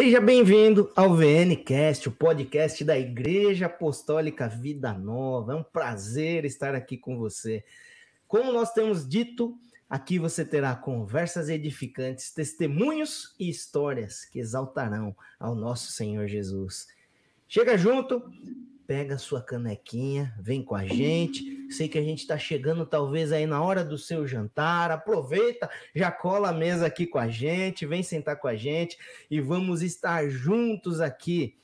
Seja bem-vindo ao VNcast, o podcast da Igreja Apostólica Vida Nova. É um prazer estar aqui com você. Como nós temos dito, aqui você terá conversas edificantes, testemunhos e histórias que exaltarão ao nosso Senhor Jesus. Chega junto, pega sua canequinha, vem com a gente. Sei que a gente está chegando talvez aí na hora do seu jantar. Aproveita, já cola a mesa aqui com a gente, vem sentar com a gente e vamos estar juntos aqui.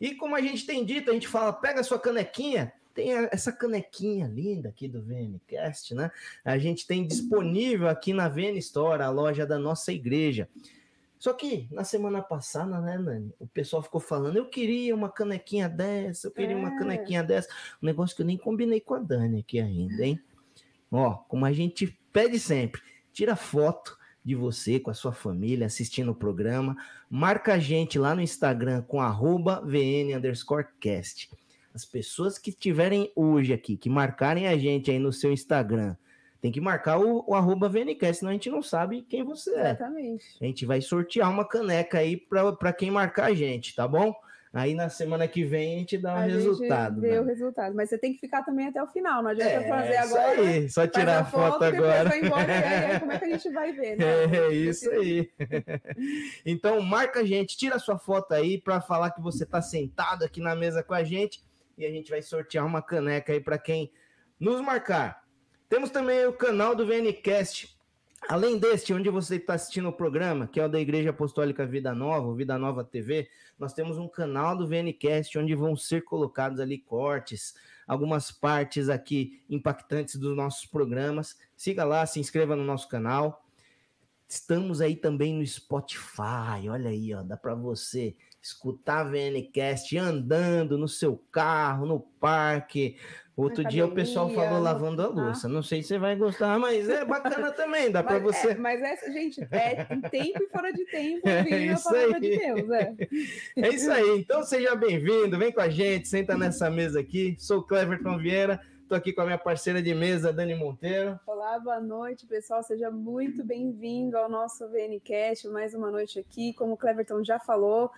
E como a gente tem dito, a gente fala, pega sua canequinha, tem essa canequinha linda aqui do VNcast, né? A gente tem disponível aqui na VN Store, a loja da nossa igreja. Só que na semana passada, né, Nani? O pessoal ficou falando, eu queria uma canequinha dessa, eu queria é. uma canequinha dessa. Um negócio que eu nem combinei com a Dani aqui ainda, hein? Ó, como a gente pede sempre, tira foto de você com a sua família assistindo o programa, marca a gente lá no Instagram com arroba VN cast. As pessoas que estiverem hoje aqui, que marcarem a gente aí no seu Instagram, tem que marcar o, o arroba VNCast, senão a gente não sabe quem você é. Exatamente. A gente vai sortear uma caneca aí para quem marcar a gente, tá bom? Aí na semana que vem a gente dá o um resultado. Vê né? o resultado. Mas você tem que ficar também até o final, não adianta é, fazer agora. Isso aí, só tirar a foto, foto agora. Vai embora, e aí, como é que a gente vai ver? Né? É, isso aí. então marca a gente, tira a sua foto aí para falar que você está sentado aqui na mesa com a gente e a gente vai sortear uma caneca aí para quem nos marcar. Temos também o canal do VNcast. Além deste, onde você está assistindo o programa, que é o da Igreja Apostólica Vida Nova, Vida Nova TV, nós temos um canal do VNcast onde vão ser colocados ali cortes, algumas partes aqui impactantes dos nossos programas. Siga lá, se inscreva no nosso canal. Estamos aí também no Spotify. Olha aí, ó, dá para você escutar a VNcast andando no seu carro, no parque, Outro dia o pessoal falou lavando a louça. Não sei se você vai gostar, mas é bacana também, dá para você. É, mas essa, gente, é em tempo e fora de tempo, é isso a aí. de Deus. É. é isso aí. Então seja bem-vindo, vem com a gente, senta nessa mesa aqui. Sou Cleverton Vieira. Estou aqui com a minha parceira de mesa, Dani Monteiro. Olá, boa noite, pessoal. Seja muito bem-vindo ao nosso VNCast. Mais uma noite aqui. Como o Cleverton já falou,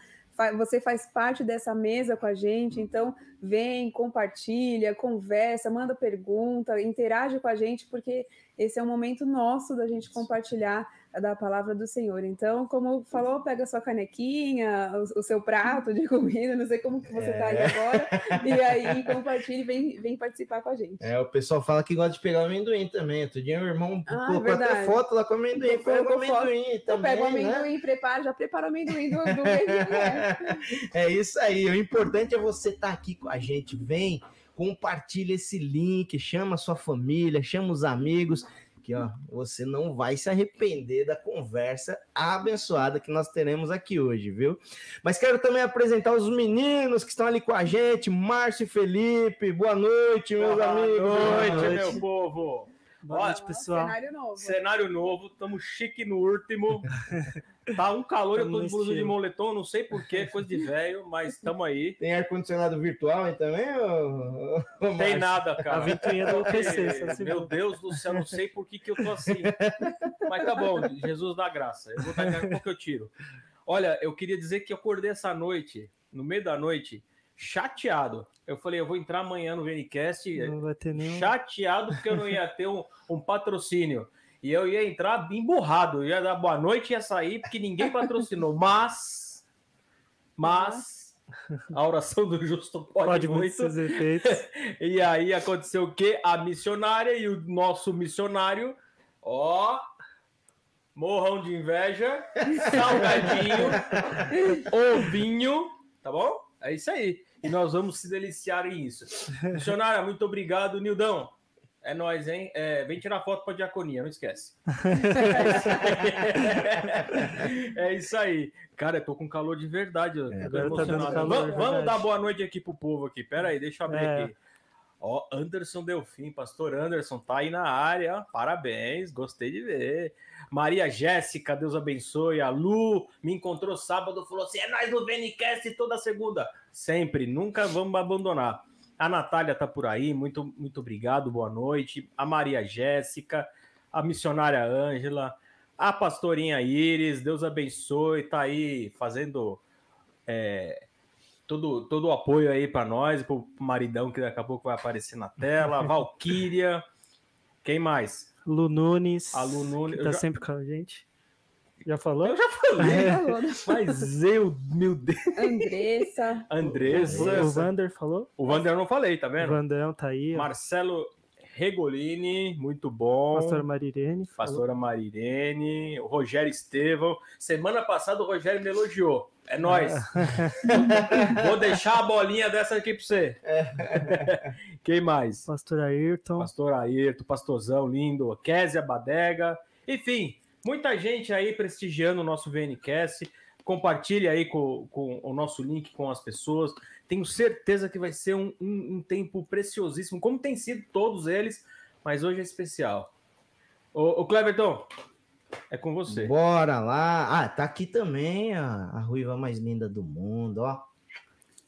você faz parte dessa mesa com a gente, então vem, compartilha, conversa, manda pergunta, interage com a gente, porque esse é um momento nosso da gente compartilhar da palavra do Senhor. Então, como falou, pega sua canequinha, o, o seu prato de comida, não sei como que você está é. aí agora, e aí compartilha e vem, vem participar com a gente. É, o pessoal fala que gosta de pegar amendoim também. Outro dia o irmão ah, colocou verdade. até foto lá com amendoim. Pega o amendoim foto. também. Eu pego o né? amendoim, né? preparo, já preparo o amendoim do, do É isso aí. O importante é você estar tá aqui com a gente. Vem, compartilha esse link, chama a sua família, chama os amigos aqui, ó. Você não vai se arrepender da conversa abençoada que nós teremos aqui hoje, viu? Mas quero também apresentar os meninos que estão ali com a gente, Márcio e Felipe. Boa noite, meus Boa amigos. Boa noite, meu povo. Boa noite, pessoal. Cenário novo. Cenário novo, estamos chique no último. Tá um calor, eu tô de blusa de moletom, não sei porquê, coisa de velho, mas estamos aí. Tem ar-condicionado virtual aí também? Ou... Tem nada, cara. A ventoinha do PC. Meu Deus do céu, não sei por que, que eu tô assim. Mas tá bom, Jesus dá graça. Eu vou dar a pouco eu tiro. Olha, eu queria dizer que eu acordei essa noite, no meio da noite, chateado. Eu falei, eu vou entrar amanhã no VNCast nenhum... chateado porque eu não ia ter um, um patrocínio. E eu ia entrar emburrado, ia dar boa noite e ia sair, porque ninguém patrocinou. Mas, mas, a oração do justo pode, pode muito. Efeitos. e aí aconteceu o quê? A missionária e o nosso missionário, ó, morrão de inveja, salgadinho, ovinho, tá bom? É isso aí. E nós vamos se deliciar em isso. Missionária, muito obrigado, Nildão. É nós, hein? É, vem tirar foto para diaconia, não esquece. é isso aí. Cara, eu tô com calor de verdade. É, tô emocionado. Tá vamos, vamos dar boa noite aqui pro povo aqui. Pera aí, deixa eu abrir é. aqui. Ó, Anderson Delfim, pastor Anderson, tá aí na área. Parabéns, gostei de ver. Maria Jéssica, Deus abençoe. A Lu me encontrou sábado, falou assim: é nós no VNCast toda segunda. Sempre, nunca vamos abandonar. A Natália tá por aí, muito, muito obrigado, boa noite. A Maria Jéssica, a missionária Ângela, A pastorinha Iris, Deus abençoe, tá aí fazendo é, todo, todo o apoio aí para nós, pro maridão que daqui a pouco vai aparecer na tela, Valquíria, quem mais? Lu Nunes, A Lu Nunes, que tá já- sempre com a gente. Já falou? Eu já falei, Falou. mas eu, meu Deus. Andressa. Andressa, O Vander falou? o Wander eu não falei, tá O vendo? Vandão tá aí. ó. Marcelo Regolini, muito bom. Pastora Marirene. falou. Pastora Marirene, o Rogério Estevão. Semana passada o Rogério me elogiou. É nóis. Vou deixar a bolinha dessa aqui pra você. Quem mais? Pastor Ayrton. Pastor Ayrton, Pastorzão lindo, Késia Badega. Enfim, muita gente aí prestigiando o nosso VNCast. Compartilhe aí com, com o nosso link com as pessoas. Tenho certeza que vai ser um, um- um tempo preciosíssimo, como tem sido todos eles, mas hoje é especial. Ô, ô Cleverton, é com você. Bora lá. Ah, tá aqui também a, a ruiva mais linda do mundo, ó.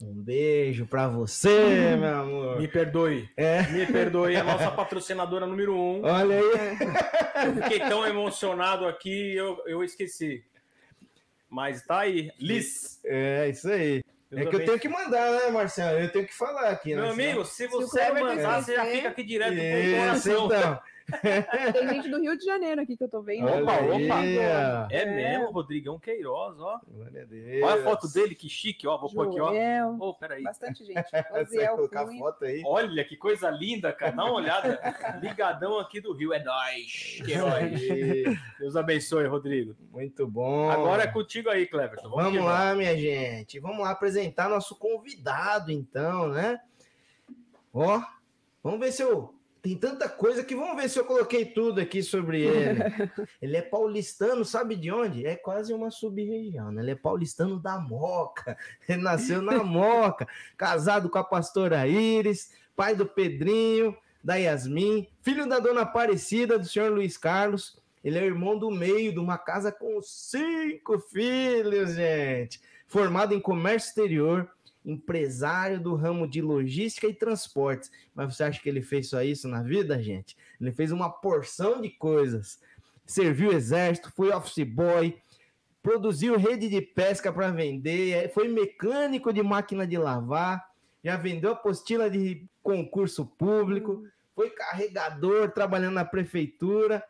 Um beijo pra você, meu amor. Me perdoe, É, me perdoe, a nossa patrocinadora número um. olha aí. Eu fiquei tão emocionado aqui, eu, eu esqueci. Mas tá aí, Liz. É, isso aí. É que eu tenho que mandar, né, Marcelo? Eu tenho que falar aqui, né? Meu amigo, se você Kleber mandar, você já fica aqui direto com o Isso, coração. então. Tem gente do Rio de Janeiro aqui que eu tô vendo. Opa, Olha opa. ó. É mesmo, Rodrigão Queiroz, ó. Glória a Deus. Olha a foto dele, que chique, ó. Vou pôr aqui, ó. Ô, peraí. bastante gente. Oziel colocar Cunha. foto aí. Olha que coisa linda, cara. Dá uma olhada. Ligadão aqui do Rio. É nóis. Que é nóis. Deus abençoe, Rodrigo. Muito bom. Agora é contigo aí, Cleverton. Vamos que lá, minha gente. Vamos lá apresentar nosso convidado, então, né? Ó, vamos ver se eu. Tem tanta coisa que vamos ver se eu coloquei tudo aqui sobre ele. ele é paulistano, sabe de onde? É quase uma sub-região, né? Ele é paulistano da Moca. Ele nasceu na Moca, casado com a pastora Iris, pai do Pedrinho, da Yasmin, filho da dona Aparecida, do senhor Luiz Carlos. Ele é irmão do meio de uma casa com cinco filhos, gente. Formado em comércio exterior, empresário do ramo de logística e transportes. Mas você acha que ele fez só isso na vida, gente? Ele fez uma porção de coisas. Serviu o exército, foi office boy, produziu rede de pesca para vender, eh, foi mecânico de máquina de lavar, já vendeu apostila de concurso público, foi carregador trabalhando na prefeitura.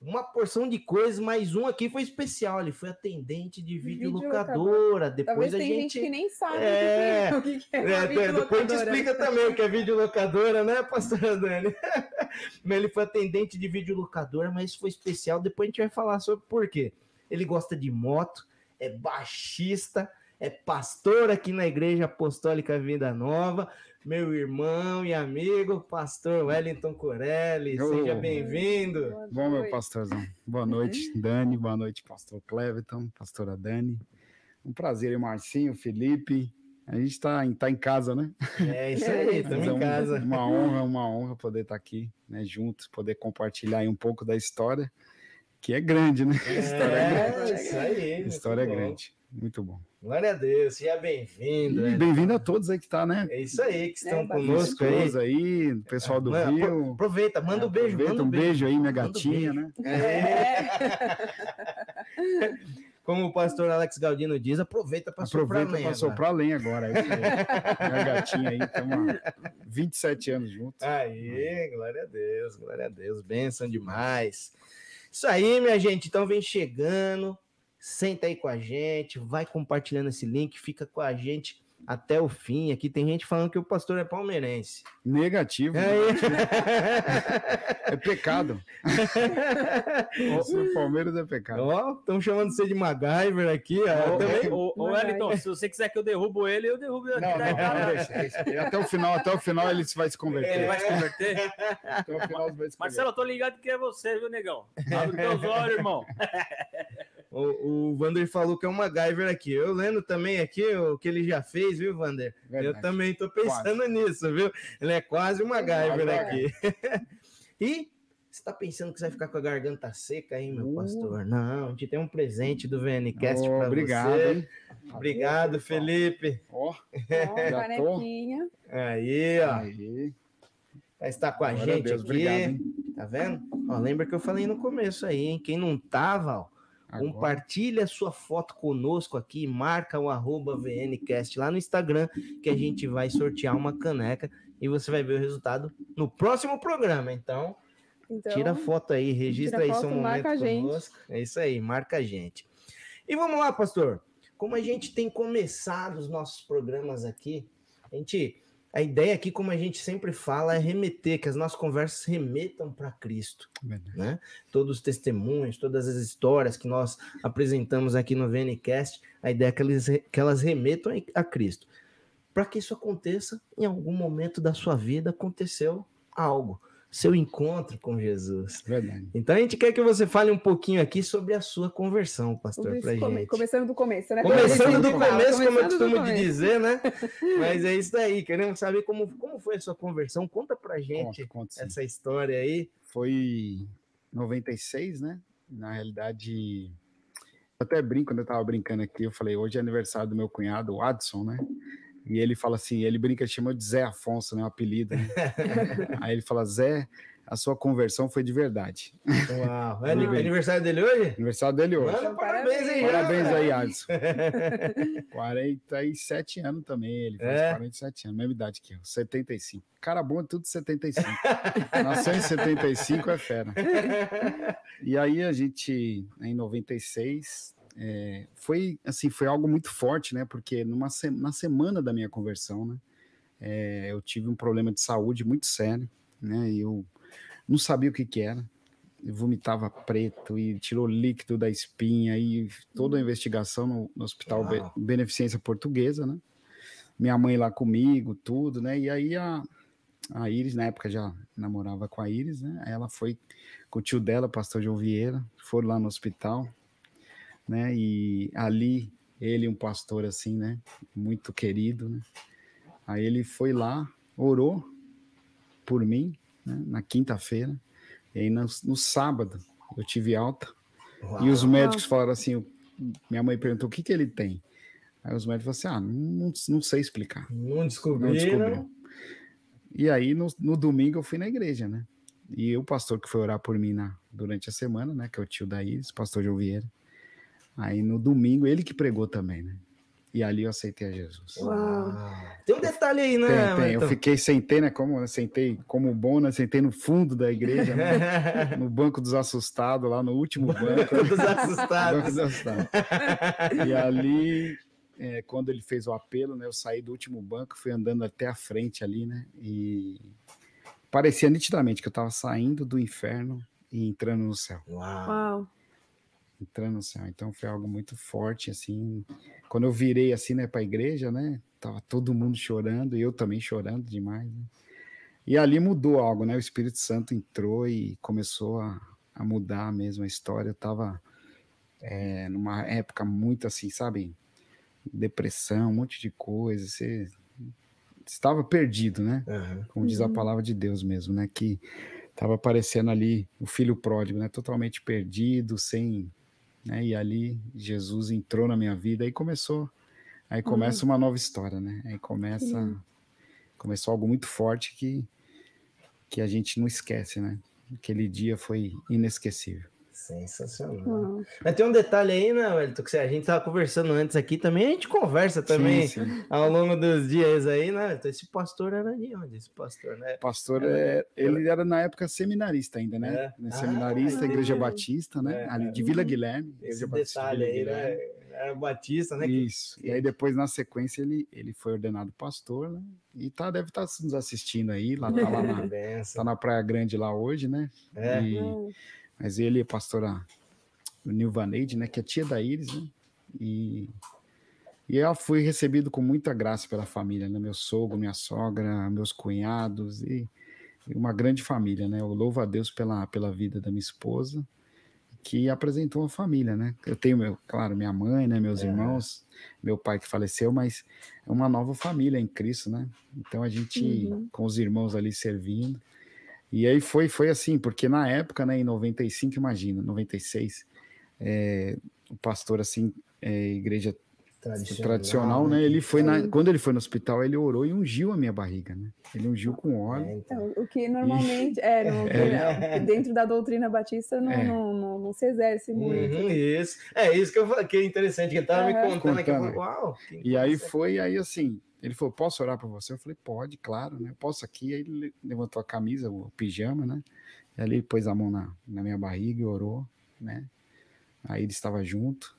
Uma porção de coisas, mas um aqui foi especial. Ele foi atendente de videolocadora. Depois Talvez a tem gente... gente. que nem sabe É, o que que é, É, uma depois a gente explica também o que é videolocadora, né, pastora Dani? Mas ele foi atendente de videolocadora, mas isso foi especial. Depois a gente vai falar sobre por quê. Ele gosta de moto, é baixista, é pastor aqui na Igreja Apostólica Vida Nova. Meu irmão e amigo, pastor Wellington Corelli, seja bem-vindo. Bom, meu noite. pastorzão. Boa noite, Dani. Boa noite, pastor Cleveton, pastora Dani. Um prazer, Marcinho, Felipe. A gente está em, tá em casa, né? É isso aí, estamos é em um- casa. Uma honra, uma honra poder estar aqui, né, juntos, poder compartilhar aí um pouco da história, que é grande, né? É, isso aí. A muito história é bom. grande. Muito bom. Glória a Deus, seja bem-vindo. E né? bem-vindo a todos aí que tá, né? É isso aí que estão É, conosco aí. Aí, o pessoal do Mano, Rio. Aproveita, manda um beijo, Aproveita, manda um beijo aí, minha gatinha, beijo. né? É, É, como o pastor Alex Galdino diz, aproveita para soprar Aproveita lenha. para agora. soprar lenha agora. é aí. Minha gatinha aí, estamos há 27 anos juntos. Aí, glória a Deus, glória a Deus, bênção demais. Isso aí, minha gente, então vem chegando, senta aí com a gente, vai compartilhando esse link, fica com a gente até o fim. Aqui tem gente falando que o pastor é palmeirense. Negativo. Aí. É pecado. O Palmeiras é pecado. Ó, estão chamando você de MacGyver aqui, ó. Ô, Também- ô, ô, Wellington, se você quiser que eu derrubo ele, eu derrubo ele. Não, não, não, deixa, deixa. Até o final, até o final ele vai se Ele converter. vai se converter? Até o final ele vai se Marcelo, eu tô ligado que é você, viu, negão? Abre teus olhos, irmão. O, o Vander falou que é um MacGyver aqui. Eu lendo também aqui o que ele já fez, viu, Vander? Eu Verdade. também tô pensando nisso, viu? Ele é quase um MacGyver É. aqui. e você tá pensando que você vai ficar com a garganta seca aí, meu Uh. pastor? Não, a gente tem um presente do VNCast Oh, obrigado, você. hein? Obrigado, Felipe. Ó, tô. canequinha. Aí, ó. aí. Vai estar com a Glória a gente Deus, aqui. obrigado, hein? Tá vendo? Ó, lembra que eu falei no começo aí, hein? Quem não tava, ó, Agora, compartilha sua foto conosco aqui, marca o arroba VNCast lá no Instagram, que a gente vai sortear uma caneca e você vai ver o resultado no próximo programa. Então, Então, tira a foto aí, registra aí foto, seu momento marca a gente. conosco. É isso aí, marca a gente. E vamos lá, pastor. Como a gente tem começado os nossos programas aqui, a gente a ideia aqui, como a gente sempre fala, é remeter, que as nossas conversas remetam para Cristo verdade. né? Todos os testemunhos, todas as histórias que nós apresentamos aqui no VNcast, a ideia é que elas, que elas remetam a Cristo. Para que isso aconteça, em algum momento da sua vida aconteceu algo, seu encontro com Jesus. verdade. Então a gente quer que você fale um pouquinho aqui sobre a sua conversão, pastor, para isso, come- gente. Começando do começo, né? Começando do começo, como eu costumo de dizer, né? Mas é isso aí, queremos saber como, como foi a sua conversão. Conta pra gente Conta, conta essa história aí. Foi 96, né? Na realidade, até brinco, quando eu tava brincando aqui, eu falei, hoje é aniversário do meu cunhado, o Adson, né? E ele fala assim, ele brinca, chama de Zé Afonso, né? O apelido. né? Aí ele fala, Zé, a sua conversão foi de verdade. Uau. É aniversário dele hoje? Aniversário dele hoje. Manda parabéns aí, Parabéns aí. Adson. 47 anos também, ele faz É? 47 anos, mesma idade que eu, 75. Cara bom é tudo 75. Nasceu em 75 é fera. E aí a gente, em 96, é, foi assim, foi algo muito forte, né? Porque numa se- na semana da minha conversão, né? é, eu tive um problema de saúde muito sério, né? E eu não sabia o que que era. Eu vomitava preto e tirou líquido da espinha e toda a investigação no, no Hospital Be-. Beneficência Portuguesa, né? Minha mãe lá comigo, tudo, né? E aí a, a Iris, na época já namorava com a Iris, né? Ela foi com o tio dela, pastor João Vieira, foram lá no hospital, né? E ali, ele, um pastor assim, né? Muito querido, né? Aí ele foi lá, orou por mim, né? Na quinta-feira. E aí no, no sábado eu tive alta. E os Uau. médicos falaram assim, minha mãe perguntou o que que ele tem. Aí os médicos falaram assim, ah, não, não sei explicar. Não Não descobriu. E aí, no, no domingo, eu fui na igreja, né? E o pastor que foi orar por mim na, durante a semana, né? Que é o tio da Iris, pastor João Vieira. Aí no domingo, ele que pregou também, né? E ali eu aceitei a Jesus. Uau. Tem um detalhe aí, né? Tem, tem. Eu Wellington? fiquei, sentei, né? Como eu sentei como bom, né? Sentei no fundo da igreja, né? No banco dos assustados, lá no último banco. Banco assustados. dos assustados. E ali, é, quando ele fez o apelo, né, eu saí do último banco, fui andando até a frente ali, né? E parecia nitidamente que eu estava saindo do inferno e entrando no céu, Uau. Uau. Entrando no céu. Então foi algo muito forte, assim. Quando eu virei assim, né, para a igreja, né? Tava todo mundo chorando e eu também chorando demais. Né? E ali mudou algo, né? O Espírito Santo entrou e começou a, a mudar mesmo a história. Eu tava é, numa época muito assim, sabe? Depressão, um monte de coisa. Você estava perdido, né? Aham. Como diz a Uhum. palavra de Deus mesmo, né? Que estava aparecendo ali o filho pródigo, né? Totalmente perdido, sem. Né? E ali Jesus entrou na minha vida e começou. Aí começa uma nova história, né? Aí começa. Começou algo muito forte que, que a gente não esquece, né? Aquele dia foi inesquecível. Sensacional. Uau. Mas tem um detalhe aí, né, Wellington? Que a gente tava conversando antes aqui também, a gente conversa também Sim, sim. ao longo dos dias aí, né? Então, esse pastor era de onde? Esse pastor, né? O pastor, é, ele era na época seminarista ainda, né? É. Né, Ah, Seminarista, Igreja entendi. Batista, né? É, Ali de é. Vila Guilherme. Esse Batista de detalhe aí, Guilherme. né? Era Batista, né? que- Isso. E aí depois, na sequência, ele, ele foi ordenado pastor, né? E tá, deve estar nos assistindo aí, lá, tá lá na, tá na Praia Grande lá hoje, né? É. E- Uau. Mas ele é pastora Nilvaneide, né? Que é tia da Iris, né? E, e eu fui recebido com muita graça pela família, né? Meu sogro, minha sogra, meus cunhados e, e uma grande família, né? Eu louvo a Deus pela, pela vida da minha esposa, que apresentou uma família, né? Eu tenho, meu, claro, minha mãe, né? Meus É. irmãos, meu pai que faleceu, mas é uma nova família em Cristo, né? Então a gente, Uhum. com os irmãos ali servindo, e aí foi, foi assim, porque na época, né, em 95, imagina, 96, é, o pastor, assim, é, igreja Tradicional, tradicional, né? Ele foi na, quando ele foi no hospital, ele orou e ungiu a minha barriga, né? Ele ungiu com óleo. É, então. O que normalmente é, no- É. dentro da doutrina batista não, É. não, não, não se exerce muito. Uhum, isso. É isso que eu falei, que é interessante, que ele tava me Aham. contando aqui. Eu falei, Contando. uau. E aí foi, aí assim, ele falou, posso orar por você? Eu falei, pode, claro, né? Eu posso aqui. Aí ele levantou a camisa, o pijama, né? E ali ele pôs a mão na, na minha barriga e orou, né? Aí ele estava junto,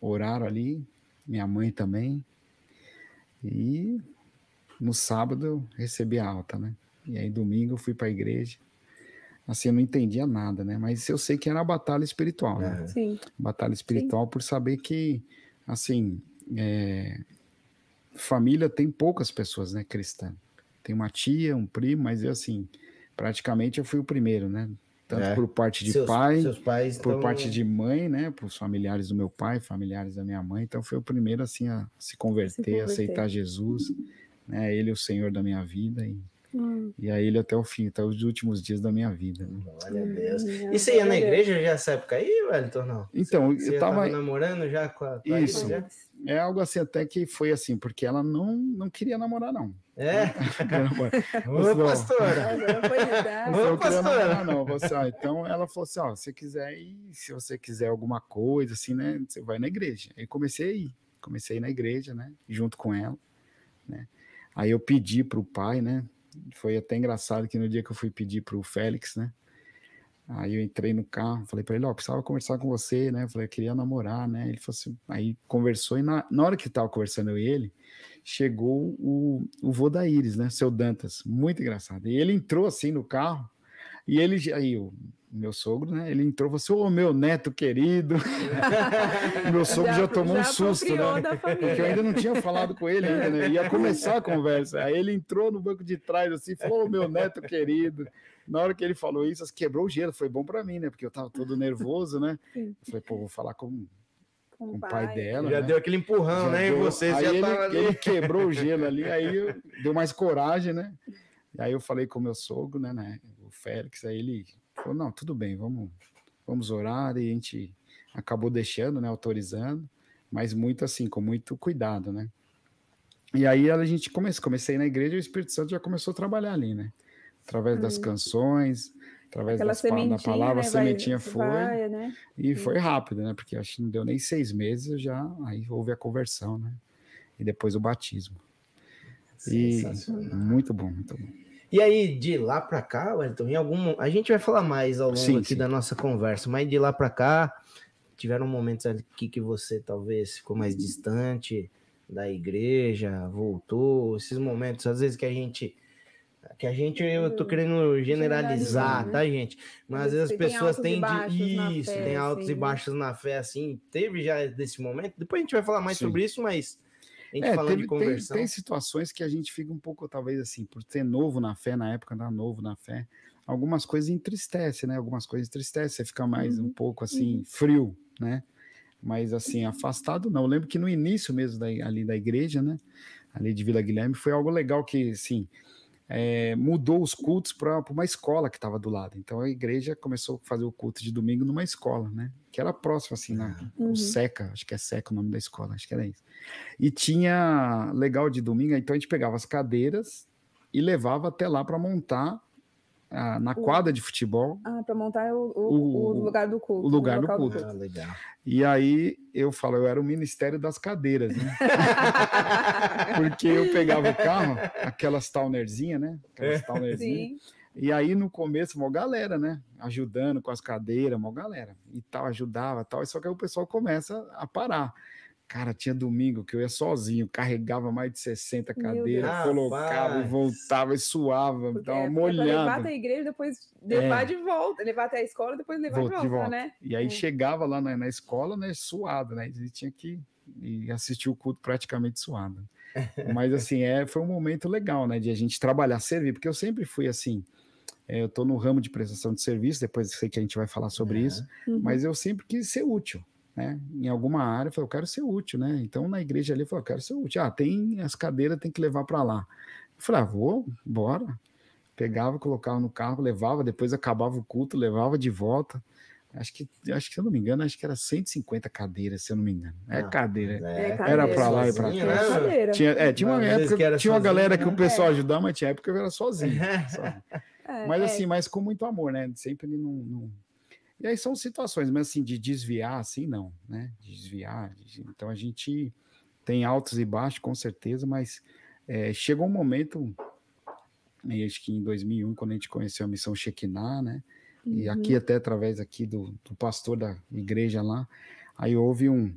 oraram ali, minha mãe também. E no sábado eu recebi a alta, né? E aí domingo eu fui para a igreja. Assim, eu não entendia nada, né? Mas eu sei que era uma batalha espiritual, né? Aham. Sim, batalha espiritual por saber que, assim, é, família tem poucas pessoas, né, cristã. Tem uma tia, um primo, mas eu, assim, praticamente eu fui o primeiro, né? Tanto É. por parte de seus, pai, seus pais por tão- parte de mãe, né? Por familiares do meu pai, familiares da minha mãe. Então foi o primeiro, assim, a se converter, converter. aceitar Jesus, né? Ele é o Senhor da minha vida e, Hum, e a Ele até o fim, até os últimos dias da minha vida. né? Glória a Deus. hum, E você ia na igreja já nessa época aí, Wellington, não? Então, Você eu já tava- namorando já com a, com Isso. É algo assim até que foi assim, porque ela não, não queria namorar, não. É? Queria namorar. Ô, pastora. Ô, não queria pastora. namorar, não. Você, ó, então ela falou assim: ó, se você quiser ir, se você quiser alguma coisa, assim, né? Você vai na igreja. Aí comecei a ir. Comecei a ir na igreja, né? Junto com ela, né? Aí eu pedi pro pai, né? Foi até engraçado que no dia que eu fui pedir pro Félix, né? Aí eu entrei no carro, falei para ele, ó, precisava conversar com você, né? Eu falei, eu queria namorar, né? Ele falou assim, aí conversou e na, na hora que tava conversando eu e ele, chegou o, o vô da Iris, né? Seu Dantas, muito engraçado. E ele entrou assim no carro e ele, aí o meu sogro, né? Ele entrou e falou assim, ô meu neto querido. meu sogro já, tomou um susto, né? Porque eu ainda não tinha falado com ele ainda, né? Ia começar a conversa. Aí ele entrou no banco de trás assim, e falou: "Ô, meu neto querido. Na hora que ele falou isso, quebrou o gelo. Foi bom para mim, né? Porque eu tava todo nervoso, né? Eu falei, pô, vou falar com, Com o pai dela. Já né? deu aquele empurrão, Já né? E deu- você aí já ele, tava ali. ele quebrou o gelo ali, aí eu- deu mais coragem, né? E aí eu falei com o meu sogro, né, né, o Félix, aí ele falou, não, tudo bem, vamos, vamos orar, e a gente acabou deixando, né, autorizando, mas muito assim, com muito cuidado, né? E aí a gente comecei, comecei na igreja e o Espírito Santo já começou a trabalhar ali, né? Através das canções, através das, da palavra, né? a sementinha foi, Vai, né? e foi rápido, né? Porque acho que não deu nem seis meses, já aí houve a conversão, né? E depois o batismo. E muito bom, muito bom. E aí, de lá pra cá, Wellington, em algum. A gente vai falar mais ao longo Sim, aqui sim. da nossa conversa, mas de lá pra cá, tiveram momentos aqui que você talvez ficou mais distante da igreja, voltou, esses momentos, às vezes que a gente. Que a gente, eu tô querendo generalizar, Generalizar, né? tá, gente? Mas às vezes as tem pessoas altos e têm de. Isso, fé, tem altos e baixos na fé, assim. Teve já desse momento. Depois a gente vai falar mais Sim. sobre isso, mas a gente É, falando teve- de tem, conversão. tem situações que a gente fica um pouco, talvez assim, por ser novo na fé, na época da novo na fé, algumas coisas entristece, né? Algumas coisas entristecem, você fica mais um pouco assim, frio, né? Mas assim, afastado não. Eu lembro que no início mesmo da, ali da igreja, né? Ali de Vila Guilherme, foi algo legal que, assim, é, mudou os cultos para uma escola que estava do lado. Então a igreja começou a fazer o culto de domingo numa escola, né? Que era próximo, assim, na, Uhum. o Seca, acho que é Seca o nome da escola, acho que era isso. E tinha legal de domingo, então a gente pegava as cadeiras e levava até lá para montar ah, na quadra de futebol. Ah, para montar o, o, O- o lugar do culto. o lugar do local culto. Ah, legal. E aí eu falo, eu era o Ministério das Cadeiras, né? Porque eu pegava o carro, aquelas Townerzinha, né? Aquelas Townerzinha. Sim. E aí no começo, uma galera, né? Ajudando com as cadeiras, uma galera. E tal, ajudava tal. Só que aí o pessoal começa a parar. Cara, tinha domingo que eu ia sozinho, carregava mais de 60 Meu cadeiras, colocava e voltava e suava, Porque dava é uma levar até a igreja, depois levar É. de volta. Levar até a escola, depois levar Volta de de volta, volta. né? E aí É. chegava lá na, na escola, né, suado, né? E tinha que e assistir o culto praticamente suado. Mas assim, é, foi um momento legal, né, de a gente trabalhar, servir, porque eu sempre fui assim, é, eu tô no ramo de prestação de serviço, depois sei que a gente vai falar sobre É. isso, Uhum. mas eu sempre quis ser útil, né? Em alguma área, eu falei, eu quero ser útil, né? Então na igreja ali, eu falei, eu quero ser útil. Ah, tem as cadeiras, tem que levar para lá. Eu falei, ah, vou, bora. Pegava, colocava no carro, levava, depois acabava o culto, levava de volta. Acho que, acho que, se eu não me engano, acho que era 150 cadeiras, se eu não me engano. É Ah, cadeira. É, Era pra lá e pra sozinho, cá. né? Cadeira. Tinha, é, tinha uma época que era tinha uma sozinho, galera que né? o pessoal É. ajudava, mas tinha época que eu era sozinho. sozinho. É, Mas é. assim, mas com muito amor, né? Sempre não, não- E aí são situações, mas assim, de desviar, assim, não, né? Desviar. de- Então a gente tem altos e baixos, com certeza, mas é, chegou um momento, acho que em 2001, quando a gente conheceu a missão Shekinah, né? E Uhum. aqui até através aqui do, do pastor da igreja lá, aí houve um,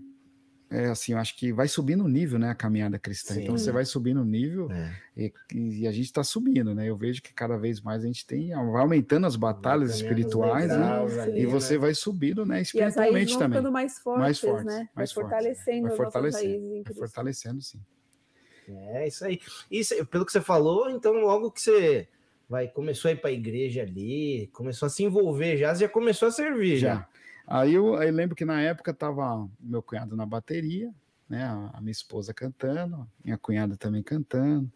é assim, eu acho que vai subindo o nível, né, a caminhada cristã. Então Sim. você vai subindo o nível É. e, e a gente está subindo, né? Eu vejo que cada vez mais a gente tem, vai aumentando as batalhas Vai espirituais, né? degraus Sim, ali, E você né? vai subindo, né, E as espiritualmente vão também. ficando mais fortes, Mais fortes, né? Vai mais fortes. fortalecendo Vai fortalecendo, raízes em vai fortalecendo, sim. É isso aí. Isso, pelo que você falou, então logo que você vai começou a ir para a igreja ali, começou a se envolver já, já começou a servir já. Já. Aí eu, aí lembro que na época tava meu cunhado na bateria, né? A, minha esposa cantando, minha cunhada também cantando.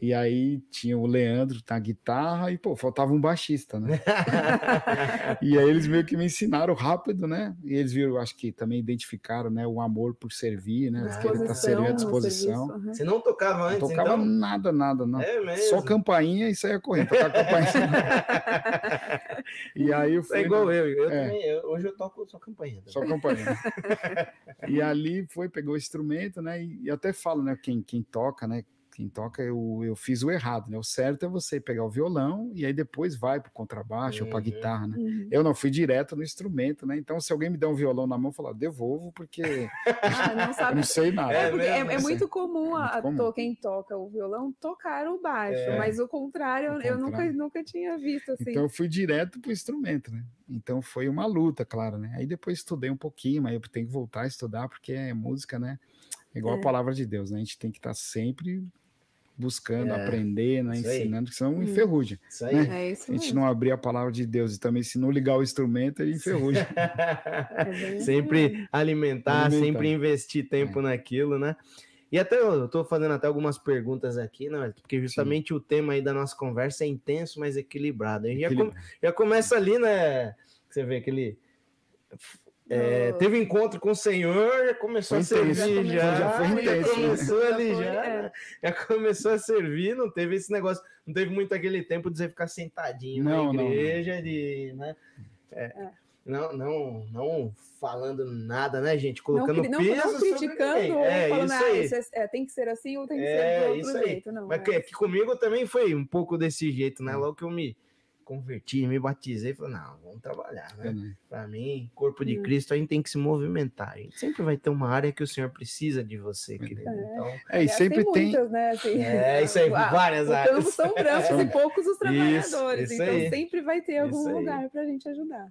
E aí tinha o Leandro na guitarra e, pô, faltava um baixista, né? e aí eles meio que me ensinaram rápido, né? E eles viram, acho que também identificaram, né, o amor por servir, né? Ah, que ele tá servindo à disposição. serviço, aham. Você não tocava Não antes, tocava então? nada, nada, não. É mesmo. Só campainha e saía correndo. Tocar campainha. e aí eu fui. É igual eu. eu É. também, eu- hoje eu toco só campanha. também. Só campainha. e ali foi, pegou o instrumento, né? E, e até falo, né? Quem, quem toca, né? Quem toca, eu, eu fiz o errado, né? O certo é você pegar o violão e aí depois vai pro contrabaixo ou pra Uhum. guitarra, né? Uhum. Eu não fui direto no instrumento, né? Então, se alguém me der um violão na mão, eu falo, devolvo, porque Ah, não não sei nada. É, É é, é muito comum, a, Muito comum. to- quem toca o violão tocar o baixo, É. mas o contrário O eu nunca, contrário. nunca tinha visto assim. Então eu fui direto pro instrumento, né? Então foi uma luta, claro, né? Aí depois estudei um pouquinho, mas eu tenho que voltar a estudar porque é música, né? É igual É. a palavra de Deus, né? A gente tem que estar sempre buscando, É, né? aí. Ensinando, que senão Hum. enferruja. Isso aí. é isso a gente mesmo. não abrir a palavra de Deus e também se não ligar o instrumento, ele enferruja. É assim sempre alimentar, Alimentar. sempre investir tempo naquilo, né? E até eu tô fazendo até algumas perguntas aqui, né? Porque justamente o tema aí da nossa conversa é intenso, mas equilibrado. A gente já, com- já começa ali, né? Você vê aquele. É, teve encontro com o Senhor, já começou Foi a intenso, servir, já, já foi intenso, né? começou Já ali, foi, já, é. né? já começou a servir, não teve esse negócio, não teve muito aquele tempo de você ficar sentadinho Não, na não, não. igreja, de, né? É, Não, não, não falando nada, né, gente? Não, Colocando cri- não, peso não criticando ou É, falando, isso ah, aí. isso é- é, tem que ser assim ou tem que É, ser de isso outro aí. jeito. Não, Mas é. que, que comigo também foi um pouco desse jeito, É. né? Logo que eu me converti, me batizei, falei, não, vamos trabalhar, É, né? né? Para mim, corpo de Hum. Cristo, a gente tem que se movimentar. A gente sempre vai ter uma área que o Senhor precisa de você, querido. Então, É, e sempre tem. muitas, né? Assim, é isso aí, Ah, várias áreas. são brancos São- e poucos os trabalhadores, isso então aí. sempre vai ter algum Isso lugar para a gente ajudar.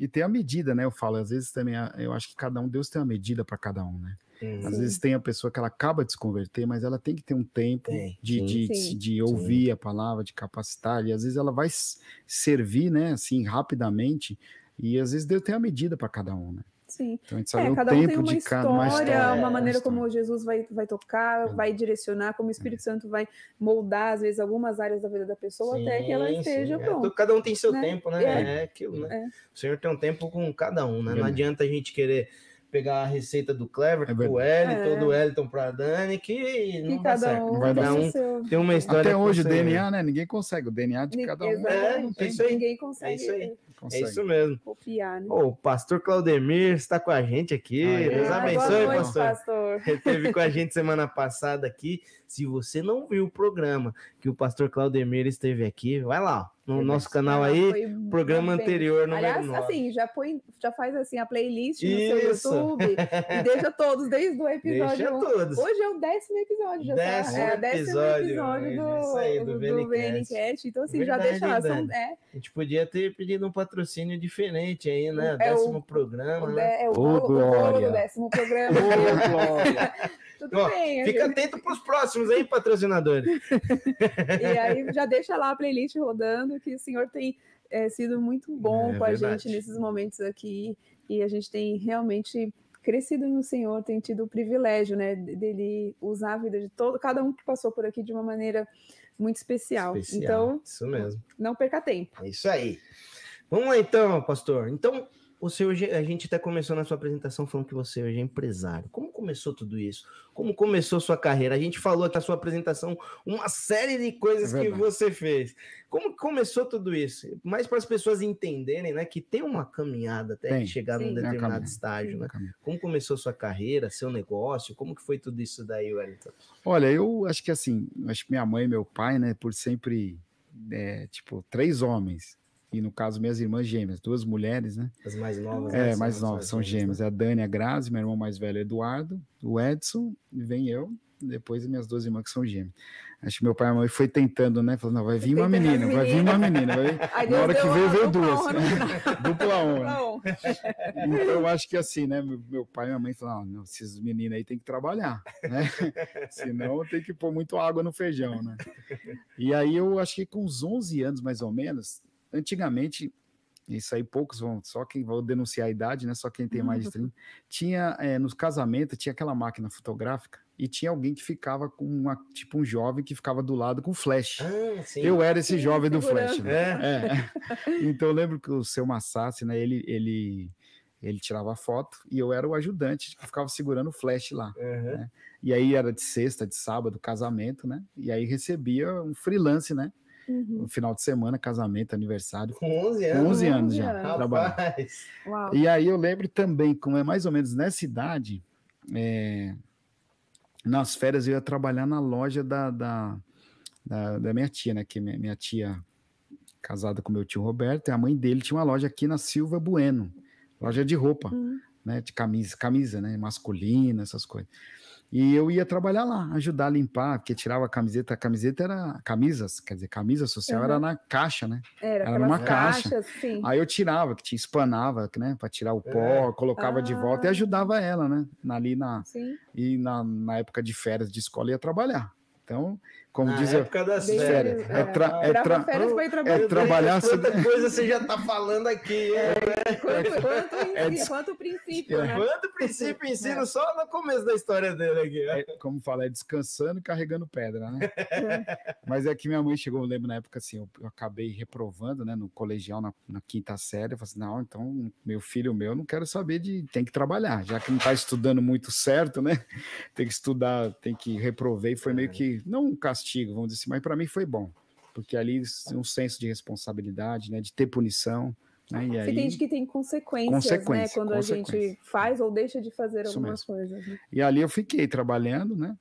E tem a medida, né? Eu falo, às vezes também, eu acho que cada um, Deus tem uma medida para cada um, né? Às Sim. vezes tem a pessoa que ela acaba de se converter, mas ela tem que ter um tempo Tem, de, sim. de, Sim. de ouvir a palavra, de capacitar, e às vezes ela vai servir, né, assim, rapidamente, e às vezes Deus tem a medida para cada um, né? Sim. Então a gente sabe É, o cada um tem tempo uma de história, cada uma história. é, uma uma maneira história. como Jesus vai, vai tocar, É. vai direcionar, como o Espírito Santo vai moldar, às vezes, algumas áreas da vida da pessoa até que ela sim, esteja sim. É, pronta. cada um tem seu né? tempo, né? É. É, aquilo, né? É. O Senhor tem um tempo com cada um, né? Não adianta a gente querer pegar a receita do Clever, É verdade. Wellington, É. do Wellington pra Dani, que não certo. um vai dar tem um- o seu. Tem uma história Até hoje o Senhor. DNA, né? Ninguém consegue. O DNA de cada um Exatamente. não É tem. isso aí. Ninguém consegue isso aí. eh, consegue. É isso mesmo. copiar, né? O pastor Claudemir está com a gente aqui. Deus Ah, abençoe, boa noite, pastor. pastor. Ele esteve com a gente semana passada aqui. Se você não viu o programa que o pastor Claudemir esteve aqui, vai lá, ó, no nosso canal aí, foi programa anterior, número Aliás, 9. assim, já, põe, já faz assim a playlist no Isso. seu YouTube e deixa todos desde o episódio Deixa 1. todos. Hoje é o décimo episódio, já Décimo tá? É o décimo episódio, episódio do, aí, do do, VNcast. VNcast. Então, assim, Verdade, já deixa lá. São, é, A gente podia ter pedido um patrocínio diferente aí, né? É o- Décimo programa, o, né? é o, o bolo Glória. do décimo programa. Ô, Glória. Tudo bem. Fica gente- atento para os próximos aí, patrocinadores. E aí já deixa lá a playlist rodando, que o senhor tem é, sido muito bom É com a verdade. gente nesses momentos aqui. E a gente tem realmente crescido no Senhor, tem tido o privilégio, né, de- dele usar a vida de todo, cada um que passou por aqui de uma maneira muito especial. Especial, Então, Isso mesmo. não perca tempo. É isso aí. Vamos lá então, pastor. Então, você hoje, a gente até começou na sua apresentação falando que você hoje é empresário. Como começou tudo isso? Como começou sua carreira? A gente falou aqui na sua apresentação uma série de coisas é que você fez. Como começou tudo isso? Mais para as pessoas entenderem, né, que tem uma caminhada até tem, chegar sim, num determinado estágio, né? Como começou sua carreira, seu negócio? Como que foi tudo isso daí, Wellington? Olha, eu acho que assim, acho que minha mãe e meu pai, né, por sempre, é, tipo, três homens e no caso minhas irmãs gêmeas, duas mulheres, né? As mais novas. É, né? mais novas, são gêmeas. Né? A Dani, a Grazi, meu irmão mais velho, Eduardo, o Edson, e vem eu, depois minhas duas irmãs que são gêmeas. Acho que meu pai e a mãe foi tentando, né? Falando, vai vir uma menina, vai vir uma menina. Vai... Na hora que veio, veio duas. dupla honra. então eu acho que assim, né? Meu pai e minha mãe falaram, não, esses meninos aí tem que trabalhar, né? Senão tem que pôr muito água no feijão, né? E aí eu acho que com uns 11 anos, mais ou menos, antigamente, isso aí poucos vão, só quem vai denunciar a idade, né? Só quem tem mais de 30. Tinha, é, nos casamentos, tinha aquela máquina fotográfica e tinha alguém que ficava com uma, tipo um jovem que ficava do lado com flash. Ah, eu era esse sim, jovem do flash. Né? É. É. Então eu lembro que o seu Massassi, né? Ele, ele, ele tirava foto e eu era o ajudante que ficava segurando o flash lá. Uhum. Né? E aí era de sexta, de sábado, casamento, né? E aí recebia um freelance, né? Uhum. No final de semana, casamento, aniversário. Com 11 anos? Com 11 anos já, trabalhando. E aí eu lembro também, como é mais ou menos nessa idade, é, nas férias eu ia trabalhar na loja da, da, da, da minha tia, né? Que minha, minha, tia, casada com meu tio Roberto, e a mãe dele tinha uma loja aqui na Silva Bueno, loja de roupa, uhum. né? De camisa, camisa, né? Masculina, essas coisas. E eu ia trabalhar lá, ajudar a limpar, porque tirava a camiseta. A camiseta era. Camisas, quer dizer, camisa social uhum. era na caixa, né? Era, era numa caixa. Sim. Aí eu tirava, que tinha, espanava, né? Para tirar o pó, é. colocava ah. de volta e ah. ajudava ela, né? Ali na. Sim. E na, na época de férias de escola ia trabalhar. Então, como Na diz época das férias. É, tra é, tra férias é trabalhar. Quanta coisa você já está falando aqui. É, quanto, quanto, é, quanto princípio, né? Quanto princípio ensino é. só no começo da história dele aqui. É, como fala, é descansando e carregando pedra, né? Mas é que minha mãe chegou, eu lembro na época assim, eu, eu acabei reprovando, né, no colegial, na, na, quinta série. Eu falei assim, não, então meu filho meu, não quero saber de. tem que trabalhar, já que não está estudando muito certo, né? Tem que estudar, tem que reprovei. Foi meio que, não um castigo castigo, vamos dizer assim, mas para mim foi bom, porque ali um senso de responsabilidade, né, de ter punição. Né, e Você aí, entende que tem consequências, consequências né, quando consequências. a gente faz ou deixa de fazer Isso algumas mesmo. coisas. Né? E ali eu fiquei trabalhando, né?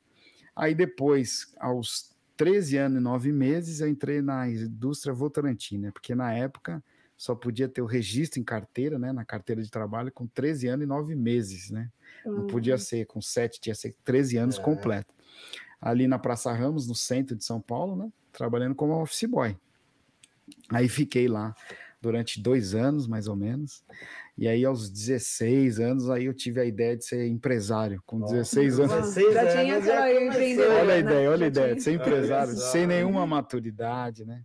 Aí depois, aos 13 anos e 9 meses, eu entrei na indústria Votorantim, né? Porque na época só podia ter o registro em carteira, né? Na carteira de trabalho com 13 anos e 9 meses, né? Não podia uhum. ser com 7, tinha que ser 13 anos é. completo ali na Praça Ramos, no centro de São Paulo, né? Trabalhando como office boy. Aí fiquei lá durante dois anos, mais ou menos. E aí, aos 16 anos, aí eu tive a ideia de ser empresário. Com 16 anos. 16 já tinha Olha a ideia, olha a ideia de ser empresário, sem nenhuma maturidade, né?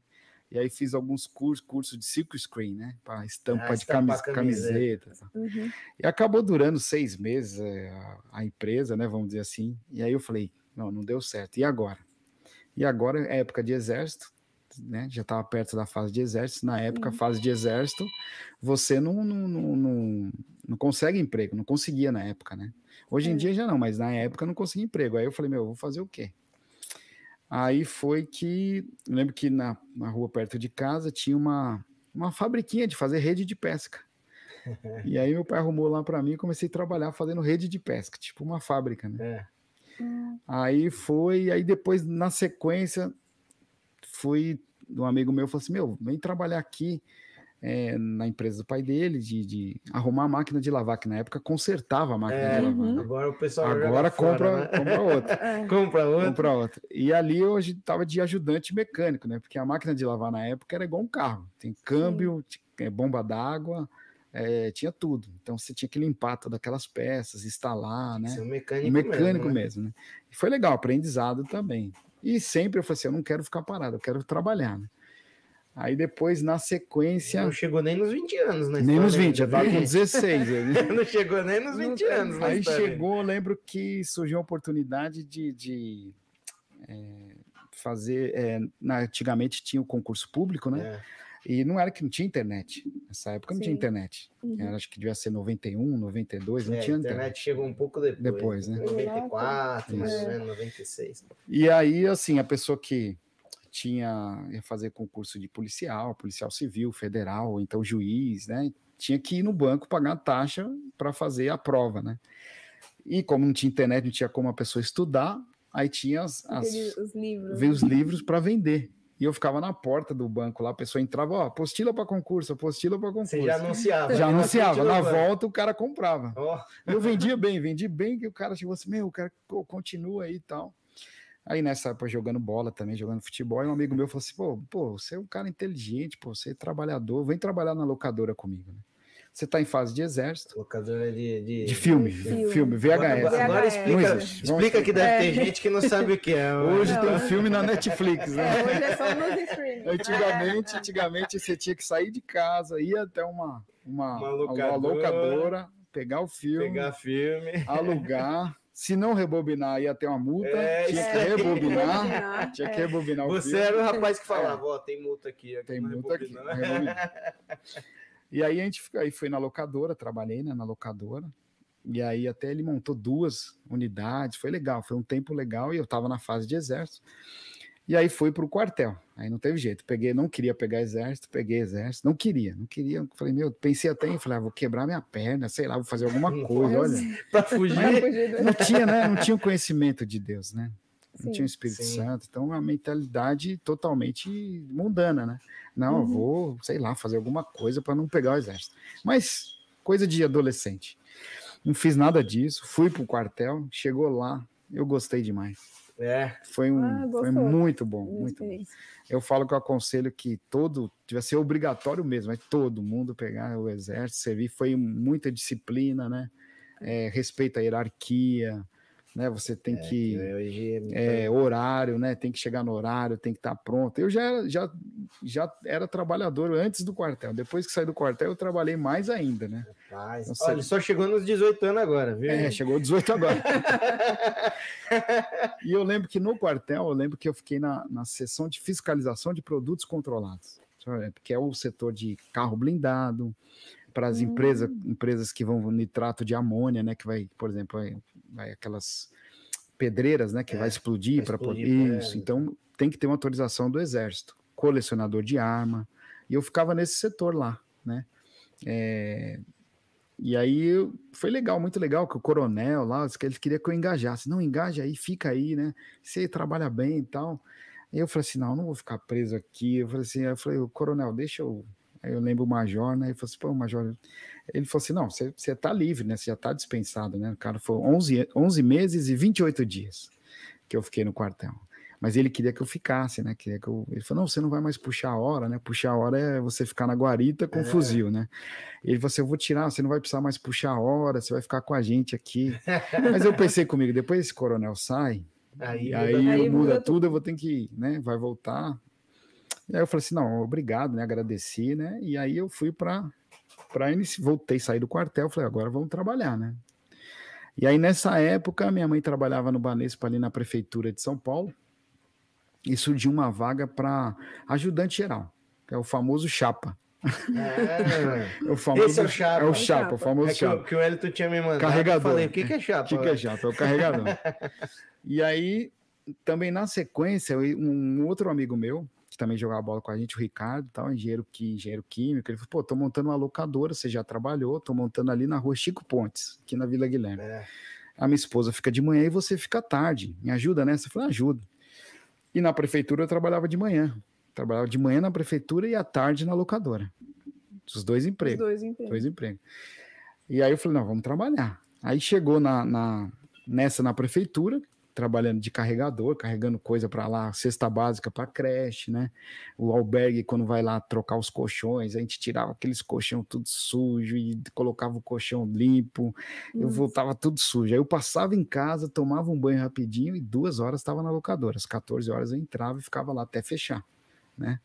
E aí fiz alguns cursos, curso de silk screen, né? Para estampa ah, de camis, camiseta. camiseta. Uhum. E acabou durando seis meses é, a, a, empresa, né? Vamos dizer assim. E aí eu falei, não, não deu certo. E agora? E agora é época de exército, né? Já estava perto da fase de exército. Na época, fase de exército, você não, não, não, não, não consegue emprego, não conseguia na época, né? Hoje em é. dia já não, mas na época não conseguia emprego. Aí eu falei, meu, vou fazer o quê? Aí foi que, lembro que na, na rua perto de casa tinha uma, uma fabriquinha de fazer rede de pesca. e aí meu pai arrumou lá para mim e comecei a trabalhar fazendo rede de pesca, tipo uma fábrica, né? É. Aí foi, aí depois, na sequência, fui, um amigo meu falou assim: Meu, vem trabalhar aqui é, na empresa do pai dele, de, de, arrumar a máquina de lavar, que na época consertava a máquina é, de lavar. Uhum. Agora o pessoal agora compra, fora, né? compra outra. é. Compra outra. Compra outra. E ali hoje estava de ajudante mecânico, né? Porque a máquina de lavar na época era igual um carro: tem câmbio, Sim. bomba d'água é, tinha tudo. Então você tinha que limpar todas aquelas peças, instalar, né? Um mecânico, um mecânico mesmo, né? mesmo né? E foi legal, aprendizado também. E sempre eu falei assim: eu não quero ficar parado, eu quero trabalhar, né? Aí depois, na sequência. Não chegou nem nos 20 anos, né? Nem nos 20, já estava com 16. não chegou nem nos 20 anos. Aí chegou, eu lembro que surgiu a oportunidade de, de é, fazer. É, na, antigamente tinha o concurso público, né? É E não era que não tinha internet. Nessa época não tinha internet. Uhum. Era, acho que devia ser 91, 92, não É, tinha a internet. internet chegou um pouco depois. Depois, né? 94, mais ou menos, 96. E aí, assim, a pessoa que tinha ia fazer concurso de policial, policial civil, federal, ou então juiz, né? Tinha que ir no banco pagar taxa para fazer a prova, né? E como não tinha internet, não tinha como a pessoa estudar, aí tinha as, as os livros. veio os livros para vender. E eu ficava na porta do banco lá, a pessoa entrava, ó, apostila para concurso, apostila para concurso. Você já anunciava. Já na anunciava, na volta o cara comprava. Ó, Eu vendia bem, vendi bem, que o cara chegou assim, meu, o cara continua aí e tal. Aí nessa época jogando bola também, jogando futebol, e um amigo meu falou assim, pô, pô, você é um cara inteligente, pô, você é trabalhador, vem trabalhar na locadora comigo. né? Você tá em fase de exército, locadora de, de, de filme, filme. filme, Agora, VHS. agora VHS. explica, explica que deve ter gente que não sabe o que é. Hoje Não. tem filme na Netflix, né? É, hoje é só nos streaming. Antigamente, antigamente você tinha que sair de casa, ir até uma, uma, Uma uma locadora. locadora, pegar o filme, Pegar filme. alugar. Se não rebobinar, ia ter uma multa. É, tinha que rebobinar. Rebobinar, Tinha é. que rebobinar o Você filme. era o rapaz que falava, ó, tem multa aqui. aqui Tem multa aqui. né? E aí a gente aí foi na locadora, trabalhei né, na locadora. E aí até ele montou duas unidades, foi legal, foi um tempo legal e eu estava na fase de exército. E aí fui para o quartel. Aí não teve jeito. Peguei, não queria pegar exército, peguei exército, não queria, não queria. Falei, meu, pensei até em, falei, ah, vou quebrar minha perna, sei lá, vou fazer alguma coisa, olha. Pra fugir. Fugir do- Não tinha, né? Não tinha o conhecimento de Deus, né? Não Sim. tinha o Espírito Sim. Santo, então a mentalidade totalmente mundana, né? Não, eu Uhum. vou, sei lá, fazer alguma coisa para não pegar o exército. Mas coisa de adolescente. Não fiz nada disso, fui pro quartel, chegou lá, eu gostei demais. É, Foi um, Ah, foi muito bom, muito bom. Eu falo que eu aconselho que todo, devia ser obrigatório mesmo, mas todo mundo pegar o exército, servir, foi muita disciplina, né? É, respeito à hierarquia, né? Você tem que hoje é, horário, né? Tem que chegar no horário, tem que estar pronto. Eu já, era- já, já era trabalhador antes do quartel. Depois que saí do quartel, eu trabalhei mais ainda, né? Rapaz, sei. Olha, ele só chegou nos 18 anos agora, viu? É, chegou 18 agora. e eu lembro que no quartel, eu lembro que eu fiquei na, na seção de fiscalização de produtos controlados, sabe? que é o setor de carro blindado, para as Hum. empresas, empresas que vão nitrato de amônia, né? Que vai, por exemplo, vai, aquelas pedreiras, né? Que É, vai explodir para poder. Isso. Então tem que ter uma autorização do exército, colecionador de arma. E eu ficava nesse setor lá, né? É, e aí foi legal, muito legal, que o coronel lá, ele queria que eu engajasse. Não, engaja aí, fica aí, né? Você trabalha bem e tal. Aí eu falei assim, não, não vou ficar preso aqui. Eu falei assim, eu falei, coronel, deixa eu. Aí eu lembro o major, né? Ele falou assim, pô, major. Ele falou assim, não, você, você tá livre, né? Você já tá dispensado, né? O cara foi 11, 11 meses e 28 dias que eu fiquei no quartel. Mas ele queria que eu ficasse, né? Queria que eu... Ele falou: não, você não vai mais puxar a hora, né? Puxar a hora é você ficar na guarita com É. fuzil, né? Ele falou assim: eu vou tirar, você não vai precisar mais puxar a hora, você vai ficar com a gente aqui. Mas eu pensei comigo, depois esse coronel sai, Aí, aí, Aí muda, muda tudo, eu vou ter que, né? Vai voltar. E aí eu falei assim: não, obrigado, né? Agradeci, né? E aí eu fui para para voltei, saí do quartel, falei: agora vamos trabalhar, né? E aí nessa época, minha mãe trabalhava no Banespa ali na prefeitura de São Paulo e surgiu uma vaga para ajudante geral, que é o famoso chapa. É, É o famoso, Esse é o chapa. É o É chapa, o famoso é que, o, chapa. que o Elito tinha me mandado. Carregador. Eu falei, o que, que é chapa? O que, que é chapa? É o carregador. e aí, também na sequência, um outro amigo meu, também jogava bola com a gente, o Ricardo, tal, engenheiro, engenheiro químico, ele falou, pô, tô montando uma locadora, você já trabalhou, tô montando ali na rua Chico Pontes, aqui na Vila Guilherme. É. A minha esposa fica de manhã e você fica tarde. Me ajuda nessa? Eu falei, ajuda. E na prefeitura eu trabalhava de manhã. Trabalhava de manhã na prefeitura e à tarde na locadora. Os dois Os empregos. dois empregos. Dois empregos. E aí eu falei, não, vamos trabalhar. Aí chegou na, na- nessa na prefeitura, trabalhando de carregador, carregando coisa para lá, cesta básica para creche, né? O albergue, quando vai lá trocar os colchões, a gente tirava aqueles colchão tudo sujo e colocava o colchão limpo, eu Hum. voltava tudo sujo. Aí eu passava em casa, tomava um banho rapidinho e duas horas estava na locadora. Às 14 horas eu entrava e ficava lá até fechar, né?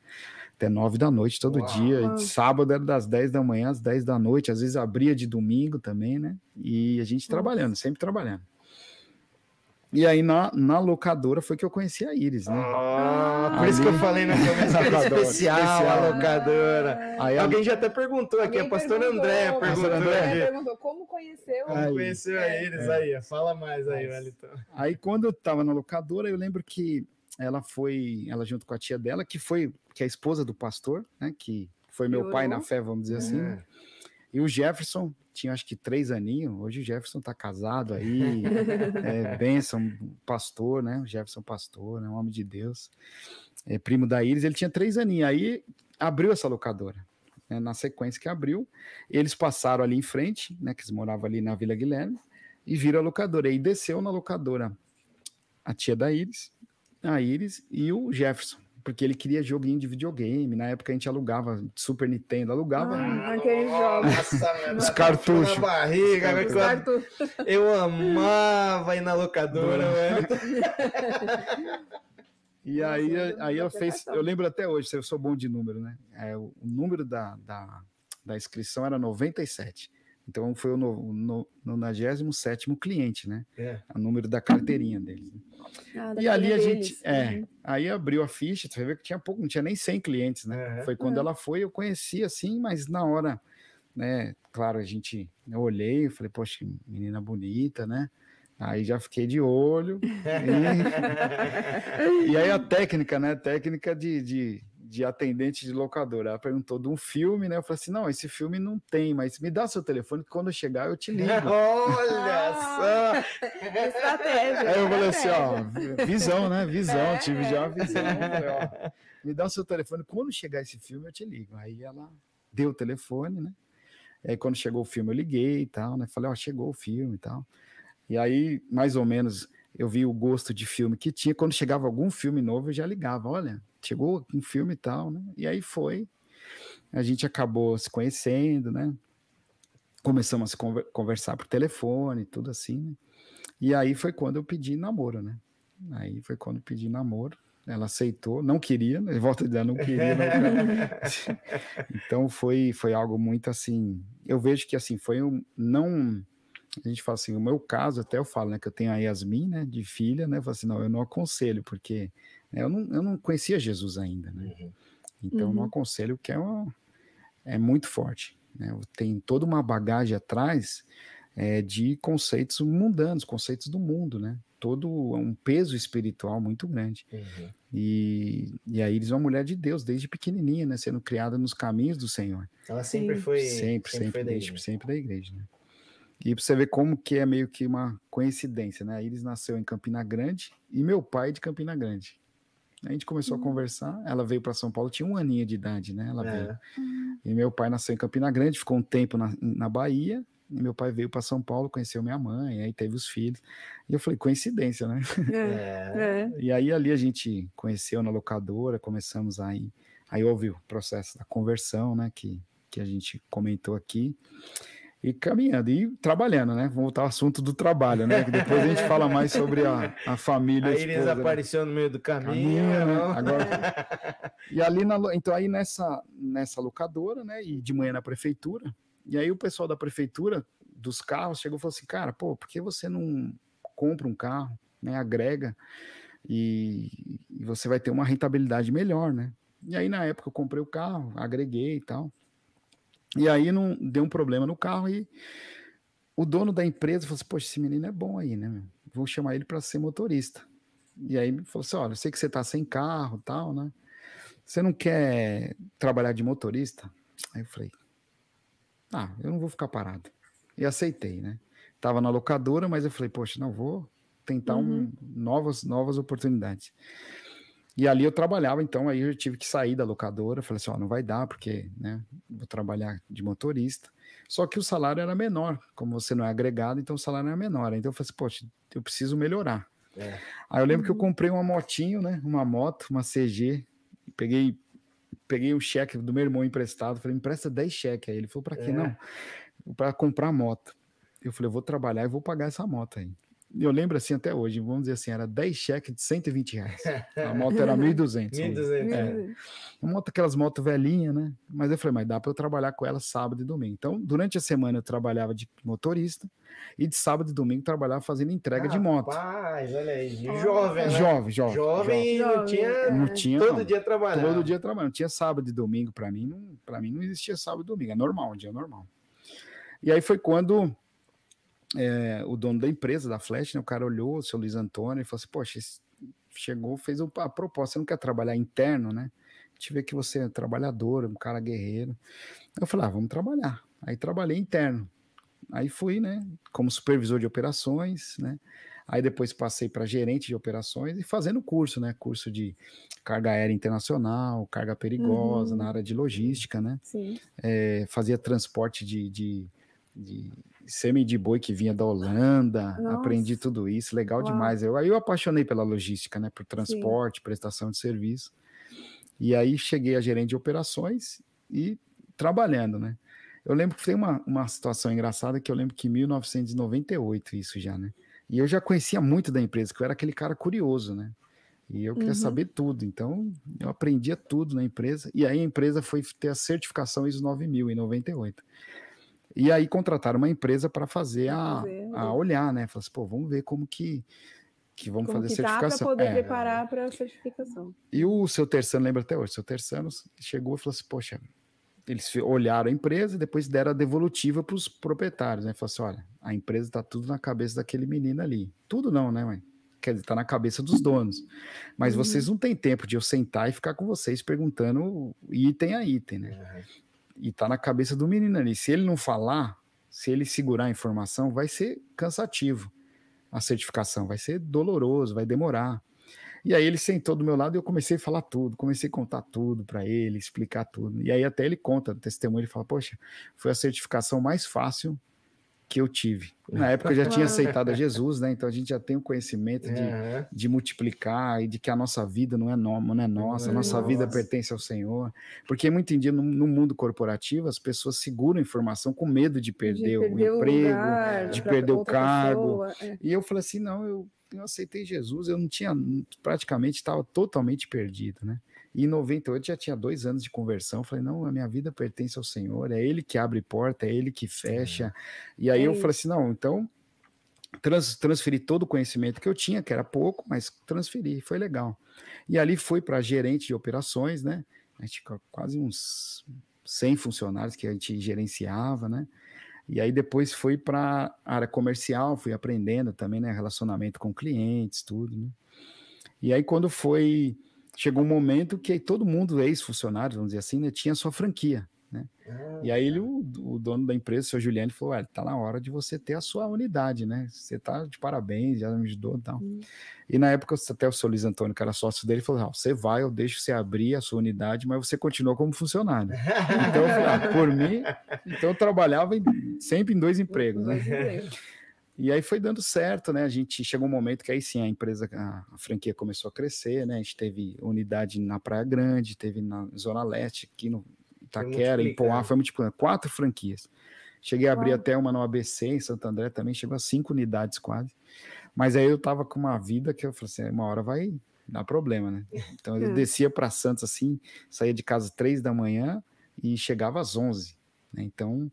Até nove da noite todo Uau. dia. E sábado era das 10 da manhã às 10 da noite, às vezes abria de domingo também, né? E a gente Nossa. trabalhando, sempre trabalhando. E aí na, na locadora foi que eu conheci a Iris, né? Ah, por isso que eu falei no começo que era especial, especial, a né? locadora. Aí Alguém já até perguntou aqui, a pastora perguntou, André a perguntou pastora André aqui. perguntou como conheceu. Como Aí. conheceu a Iris aí? Fala mais aí, Wellington. Aí quando eu tava na locadora, eu lembro que ela foi, ela junto com a tia dela, que foi, que é a esposa do pastor, né? Que foi meu pai Orou. na fé, vamos dizer assim. E o Jefferson tinha acho que três aninhos. Hoje o Jefferson tá casado aí, é bênção, pastor, né? O Jefferson pastor, né? Um homem de Deus. É primo da Iris, ele tinha três aninhos. Aí abriu essa locadora. né? Na sequência que abriu, eles passaram ali em frente, né? Que eles moravam ali na Vila Guilherme, e viram a locadora. E desceu na locadora a tia da Iris, a Iris e o Jefferson. Porque ele queria joguinho de videogame. Na época a gente alugava Super Nintendo, alugava. Ah, jogos. Nossa, meu, Os cartuchos. Na barriga, Os quando- cartu- Eu amava ir na locadora, velho. E Nossa, aí, aí lembro fez, eu lembro até hoje, eu sou bom de número, né? É, o, o número da, da, da inscrição era 97. Então foi o no, no, 97 cliente, né? É. O número da carteirinha deles. né? Ah, E ali a filha gente, deles. é, Uhum. aí abriu a ficha, você vai ver que tinha pouco, não tinha nem 100 clientes, né? Uhum. Foi quando É. ela foi, eu conheci assim, mas na hora, né? Claro, a gente, eu olhei, eu falei, poxa, que menina bonita, né? Aí já fiquei de olho. E, e aí a técnica, né? Técnica de, de, de atendente de locadora. Ela perguntou de um filme, né? Eu falei assim: não, esse filme não tem, mas me dá seu telefone que quando eu chegar eu te ligo. Olha só! Estratégia. Aí eu falei assim, ó, visão, né? Visão, É, tive já uma visão. Falei, ó, me dá o seu telefone, quando chegar esse filme eu te ligo. Aí ela deu o telefone, né? E aí quando chegou o filme eu liguei e tal, né? Falei, ó, chegou o filme e tal. E aí, mais ou menos, eu vi o gosto de filme que tinha. Quando chegava algum filme novo, eu já ligava, olha, chegou um filme e tal, né? E aí foi. A gente acabou se conhecendo, né? Começamos a conver- conversar por telefone, tudo assim, né? E aí foi quando eu pedi namoro, né? Aí foi quando eu pedi namoro. Ela aceitou, não queria, né? volta a dizer, não queria. não- então foi, foi algo muito assim. Eu vejo que assim foi um não. A gente fala assim, o meu caso, até eu falo, né, que eu tenho a Yasmin, né, de filha, né, eu falo assim, não, eu não aconselho, porque né, eu, não, eu não conhecia Jesus ainda, né, então eu não Uhum. aconselho, que é, uma, é muito forte, né, tem toda uma bagagem atrás é, de conceitos mundanos, conceitos do mundo, né, todo um peso espiritual muito grande, Uhum. e, e aí eles uma mulher de Deus, desde pequenininha, né, sendo criada nos caminhos do Senhor, Ela sempre foi. sempre, sempre, foi da desde, igreja. sempre da igreja, né? E pra você ver como que é meio que uma coincidência, né? A Iris nasceu em Campina Grande e meu pai é de Campina Grande. A gente começou a conversar, ela veio para São Paulo, tinha um aninho de idade, né? Ela veio. É. E meu pai nasceu em Campina Grande, ficou um tempo na, na Bahia, e meu pai veio para São Paulo, conheceu minha mãe, aí teve os filhos. E eu falei, coincidência, né? É, É. é. E aí ali a gente conheceu na locadora, começamos aí, aí houve o processo da conversão, né, que, que a gente comentou aqui, e caminhando, e trabalhando, né, vamos voltar ao assunto do trabalho, né, que depois a gente fala mais sobre a, a família. A a Iris esposa, né? no meio do caminho. Né? Agora, e ali na, então aí nessa, nessa locadora, né, e de manhã na prefeitura, e aí o pessoal da prefeitura, dos carros, chegou e falou assim, cara, pô, por que você não compra um carro, né, agrega, e, e você vai ter uma rentabilidade melhor, né? E aí na época eu comprei o carro, agreguei e tal, e aí não deu um problema no carro e o dono da empresa falou assim, poxa, esse menino é bom aí, né? Vou chamar ele para ser motorista. E aí me falou assim: olha, eu sei que você tá sem carro e tal, né? Você não quer trabalhar de motorista? Aí eu falei: ah, eu não vou ficar parado. E aceitei, né? Tava na locadora, mas eu falei: poxa, não vou tentar um, novas, novas oportunidades. E ali eu trabalhava, então aí eu tive que sair da locadora. Falei assim: ó, não vai dar, porque, né? Vou trabalhar de motorista. Só que o salário era menor, como você não é agregado, então o salário era menor. Então eu falei assim: poxa, eu preciso melhorar. É. Aí eu lembro que eu comprei uma motinho, né? Uma moto, uma CG. Peguei, peguei o cheque do meu irmão emprestado. Falei, empresta 10 cheques. Aí ele falou, para quê? É. Não, para comprar moto. Eu falei, eu vou trabalhar e vou pagar essa moto aí. Eu lembro assim até hoje, vamos dizer assim, era 10 cheques de 120 reais. A moto era 1.200. 1.200. É. Uma moto, aquelas motos velhinhas, né? Mas eu falei, mas dá para eu trabalhar com ela sábado e domingo. Então, durante a semana eu trabalhava de motorista e de sábado e domingo eu trabalhava fazendo entrega ah, de moto. Rapaz, olha aí. Jovem, né? Jovem, jovem. Jovem, jovem. não tinha, não tinha todo não. dia trabalhando. Todo dia trabalhando. Não tinha sábado e domingo para mim. Não, para mim não existia sábado e domingo. É normal, um dia normal. E aí foi quando é, o dono da empresa, da Flash, né, o cara olhou, o seu Luiz Antônio, e falou assim: Poxa, chegou, fez a proposta, você não quer trabalhar interno, né? A gente vê que você é trabalhador, um cara guerreiro. Eu falei: ah, vamos trabalhar. Aí trabalhei interno. Aí fui, né, como supervisor de operações, né? Aí depois passei para gerente de operações e fazendo curso, né? Curso de carga aérea internacional, carga perigosa uhum. na área de logística, né? Sim. É, fazia transporte de, de, de semi de boi que vinha da Holanda, Nossa. aprendi tudo isso, legal Uau. demais. Eu, aí eu apaixonei pela logística, né? Por transporte, Sim. prestação de serviço. E aí cheguei a gerente de operações e trabalhando, né? Eu lembro que tem uma, uma situação engraçada que eu lembro que em 1998, isso já, né? E eu já conhecia muito da empresa, que eu era aquele cara curioso, né? E eu queria uhum. saber tudo. Então, eu aprendia tudo na empresa. E aí a empresa foi ter a certificação ISO 9000 em 98. E aí contrataram uma empresa para fazer a, a olhar, né? Falaram assim, pô, vamos ver como que, que vamos como fazer que certificação. para poder é. preparar para a certificação. E o seu terceiro, lembra até hoje, o seu terceiro chegou e falou assim, poxa, eles olharam a empresa e depois deram a devolutiva para os proprietários, né? Falaram assim: olha, a empresa está tudo na cabeça daquele menino ali. Tudo não, né, mãe? Quer dizer, está na cabeça dos donos. Mas uhum. vocês não têm tempo de eu sentar e ficar com vocês perguntando item a item, né? Uhum. E está na cabeça do menino ali. Se ele não falar, se ele segurar a informação, vai ser cansativo. A certificação vai ser doloroso, vai demorar. E aí ele sentou do meu lado e eu comecei a falar tudo, comecei a contar tudo para ele, explicar tudo. E aí até ele conta testemunho, ele fala: "Poxa, foi a certificação mais fácil que eu tive. Na época eu já tinha aceitado a Jesus, né? Então a gente já tem o conhecimento de, é. de multiplicar e de que a nossa vida não é, no, não é nossa, a é nossa vida pertence ao Senhor. Porque muito em dia no, no, mundo corporativo as pessoas seguram informação com medo de perder, de perder o emprego, o lugar, de perder o cargo. é. E eu falei assim: não, eu eu aceitei Jesus, eu não tinha, praticamente estava totalmente perdido, né? E em 98 já tinha dois anos de conversão. Falei, não, a minha vida pertence ao Senhor, é Ele que abre porta, é Ele que fecha. É. E aí é eu isso. falei assim: não, então trans, transferi todo o conhecimento que eu tinha, que era pouco, mas transferi, foi legal. E ali fui para gerente de operações, né? A gente quase uns 100 funcionários que a gente gerenciava, né? E aí depois fui para a área comercial, fui aprendendo também, né, relacionamento com clientes, tudo, né? E aí quando foi, chegou um momento que todo mundo, ex-funcionário, vamos dizer assim, né, tinha sua franquia. Né? Ah, e aí ele, o, o, dono da empresa, o seu Juliano, falou: Olha, tá na hora de você ter a sua unidade, né? Você tá de parabéns, já me ajudou e tal. Hum. E na época, até o seu Luiz Antônio, que era sócio dele, falou: ah, Você vai, eu deixo você abrir a sua unidade, mas você continua como funcionário. então, eu falei, ah, por mim, então eu trabalhava em, sempre em dois empregos, né? E aí foi dando certo, né? A gente chegou um momento que aí sim a empresa, a, a, franquia começou a crescer, né? A gente teve unidade na Praia Grande, teve na Zona Leste, aqui no, Itaquera, em Poá, foi multiplicando. Quatro franquias. Cheguei a abrir Uau. até uma no ABC, em Santo André também, chegou a cinco unidades quase. Mas aí eu tava com uma vida que eu falei assim, uma hora vai dar problema, né? Então eu hum. descia para Santos assim, saía de casa três da manhã e chegava às onze. Né? Então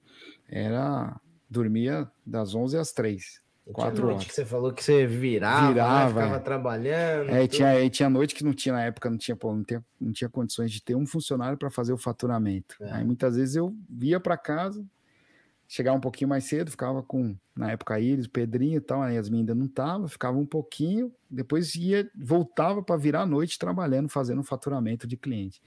era dormia das onze às três. Quatro horas. Que você falou que você virava, né? virava ficava é. trabalhando. É, tinha, tinha noite que não tinha na época, não tinha, pô, não, tinha, não tinha condições de ter um funcionário para fazer o faturamento. É. Aí muitas vezes eu via para casa, chegava um pouquinho mais cedo, ficava com, na época, Iris, Pedrinho e tal, a Yasmin ainda não tava, ficava um pouquinho, depois ia, voltava para virar a noite trabalhando, fazendo um faturamento de cliente.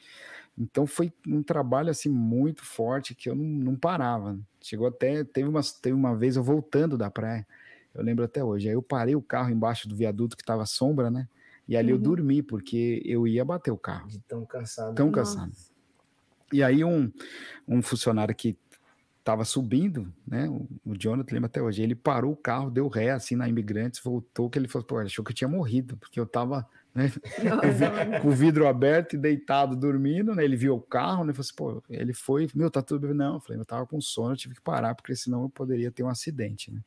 Então foi um trabalho assim muito forte que eu não, não parava. Chegou até, teve, umas, teve uma vez eu voltando da praia, eu lembro até hoje. Aí eu parei o carro embaixo do viaduto que estava sombra, né? E ali uhum. eu dormi, porque eu ia bater o carro. De tão cansado. Tão cansado. E aí um, um funcionário que estava subindo, né? O, o Jonathan lembra até hoje. Ele parou o carro, deu ré assim na Imigrantes, voltou, que ele falou, pô, achou que eu tinha morrido, porque eu estava né? com o vidro aberto e deitado, dormindo, né? Ele viu o carro, né? Falou assim, pô, ele foi, meu, tá tudo bem. Não, eu falei, eu tava com sono, eu tive que parar, porque senão eu poderia ter um acidente, né?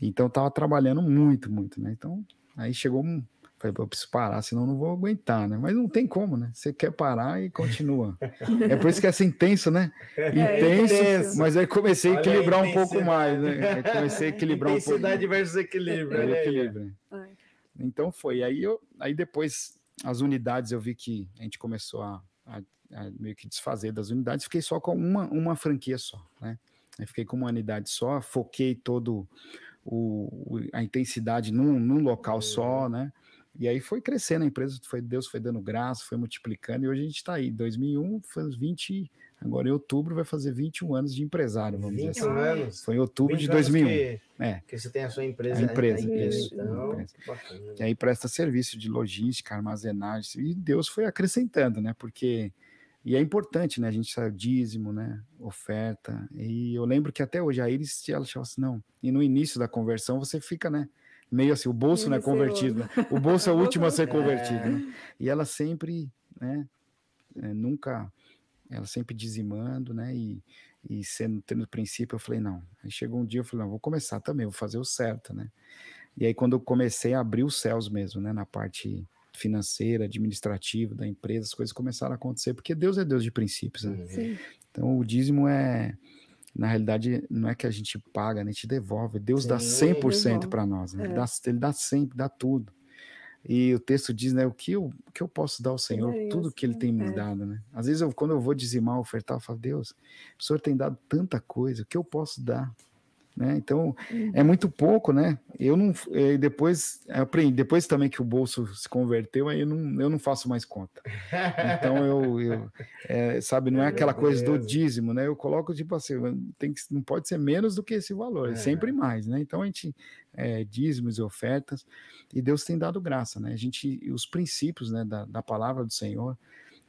Então eu tava trabalhando muito, muito, né? Então aí chegou um. Falei, eu preciso parar, senão não vou aguentar, né? Mas não tem como, né? Você quer parar e continua. é por isso que é assim intenso, né? É, Intenso, intenso. mas aí comecei a equilibrar um pouco mais, né? Aí comecei a equilibrar um pouco. Intensidade versus equilíbrio. É, né? equilíbrio. Ai. Então foi. Aí, eu, aí depois, as unidades, eu vi que a gente começou a, a- a meio que desfazer das unidades. Fiquei só com uma, uma franquia só, né? Aí fiquei com uma unidade só, foquei todo o, o- a intensidade num, num local só, né? E aí foi crescendo a empresa, foi, Deus foi dando graça, foi multiplicando, e hoje a gente está aí. 2001 foi uns 20, agora em outubro vai fazer 21 anos de empresário, vamos dizer 21 assim. anos. Foi em outubro 20 de anos 2001. Que, É. que você tem a sua empresa. A empresa, aí, isso, Então, a empresa. E aí presta serviço de logística, armazenagem, e Deus foi acrescentando, né? Porque e é importante, né? A gente sabe dízimo, né? Oferta. E eu lembro que até hoje a Iris ela achava assim, não. E no início da conversão você fica, né? Meio assim, o bolso não é convertido. né? O bolso é o último a ser convertido. É. né? E ela sempre, né? é, nunca, ela sempre dizimando, né? E, e sendo tendo princípio, eu falei, não. Aí chegou um dia, eu falei, não, vou começar também, vou fazer o certo, né? E aí, quando eu comecei a abrir os céus mesmo, né, na parte financeira, administrativa da empresa, as coisas começaram a acontecer, porque Deus é Deus de princípios, né? Uhum. Sim. Então, o dízimo é, na realidade, não é que a gente paga, né, a gente devolve. Deus dá Sim, 100% devolve. para nós, né? É. Ele, dá, ele dá sempre, dá tudo. E o texto diz, né, o que eu, o que eu posso dar ao Senhor, é tudo isso, que ele tem me é. dado, né? Às vezes, eu, quando eu vou dizimar, ofertar, eu falo, Deus, o Senhor tem dado tanta coisa, o que eu posso dar? Né? Então, Uhum. é muito pouco, né? Eu não, eh, depois aprendi, depois também que o bolso se converteu, aí eu não, eu não faço mais conta. Então eu, eu eh, sabe, não é aquela coisa do dízimo, né? Eu coloco tipo assim, tem que, não pode ser menos do que esse valor, é É. sempre mais, né? Então a gente eh, dízimos e ofertas e Deus tem dado graça, né? A gente, os princípios, né, da, da palavra do Senhor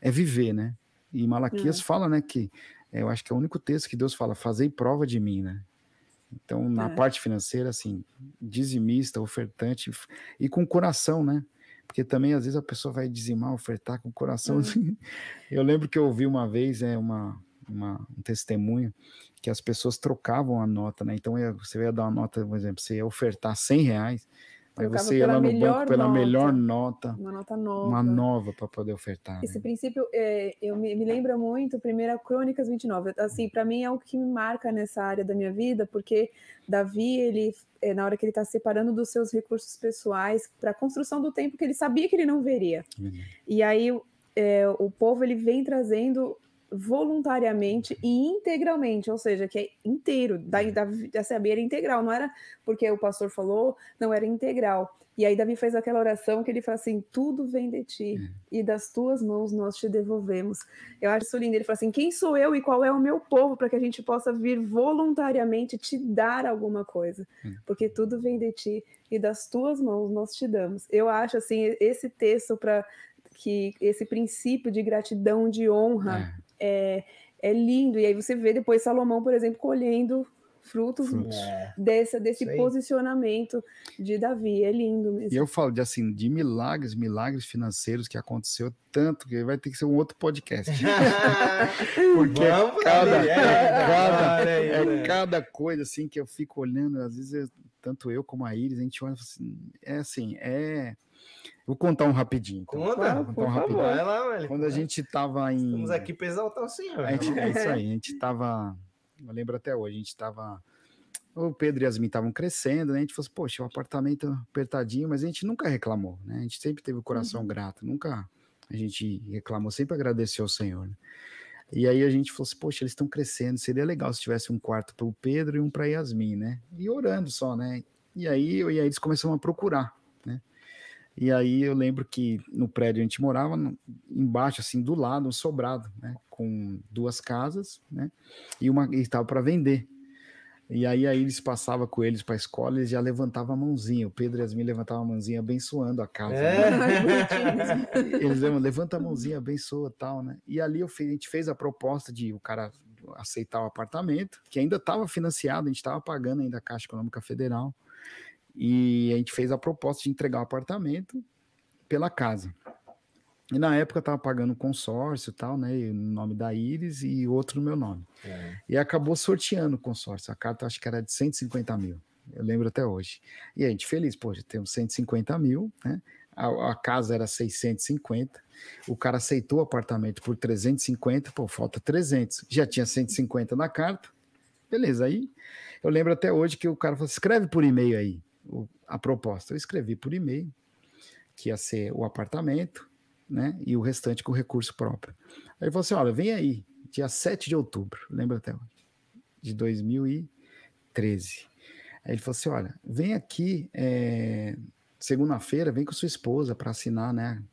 é viver, né? E Malaquias fala, né, que eh, eu acho que é o único texto que Deus fala, fazei prova de mim, né? Então, na É. parte financeira, assim, dizimista, ofertante e com coração, né? Porque também, às vezes, a pessoa vai dizimar, ofertar com coração. Hum. assim. Eu lembro que eu ouvi uma vez é, uma, uma- um testemunho que as pessoas trocavam a nota, né? Então, você ia dar uma nota, por exemplo, você ia ofertar 100 reais, aí você ia pela lá no melhor banco pela nota. melhor nota, Uma nota nova. uma nova para poder ofertar. Esse né? princípio, é, eu me, me lembra muito, primeira Crônicas 29. Assim, para mim é o que me marca nessa área da minha vida, porque Davi, ele, é, na hora que ele está separando dos seus recursos pessoais para a construção do templo que ele sabia que ele não veria. Uhum. E aí é, o povo ele vem trazendo voluntariamente e integralmente, ou seja, que é inteiro, daí Davi, essa era integral, não era porque o pastor falou, não era integral. E aí Davi fez aquela oração que ele fala assim: tudo vem de ti, e das tuas mãos nós te devolvemos. Eu acho isso lindo. Ele fala assim: quem sou eu e qual é o meu povo para que a gente possa vir voluntariamente te dar alguma coisa? Hum. Porque tudo vem de ti e das tuas mãos nós te damos. Eu acho assim, esse texto para que esse princípio de gratidão, de honra, É, é, lindo. E aí você vê depois Salomão, por exemplo, colhendo frutos. É. desse, desse posicionamento de Davi. É lindo mesmo. E eu falo de assim, de milagres, milagres financeiros que aconteceu tanto que vai ter que ser um outro podcast. Porque Vamos, cada- é, cada- É cada coisa assim que eu fico olhando, às vezes eu- tanto eu como a Iris, a gente olha e fala assim, é assim, é. Vou contar um rapidinho. então. Conta, por contar um rapidinho. vai lá, velho. Quando a gente tava em. Estamos aqui para exaltar o Senhor. A gente, é isso aí, a gente tava. Eu lembro até hoje, a gente tava. O Pedro e Yasmin estavam crescendo, né? A gente falou assim, poxa, o apartamento apertadinho, mas a gente nunca reclamou, né? A gente sempre teve o coração grato, nunca a gente reclamou, sempre agradeceu ao Senhor. né? E aí a gente falou assim, poxa, eles estão crescendo, seria legal se tivesse um quarto para o Pedro e um para Yasmin, né? E orando só, né? E aí eu e aí eles começaram a procurar, né? E aí eu lembro que no prédio a gente morava, no- embaixo, assim, do lado, um sobrado, né? Com duas casas, né? E uma estava para vender. E aí, aí eles passavam com eles para a escola, eles já levantavam a mãozinha. O Pedro e a Yasmin levantavam a mãozinha abençoando a casa. né? É. Mesmo. Eles levanta a mãozinha, abençoa tal, né? E ali eu fiz, a gente fez a proposta de o cara aceitar o apartamento, que ainda estava financiado, a gente estava pagando ainda a Caixa Econômica Federal. E a gente fez a proposta de entregar o apartamento pela casa. E na época eu estava pagando consórcio e tal, né? No nome da Iris e outro no meu nome. É. E acabou sorteando o consórcio. A carta acho que era de 150 mil. Eu lembro até hoje. E a gente feliz, poxa, temos 150 mil, né? A, a, casa era 650, o cara aceitou o apartamento por 350, pô, falta 300. Já tinha 150 na carta, beleza. Aí eu lembro até hoje que o cara falou: escreve por e-mail aí o, a proposta. Eu escrevi por e-mail, que ia ser o apartamento, né? E o restante com recurso próprio. Aí ele falou assim: olha, vem aí, dia 7 de outubro, lembra até de 2013. Aí ele falou assim: olha, vem aqui é, segunda-feira, vem com sua esposa para assinar, né?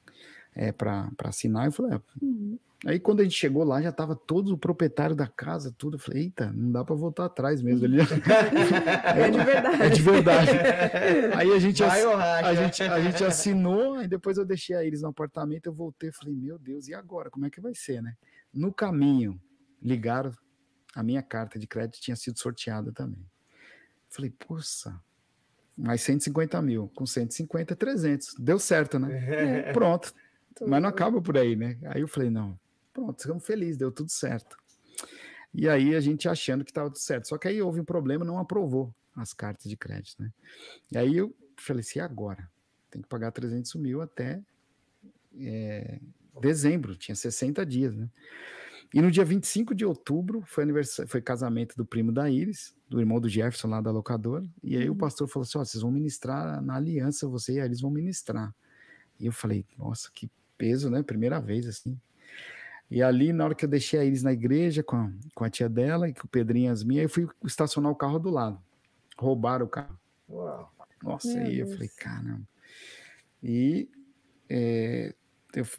É, para assinar. Eu falei: é. uhum. Aí quando a gente chegou lá, já estava todo o proprietário da casa, tudo. Eu falei, eita, não dá para voltar atrás mesmo. Ele... é de verdade. É de verdade. Aí a gente, ass... a, gente, a gente assinou, aí depois eu deixei a eles no apartamento, eu voltei, falei, meu Deus, e agora? Como é que vai ser, né? No caminho, ligaram, a minha carta de crédito tinha sido sorteada também. Falei, poxa, mais 150 mil, com 150, 300. Deu certo, né? É. Pronto. Mas não acaba por aí, né? Aí eu falei, não, pronto, ficamos felizes, deu tudo certo. E aí a gente achando que estava tudo certo. Só que aí houve um problema, não aprovou as cartas de crédito, né? E aí eu falei assim, agora? Tem que pagar 300 mil até é, dezembro, tinha 60 dias, né? E no dia 25 de outubro foi, aniversário, foi casamento do primo da Iris, do irmão do Jefferson lá da locadora. E aí uhum. o pastor falou assim: ó, vocês vão ministrar na aliança, você e a Iris vão ministrar. E eu falei, nossa, que peso, né? Primeira vez assim. E ali, na hora que eu deixei a Iris na igreja com a, com a tia dela e com o Pedrinho e as minhas, eu fui estacionar o carro do lado. Roubaram o carro. Uau. Nossa, Meu aí Deus. eu falei, caramba. E é,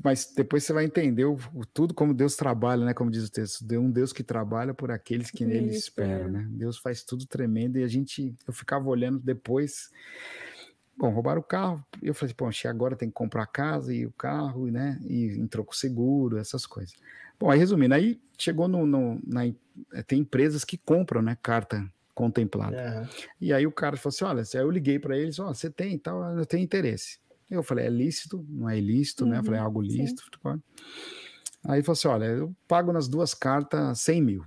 mas depois você vai entender o, o, tudo como Deus trabalha, né? Como diz o texto, de um Deus que trabalha por aqueles que nele esperam, né? Deus faz tudo tremendo e a gente, eu ficava olhando depois, bom, roubaram o carro, eu falei, bom, agora tem que comprar a casa e o carro, né? E entrou com seguro, essas coisas. Bom, aí resumindo, aí chegou no, no na, é, tem empresas que compram, né? Carta contemplada. Uhum. E aí o cara falou assim, olha, eu liguei para eles, ó, oh, você tem tal, eu tenho interesse. Eu falei, é lícito, não é ilícito, uhum, né? Eu falei, é uhum, algo lícito. Sim. Aí falou assim: olha, eu pago nas duas cartas 100 mil.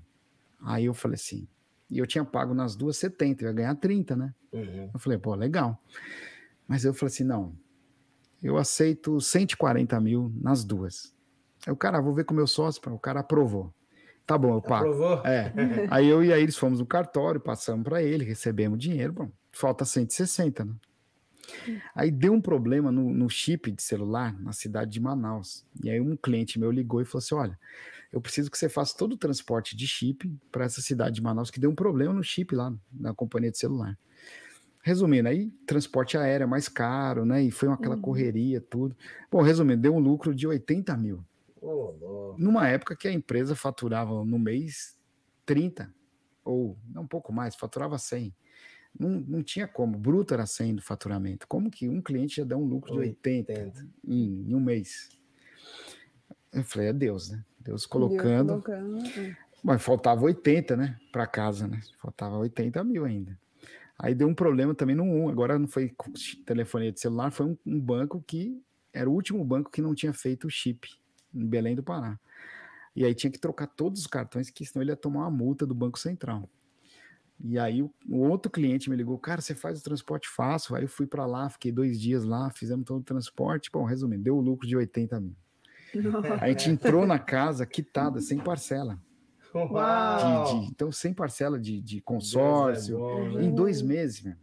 Aí eu falei assim, e eu tinha pago nas duas 70, eu ia ganhar 30, né? Uhum. Eu falei, pô, legal. Mas eu falei assim: não, eu aceito 140 mil nas duas. Aí o cara, vou ver com o meu sócio, o cara aprovou. Tá bom, eu pago. Aprovou? É. Aí eu e aí eles fomos no cartório, passamos para ele, recebemos dinheiro, bom, falta 160, né? Aí deu um problema no, no, chip de celular na cidade de Manaus. E aí um cliente meu ligou e falou assim: olha, eu preciso que você faça todo o transporte de chip para essa cidade de Manaus, que deu um problema no chip lá na companhia de celular. Resumindo, aí transporte aéreo é mais caro, né? E foi uma, aquela uhum. correria, tudo. Bom, resumindo, deu um lucro de 80 mil. Oh, Numa época que a empresa faturava no mês 30, ou não, um pouco mais, faturava 100. Não, não tinha como. Bruto era 100 do faturamento. Como que um cliente já dá um lucro de 80, 80. Em, em, um mês? Eu falei, é Deus, né? Deus colocando. Deus colocando. É. Mas faltava 80, né? Para casa, né? Faltava 80 mil ainda. Aí deu um problema também no 1. Agora não foi telefonia de celular, foi um, um banco que era o último banco que não tinha feito o chip em Belém do Pará. E aí tinha que trocar todos os cartões, que senão ele ia tomar uma multa do Banco Central. E aí o, outro cliente me ligou, cara, você faz o transporte fácil. Aí eu fui para lá, fiquei dois dias lá, fizemos todo o transporte. Bom, resumindo, deu o lucro de 80 mil. A gente entrou na casa quitada, sem parcela. De, de, então, sem parcela de, de consórcio. É bom, né? Em dois meses, meu.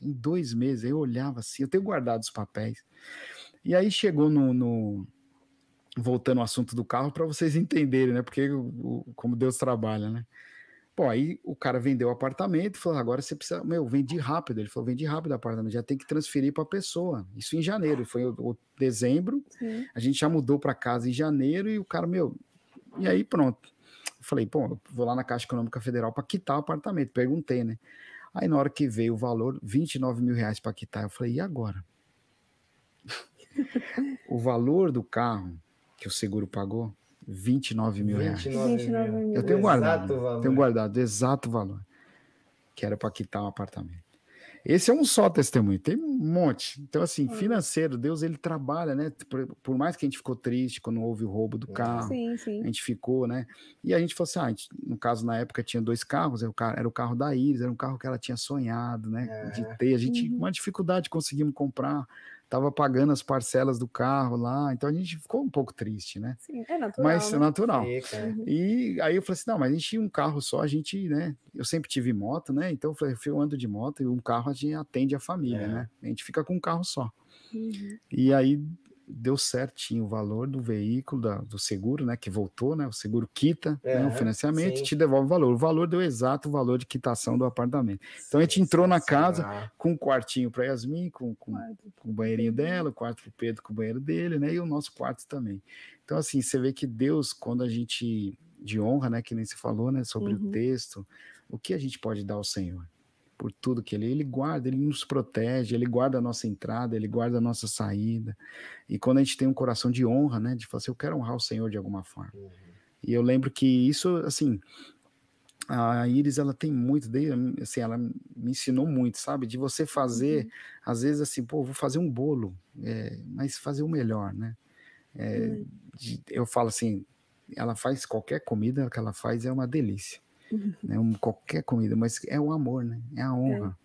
Em dois meses. Eu olhava assim, eu tenho guardado os papéis. E aí chegou no, no voltando ao assunto do carro, para vocês entenderem, né? Porque o, o, como Deus trabalha, né? Pô, aí o cara vendeu o apartamento e falou: agora você precisa. Meu, vendi rápido. Ele falou: vendi rápido o apartamento, já tem que transferir para a pessoa. Isso em janeiro, foi o, o dezembro. Sim. A gente já mudou para casa em janeiro e o cara, meu. E aí pronto. Eu falei: pô, vou lá na Caixa Econômica Federal para quitar o apartamento. Perguntei, né? Aí na hora que veio o valor, 29 mil reais para quitar, eu falei: e agora? o valor do carro que o seguro pagou 29 mil 29 reais. Mil. Eu tenho guardado, tenho guardado exato valor, que era para quitar um apartamento. Esse é um só testemunho, tem um monte. Então, assim, financeiro, Deus ele trabalha, né? Por, por, mais que a gente ficou triste quando houve o roubo do carro, sim, sim. a gente ficou, né? E a gente falou assim: ah, gente, no caso, na época tinha dois carros, era o carro, era o carro da Iris, era um carro que ela tinha sonhado, né? É. De ter. A gente, uhum. uma dificuldade, conseguimos comprar estava pagando as parcelas do carro lá, então a gente ficou um pouco triste, né? Sim, é natural. Mas né? é natural. Uhum. E aí eu falei assim: não, mas a gente tinha um carro só, a gente, né? Eu sempre tive moto, né? Então eu falei, eu ando de moto e um carro a gente atende a família, é. né? A gente fica com um carro só. Uhum. E aí deu certinho o valor do veículo, da, do seguro, né? Que voltou, né? O seguro quita é, né, o financiamento sim. e te devolve o valor. O valor deu exato o valor de quitação do apartamento. Então a gente entrou na casa com um quartinho para Yasmin, com, com, com, o banheirinho dela, o quarto para o Pedro com o banheiro dele, né? E o nosso quarto também. Então, assim, você vê que Deus, quando a gente de honra, né? Que nem se falou, né? Sobre uhum. o texto, o que a gente pode dar ao Senhor? Por tudo que ele, ele guarda, ele nos protege, ele guarda a nossa entrada, ele guarda a nossa saída. E quando a gente tem um coração de honra, né, de falar assim, eu quero honrar o Senhor de alguma forma. Uhum. E eu lembro que isso, assim, a Iris, ela tem muito, assim, ela me ensinou muito, sabe? De você fazer, uhum. às vezes assim, pô, vou fazer um bolo, é, mas fazer o melhor, né? É, uhum. de, eu falo assim, ela faz qualquer comida que ela faz é uma delícia né? Um, qualquer comida, mas é o amor, né? É a honra. É.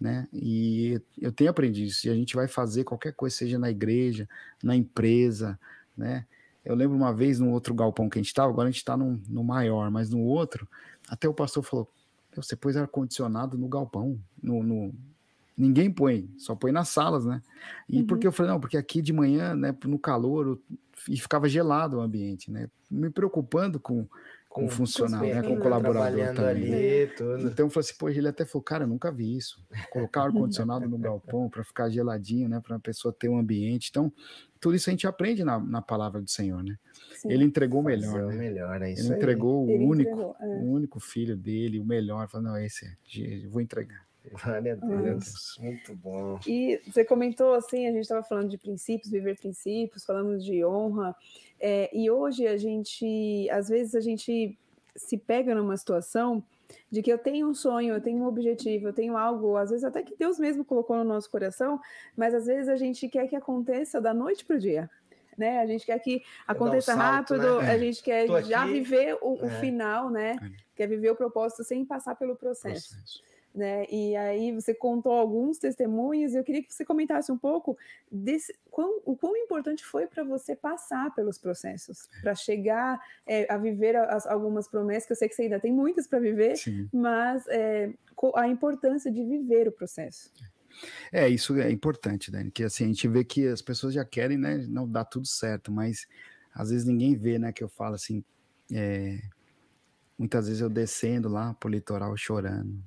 Né? E eu tenho aprendido isso. E a gente vai fazer qualquer coisa, seja na igreja, na empresa, né? Eu lembro uma vez no outro galpão que a gente estava, agora a gente está no, maior, mas no outro, até o pastor falou: você pôs ar-condicionado no galpão, no, no, ninguém põe, só põe nas salas, né? E uhum. porque eu falei, não, porque aqui de manhã, né, no calor, e ficava gelado o ambiente, né? Me preocupando com, com, com funcionário, né? com colaborador também. Ali, tudo. Então eu falei assim, pô, ele até falou, cara, nunca vi isso. Colocar ar-condicionado no galpão para ficar geladinho, né? Para a pessoa ter um ambiente. Então, tudo isso a gente aprende na, na palavra do Senhor, né? Sim. Ele entregou o melhor. Né? melhor é ele entregou o ele único, entregou, é. o único filho dele, o melhor. Falou, não, esse é, eu vou entregar. Glória a Deus, muito bom. E você comentou assim, a gente estava falando de princípios, viver princípios, falamos de honra, é, e hoje a gente, às vezes a gente se pega numa situação de que eu tenho um sonho, eu tenho um objetivo, eu tenho algo, às vezes até que Deus mesmo colocou no nosso coração, mas às vezes a gente quer que aconteça da noite para o dia. Né? A gente quer que aconteça um salto, rápido, né? a gente quer já viver o, o é. final, né? É. Quer viver o propósito sem passar pelo processo. processo né? E aí você contou alguns testemunhos, e eu queria que você comentasse um pouco desse quão, o quão importante foi para você passar pelos processos, para chegar é, a viver as, algumas promessas, que eu sei que você ainda tem muitas para viver, Sim. mas é, a importância de viver o processo. É, isso é importante, Dani, que assim, a gente vê que as pessoas já querem, né, não dá tudo certo, mas às vezes ninguém vê, né, que eu falo assim, é, muitas vezes eu descendo lá pro litoral chorando,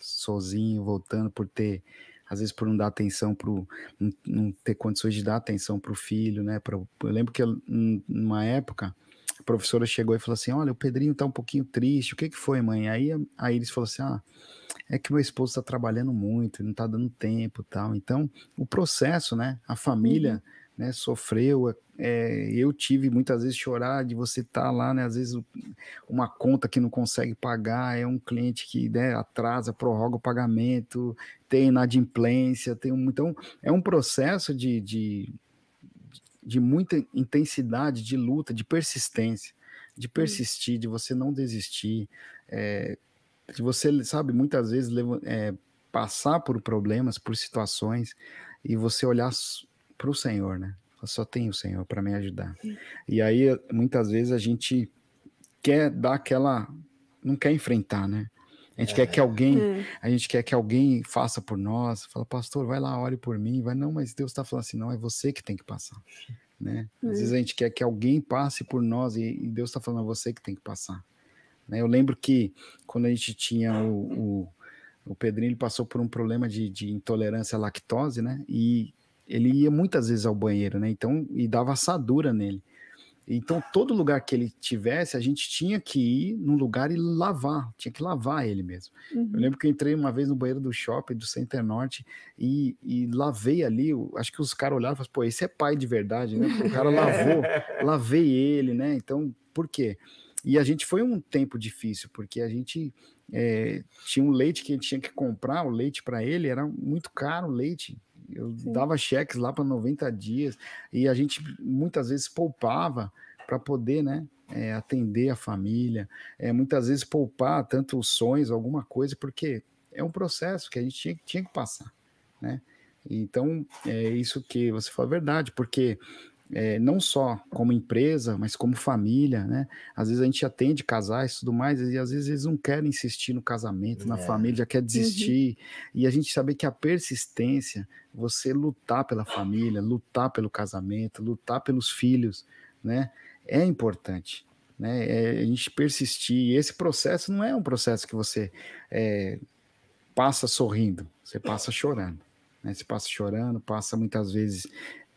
sozinho, voltando por ter, às vezes por não dar atenção para não, não, ter condições de dar atenção para o filho, né? Pra, eu lembro que eu, numa época a professora chegou e falou assim: Olha, o Pedrinho tá um pouquinho triste, o que que foi, mãe? Aí a Iris falou assim: Ah, é que meu esposo está trabalhando muito, não está dando tempo tal. Então, o processo, né? A família. Uhum né, sofreu. É, eu tive muitas vezes chorar de você estar tá lá, né, às vezes uma conta que não consegue pagar, é um cliente que né, atrasa, prorroga o pagamento, tem inadimplência, tem um, então é um processo de, de, de muita intensidade, de luta, de persistência, de persistir, de você não desistir, é, de você, sabe, muitas vezes é, passar por problemas, por situações, e você olhar para o Senhor, né? só tem o Senhor para me ajudar. E aí, muitas vezes, a gente quer dar aquela. não quer enfrentar, né? A gente é. quer que alguém, é. a gente quer que alguém faça por nós. Fala, pastor, vai lá, ore por mim. Vai, não, mas Deus está falando assim, não, é você que tem que passar. Né? Às vezes a gente quer que alguém passe por nós e, e Deus está falando, é você que tem que passar. Né? Eu lembro que quando a gente tinha o, o, o Pedrinho, ele passou por um problema de, de intolerância à lactose, né? E ele ia muitas vezes ao banheiro, né? Então, e dava assadura nele. Então, todo lugar que ele tivesse, a gente tinha que ir num lugar e lavar, tinha que lavar ele mesmo. Uhum. Eu lembro que eu entrei uma vez no banheiro do shopping, do Center Norte, e, e lavei ali, acho que os caras olharam e falaram, pô, esse é pai de verdade, né? O cara lavou, lavei ele, né? Então, por quê? E a gente foi um tempo difícil, porque a gente é, tinha um leite que a gente tinha que comprar, o leite para ele era muito caro o leite. Eu Sim. dava cheques lá para 90 dias e a gente muitas vezes poupava para poder, né, é, atender a família, é, muitas vezes poupar tanto os sonhos, alguma coisa, porque é um processo que a gente tinha, tinha que passar, né? Então, é isso que você falou é verdade, porque é, não só como empresa, mas como família, né? Às vezes a gente atende casais e tudo mais, e às vezes eles não querem insistir no casamento, na É. família, já quer desistir. E a gente saber que a persistência, você lutar pela família, lutar pelo casamento, lutar pelos filhos, né? É importante. Né? É a gente persistir. E esse processo não é um processo que você é, passa sorrindo, você passa chorando. Né? Você passa chorando, passa muitas vezes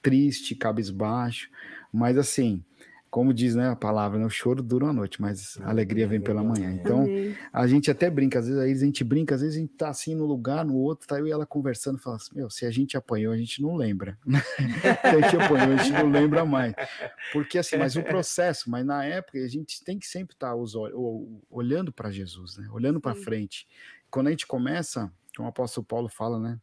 triste, cabisbaixo, mas assim, como diz né, a palavra, né, o choro dura uma noite, mas a alegria vem pela manhã. Então, a gente até brinca, às vezes, aí a gente brinca, às vezes a gente tá assim no lugar, no outro, tá eu e ela conversando, fala assim, meu, se a gente apanhou, a gente não lembra. se a gente apanhou, a gente não lembra mais. Porque assim, mas o processo, mas na época a gente tem que sempre estar os ol- o- olhando para Jesus, né? Olhando para frente. Quando a gente começa, como o apóstolo Paulo fala, né?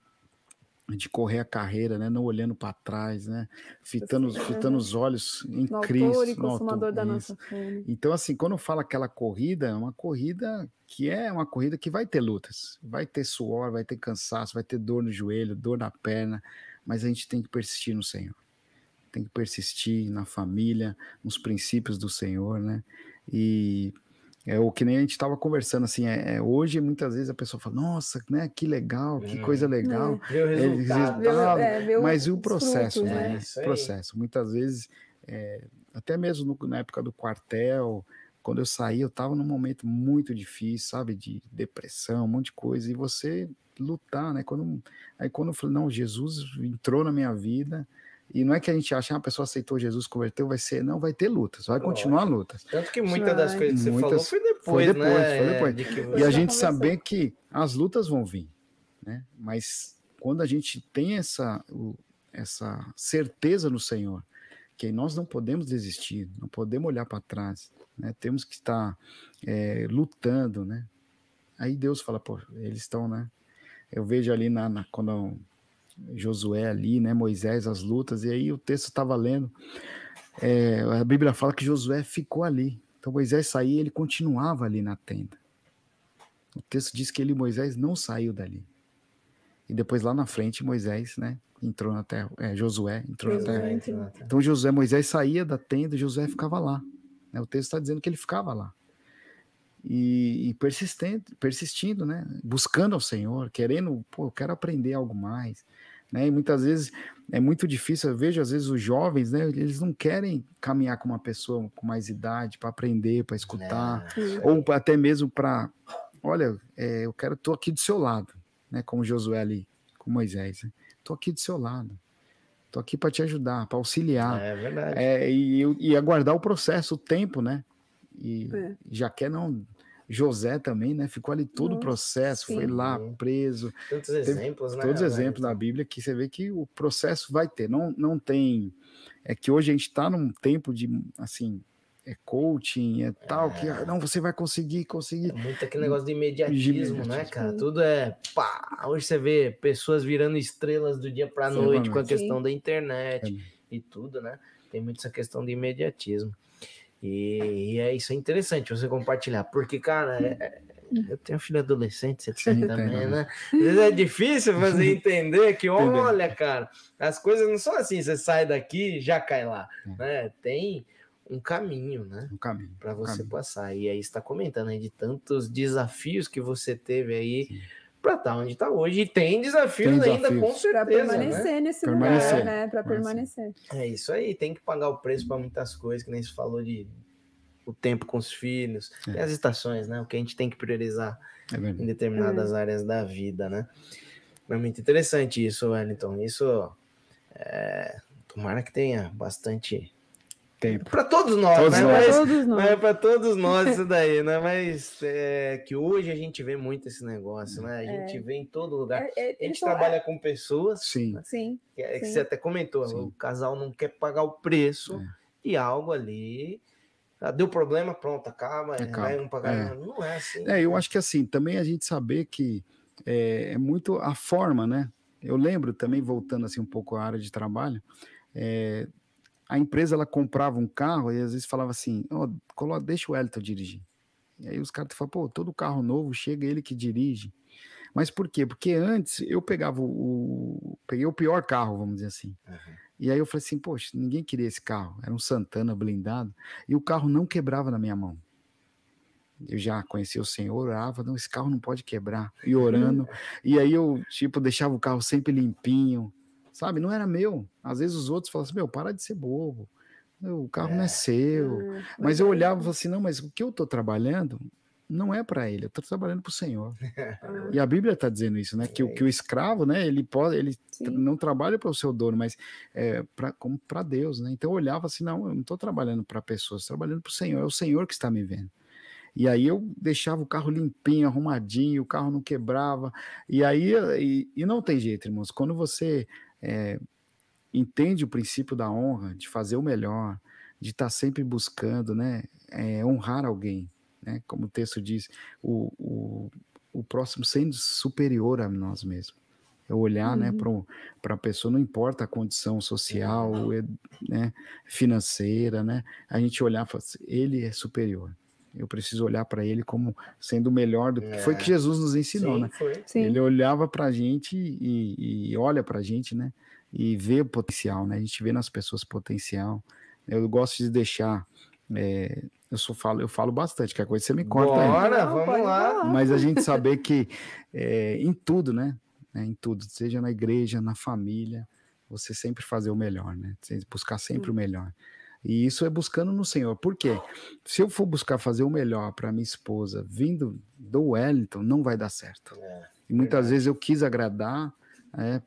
De correr a carreira, né? Não olhando para trás, né? Fitando, Sim. fitando os olhos em No Cristo. autor e no autor- consumador da nossa fé. Então, assim, quando fala aquela corrida, é uma corrida que é uma corrida que vai ter lutas, vai ter suor, vai ter cansaço, vai ter dor no joelho, dor na perna, mas a gente tem que persistir no Senhor. Tem que persistir na família, nos princípios do Senhor, né? E é o que nem a gente estava conversando, assim, é, é, hoje muitas vezes a pessoa fala, nossa, né, que legal, que Hum. coisa legal. Ver o É, resultado. O- Resultado, é, ver mas e o processo, frutos, né? É, isso aí. processo. Muitas vezes, é, até mesmo no- na época do quartel, quando eu saí, eu estava num momento muito difícil, sabe, de depressão, um monte de coisa, e você lutar, né? Quando, aí quando eu falei, não, Jesus entrou na minha vida, e não é que a gente acha, ah, a pessoa aceitou Jesus, converteu, vai ser, não, vai ter lutas, vai continuar lutas. Tanto que muitas das coisas que você Muitas- falou foi depois, foi depois, né? foi depois. De que E a gente conversou. saber que as lutas vão vir, né? Mas quando a gente tem essa, essa certeza no Senhor, que nós não podemos desistir, não podemos olhar para trás, né? Temos que estar é, lutando, né? Aí Deus fala, pô, eles estão, né? Eu vejo ali na, na- quando Josué ali, né? Moisés, as lutas, e aí o texto estava lendo, é, a Bíblia fala que Josué ficou ali. Então Moisés saía, ele continuava ali na tenda. O texto diz que ele, Moisés, não saiu dali. E depois lá na frente, Moisés, né, entrou na terra, é, Josué entrou na Josué. na terra. Então Josué, Moisés saía da tenda, e Josué ficava lá. né? O texto está dizendo que ele ficava lá. E, e persistente, persistindo, né? Buscando ao Senhor, querendo, pô, eu quero aprender algo mais. Né? E muitas vezes é muito difícil, eu vejo às vezes os jovens, né? Eles não querem caminhar com uma pessoa com mais idade para aprender, para escutar Né? Sim. ou até mesmo para, olha, é, eu quero, tô aqui do seu lado, né? Como Josué ali, com Moisés, né? tô aqui do seu lado, tô aqui para te ajudar, para auxiliar, É verdade. é, e, e aguardar o processo, o tempo, né? E É. já quer não, José também, né? Ficou ali todo o processo, foi sim. lá preso, Tantos exemplos, né? todos exemplos da Bíblia que você vê que o processo vai ter. Não, não tem. É que hoje a gente está num tempo de assim, é coaching, é tal, que ah, não, você vai conseguir, conseguir. É muito aquele negócio de imediatismo, né, imediatismo. cara? Sim. Tudo é pá. Hoje você vê pessoas virando estrelas do dia pra Sim, noite com a Sim. questão da internet É. e tudo, né? Tem muito essa questão de imediatismo. E, e é isso, é interessante você compartilhar, porque, cara, é- é- eu tenho filho adolescente, você tem também, né? Às vezes é difícil fazer entender que, olha, cara, as coisas não são assim, você sai daqui e já cai lá, É. né? Tem um caminho, né? No caminho. para você caminho. passar. E aí está comentando aí de tantos desafios que você teve aí Sim. Para estar onde está hoje. E tem desafios Tem ainda, com desafios. Para certeza. Né? permanecer nesse Permanecer. lugar, né? Para permanecer. É isso aí, tem que pagar o preço para muitas coisas, que nem se falou de o tempo com os filhos, É. e as estações, né? O que a gente tem que priorizar É em determinadas áreas da vida, né? É muito interessante isso, Wellington. Isso é, tomara que tenha bastante Tempo. para todos nós, Todos né? nós. Mas- Todos nós. é para todos nós isso daí, né? Mas é, que hoje a gente vê muito esse negócio, né? A gente vê em todo lugar. É, é, A gente trabalha com pessoas, Sim, Sim, que, é, que Sim. você até comentou, Sim. o casal não quer pagar o preço É. e algo ali Ah, deu problema, pronto, acaba, é, Acaba, vai um pagar. é. Não é assim. É, eu acho que assim, também a gente saber que é, é muito a forma, né? Eu lembro também, voltando assim um pouco à área de trabalho, é, a empresa ela comprava um carro e às vezes falava assim, ó, coloca, deixa o Elton dirigir. E aí os caras falam, pô, todo carro novo chega ele que dirige. Mas por quê? Porque antes eu pegava o, o- peguei o pior carro, vamos dizer assim. Uhum. E aí eu falei assim, poxa, ninguém queria esse carro. Era um Santana blindado e o carro não quebrava na minha mão. Eu já conhecia o Senhor, orava, não, esse carro não pode quebrar. E orando. E aí eu, tipo, deixava o carro sempre limpinho, sabe? Não era meu. Às vezes os outros falavam assim, meu, para de ser bobo. O carro não é seu. Ah, Mas eu olhava e falava assim, não, mas o que eu estou trabalhando não é para ele, eu estou trabalhando para o Senhor. E a Bíblia está dizendo isso, né? Que, o- que o escravo, né? Ele pode, ele sim. não trabalha para o seu dono, mas é pra, como para Deus, né? Então eu olhava assim, não, eu não estou trabalhando para pessoas, estou trabalhando para o Senhor, é o Senhor que está me vendo. E aí eu deixava o carro limpinho, arrumadinho, o carro não quebrava. E aí, e, e não tem jeito, irmãos, quando você é, entende o princípio da honra, de fazer o melhor, de estar sempre buscando, né? é, honrar alguém, né? Como o texto diz, o, o, o próximo sendo superior a nós mesmos. É olhar, né, Uhum. para a pessoa, não importa a condição social, né, financeira, né? A gente olhar e falar assim, ele é superior. Eu preciso olhar para ele como sendo o melhor do que foi que É. Jesus nos ensinou, Sim, né? foi. Sim. Ele olhava para a gente e, e olha para a gente, né? E vê o potencial, né? A gente vê nas pessoas potencial. Eu gosto de deixar. é, eu só falo, eu falo bastante, que a coisa você me corta aí. Bora, Não, vamos lá. Mas a gente saber que é, em tudo, né? É, em tudo, seja na igreja, na família, você sempre fazer o melhor, né? Você buscar sempre o melhor. E isso é buscando no Senhor. Por quê? Se eu for buscar fazer o melhor para minha esposa vindo do Wellington, não vai dar certo. É, E muitas Verdade. vezes eu quis agradar é,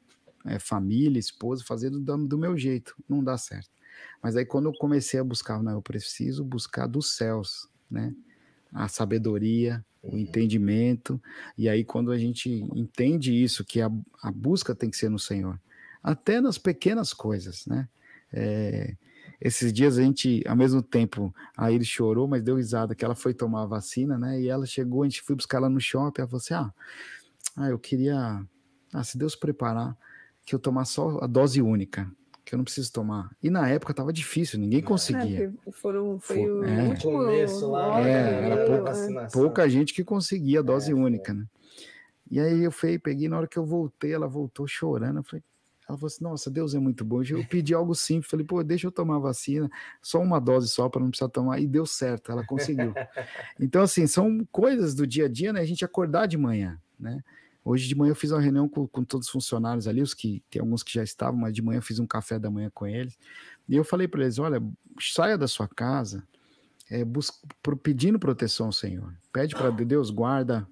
é, família, esposa, fazendo do, do meu jeito. Não dá certo. Mas aí quando eu comecei a buscar, não, eu preciso buscar dos céus, né? A sabedoria, o Uhum. entendimento. E aí quando a gente entende isso, que a, a busca tem que ser no Senhor. Até nas pequenas coisas, né? É, esses dias a gente, ao mesmo tempo, a Iris chorou, mas deu risada que ela foi tomar a vacina, né? E ela chegou, a gente foi buscar ela no shopping, ela falou assim: ah, ah, eu queria, ah, se Deus preparar, que eu tomar só a dose única, que eu não preciso tomar. E na época tava difícil, ninguém É, conseguia. porque foram, foi Foi- o é. último Começo lá, É, que era pouca é. vacinação. Pouca gente que conseguia a dose É, foi. única, né? E aí eu fui, peguei, na hora que eu voltei, ela voltou chorando, eu falei, ela falou assim, nossa, Deus é muito bom. Eu pedi algo simples, falei, pô, deixa eu tomar a vacina, só uma dose só para não precisar tomar, e deu certo, ela conseguiu. Então, assim, são coisas do dia a dia, né? A gente acordar de manhã, né? Hoje de manhã eu fiz uma reunião com, com todos os funcionários ali, os que tem alguns que já estavam, mas de manhã eu fiz um café da manhã com eles. E eu falei para eles: olha, saia da sua casa, é, busca, pro- pedindo proteção ao Senhor. Pede para Deus, guarda,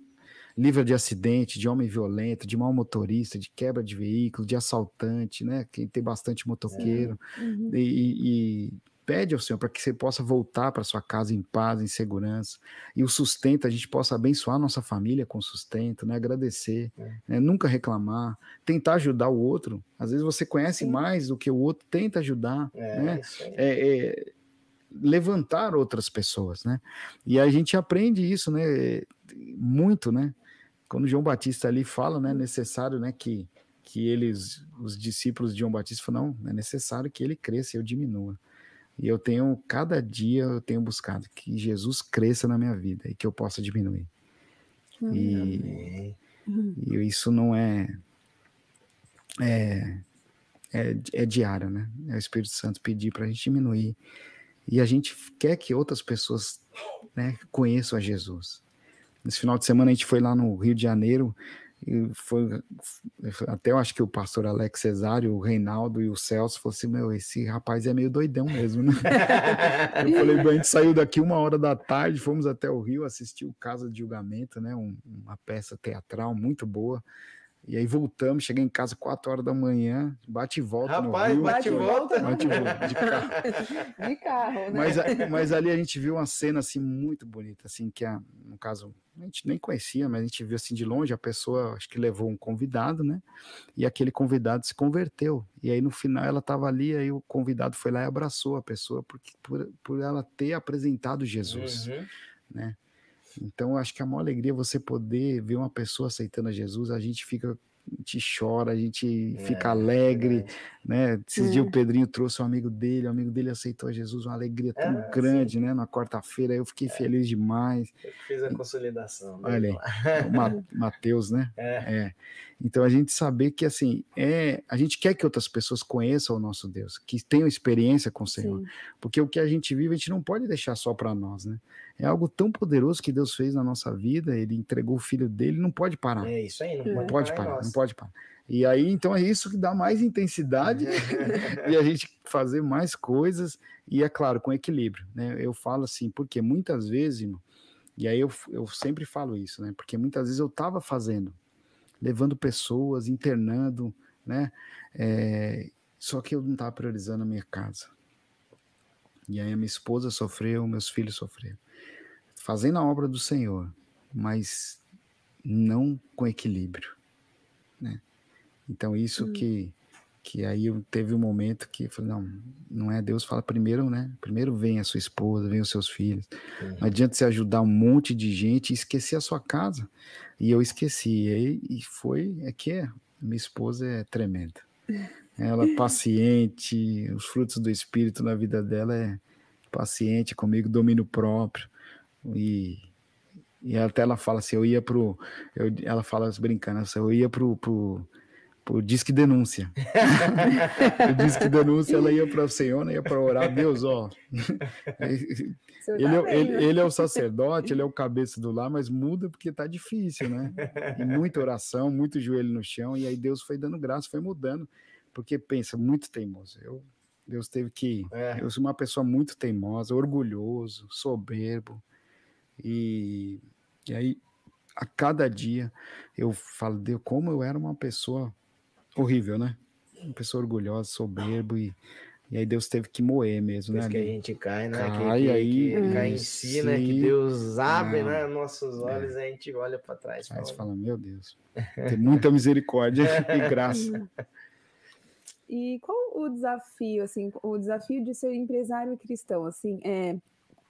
livra de acidente, de homem violento, de mau motorista, de quebra de veículo, de assaltante, né? Quem tem bastante motoqueiro. Uhum. E, e- pede ao Senhor para que você possa voltar para sua casa em paz, em segurança. E o sustento, a gente possa abençoar a nossa família com sustento, né? Agradecer, É. né? nunca reclamar, tentar ajudar o outro. Às vezes você conhece Sim. mais do que o outro, tenta ajudar, É, né? é, é, levantar outras pessoas, né? E a gente aprende isso, né? Muito, né? Quando João Batista ali fala, né? Necessário, né? Que que eles, os discípulos de João Batista, falam, não, é necessário que ele cresça e eu diminua. E eu tenho, cada dia eu tenho buscado que Jesus cresça na minha vida e que eu possa diminuir. E, Amém. e isso não é, é, é, é diário, né? É o Espírito Santo pedir para a gente diminuir. E a gente quer que outras pessoas né, conheçam a Jesus. Nesse final de semana a gente foi lá no Rio de Janeiro e foi até eu acho que o pastor Alex Cesário, o Reinaldo e o Celso falaram assim, meu, esse rapaz é meio doidão mesmo, né? Eu falei, "Bom, a gente saiu daqui uma hora da tarde, fomos até o Rio assistir o Casa de Julgamento, né? um- uma peça teatral muito boa. E aí voltamos, cheguei em casa 4 horas da manhã, bate e volta Rapaz, no Rio. bate e volta. Bate e volta, de carro. De carro, né? Mas, mas ali a gente viu uma cena assim muito bonita, assim, que a, no caso a gente nem conhecia, mas a gente viu assim de longe, a pessoa acho que levou um convidado, né? E aquele convidado se converteu. E aí no final ela estava ali, aí o convidado foi lá e abraçou a pessoa porque, por, por ela ter apresentado Jesus, Uhum. né? Então, acho que a maior alegria é você poder ver uma pessoa aceitando a Jesus, a gente fica, a gente chora, a gente fica É, alegre, verdade. né? Esses É. dias o Pedrinho trouxe um amigo dele, o amigo dele aceitou a Jesus, uma alegria tão Ah, grande, né? Na quarta-feira, eu fiquei feliz demais. Eu fiz a consolidação. né? Olha aí, o Ma- Mateus, né? É. É. Então a gente saber que assim, é, a gente quer que outras pessoas conheçam o nosso Deus, que tenham experiência com o Senhor, Sim. porque o que a gente vive a gente não pode deixar só para nós, né? É algo tão poderoso que Deus fez na nossa vida, ele entregou o filho dele, não pode parar. É isso aí, não É. Não pode, parar parar, não pode parar. E aí, então, é isso que dá mais intensidade e a gente fazer mais coisas, e é claro, com equilíbrio, né? Eu falo assim, porque muitas vezes, irmão, e aí eu, eu sempre falo isso, né? Porque muitas vezes eu estava fazendo, levando pessoas, internando, né? É, só que eu não estava priorizando a minha casa. E aí a minha esposa sofreu, meus filhos sofreram. Fazendo a obra do Senhor, mas não com equilíbrio, né? Então isso Hum. que que aí eu teve um momento que eu falei, não, não é Deus fala primeiro, né? Primeiro vem a sua esposa, vem os seus filhos. Uhum. Não adianta você ajudar um monte de gente e esquecer a sua casa. E eu esqueci. E, aí, e foi, é que é, minha esposa é tremenda. Ela é paciente, os frutos do espírito na vida dela é paciente comigo, domínio próprio. E, e até ela fala assim, eu ia pro, eu, ela fala assim, brincando, assim, eu ia pro, pro, pro Disque Denúncia. o Disque Denúncia, ela ia para o Senhor, né, ia para orar, Deus, ó, ele, tá é, ele, ele é o sacerdote, ele é o cabeça do lar, mas muda porque tá difícil, né? E muita oração, muito joelho no chão, e aí Deus foi dando graça, foi mudando, porque pensa, muito teimoso. Eu, Deus teve que. É. Eu sou uma pessoa muito teimosa, orgulhoso, soberbo, e, e aí a cada dia eu falo, Deus, como eu era uma pessoa horrível, né? Uma pessoa orgulhosa, soberbo, e, e aí Deus teve que moer mesmo, Depois né? que a gente cai, né? que, Cai, que, aí- que cai em si, né? Que Sim. Deus abre Não. né, nossos olhos e a gente olha para trás. Aí você fala, fala, meu Deus, tem muita misericórdia e graça. E qual o desafio, assim, o desafio de ser empresário cristão, assim, é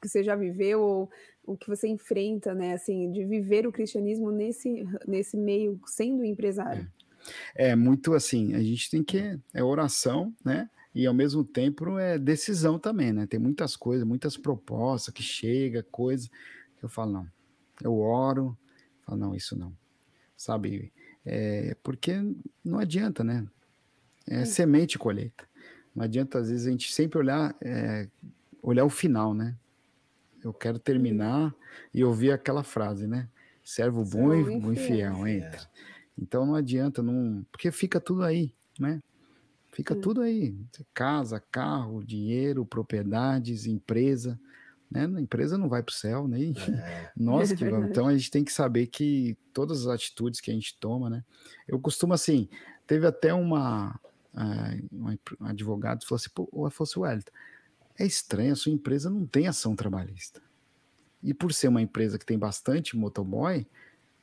que você já viveu ou o que você enfrenta, né, assim, de viver o cristianismo nesse nesse meio sendo empresário? É muito assim, a gente tem que, é oração, né? E ao mesmo tempo é decisão também, né? Tem muitas coisas, muitas propostas que chega, coisa que eu falo, não, eu oro, falo, não, isso não, sabe? É, porque não adianta, né? É semente e colheita. Não adianta, às vezes, a gente sempre olhar, é, olhar o final, né? Eu quero terminar e ouvir aquela frase, né? Servo bom e, bom infiel. fiel, entra. Então não adianta, não, porque fica tudo aí, né? Fica Hum. tudo aí. Casa, carro, dinheiro, propriedades, empresa. Né? A empresa não vai para o céu, nem É. nós É que vamos. verdade. Então a gente tem que saber que todas as atitudes que a gente toma, né? Eu costumo assim, teve até uma, uma empre- um advogado que falou assim, pô, falou assim, Wellington, é estranho, a sua empresa não tem ação trabalhista. E por ser uma empresa que tem bastante motoboy,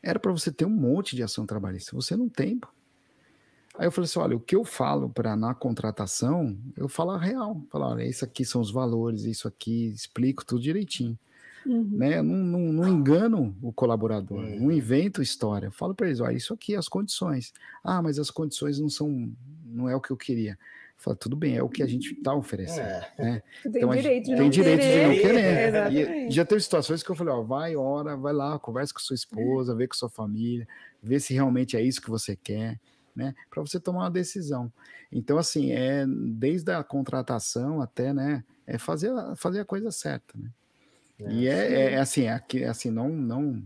era para você ter um monte de ação trabalhista. Você não tem. pô. Aí eu falei assim: olha, o que eu falo para na contratação, eu falo a real. Falar, olha, isso aqui são os valores, isso aqui, explico tudo direitinho. Uhum. Né? Não, não, não engano o colaborador, Uhum. não invento história. Eu falo para eles: olha, isso aqui é as condições. Ah, mas as condições não são, não é o que eu queria. Eu falo, tudo bem, é o que a gente está oferecendo. É. né? Tem Então, a direito de tem não direito de não querer. Exatamente. E já teve situações que eu falei, ó, vai, ora, vai lá, conversa com sua esposa, vê com sua família, vê se realmente é isso que você quer, né? Para você tomar uma decisão. Então, assim, é desde a contratação até, né, é fazer, a- fazer a coisa certa, né? E é, é, é assim, é aqui, assim, não, não,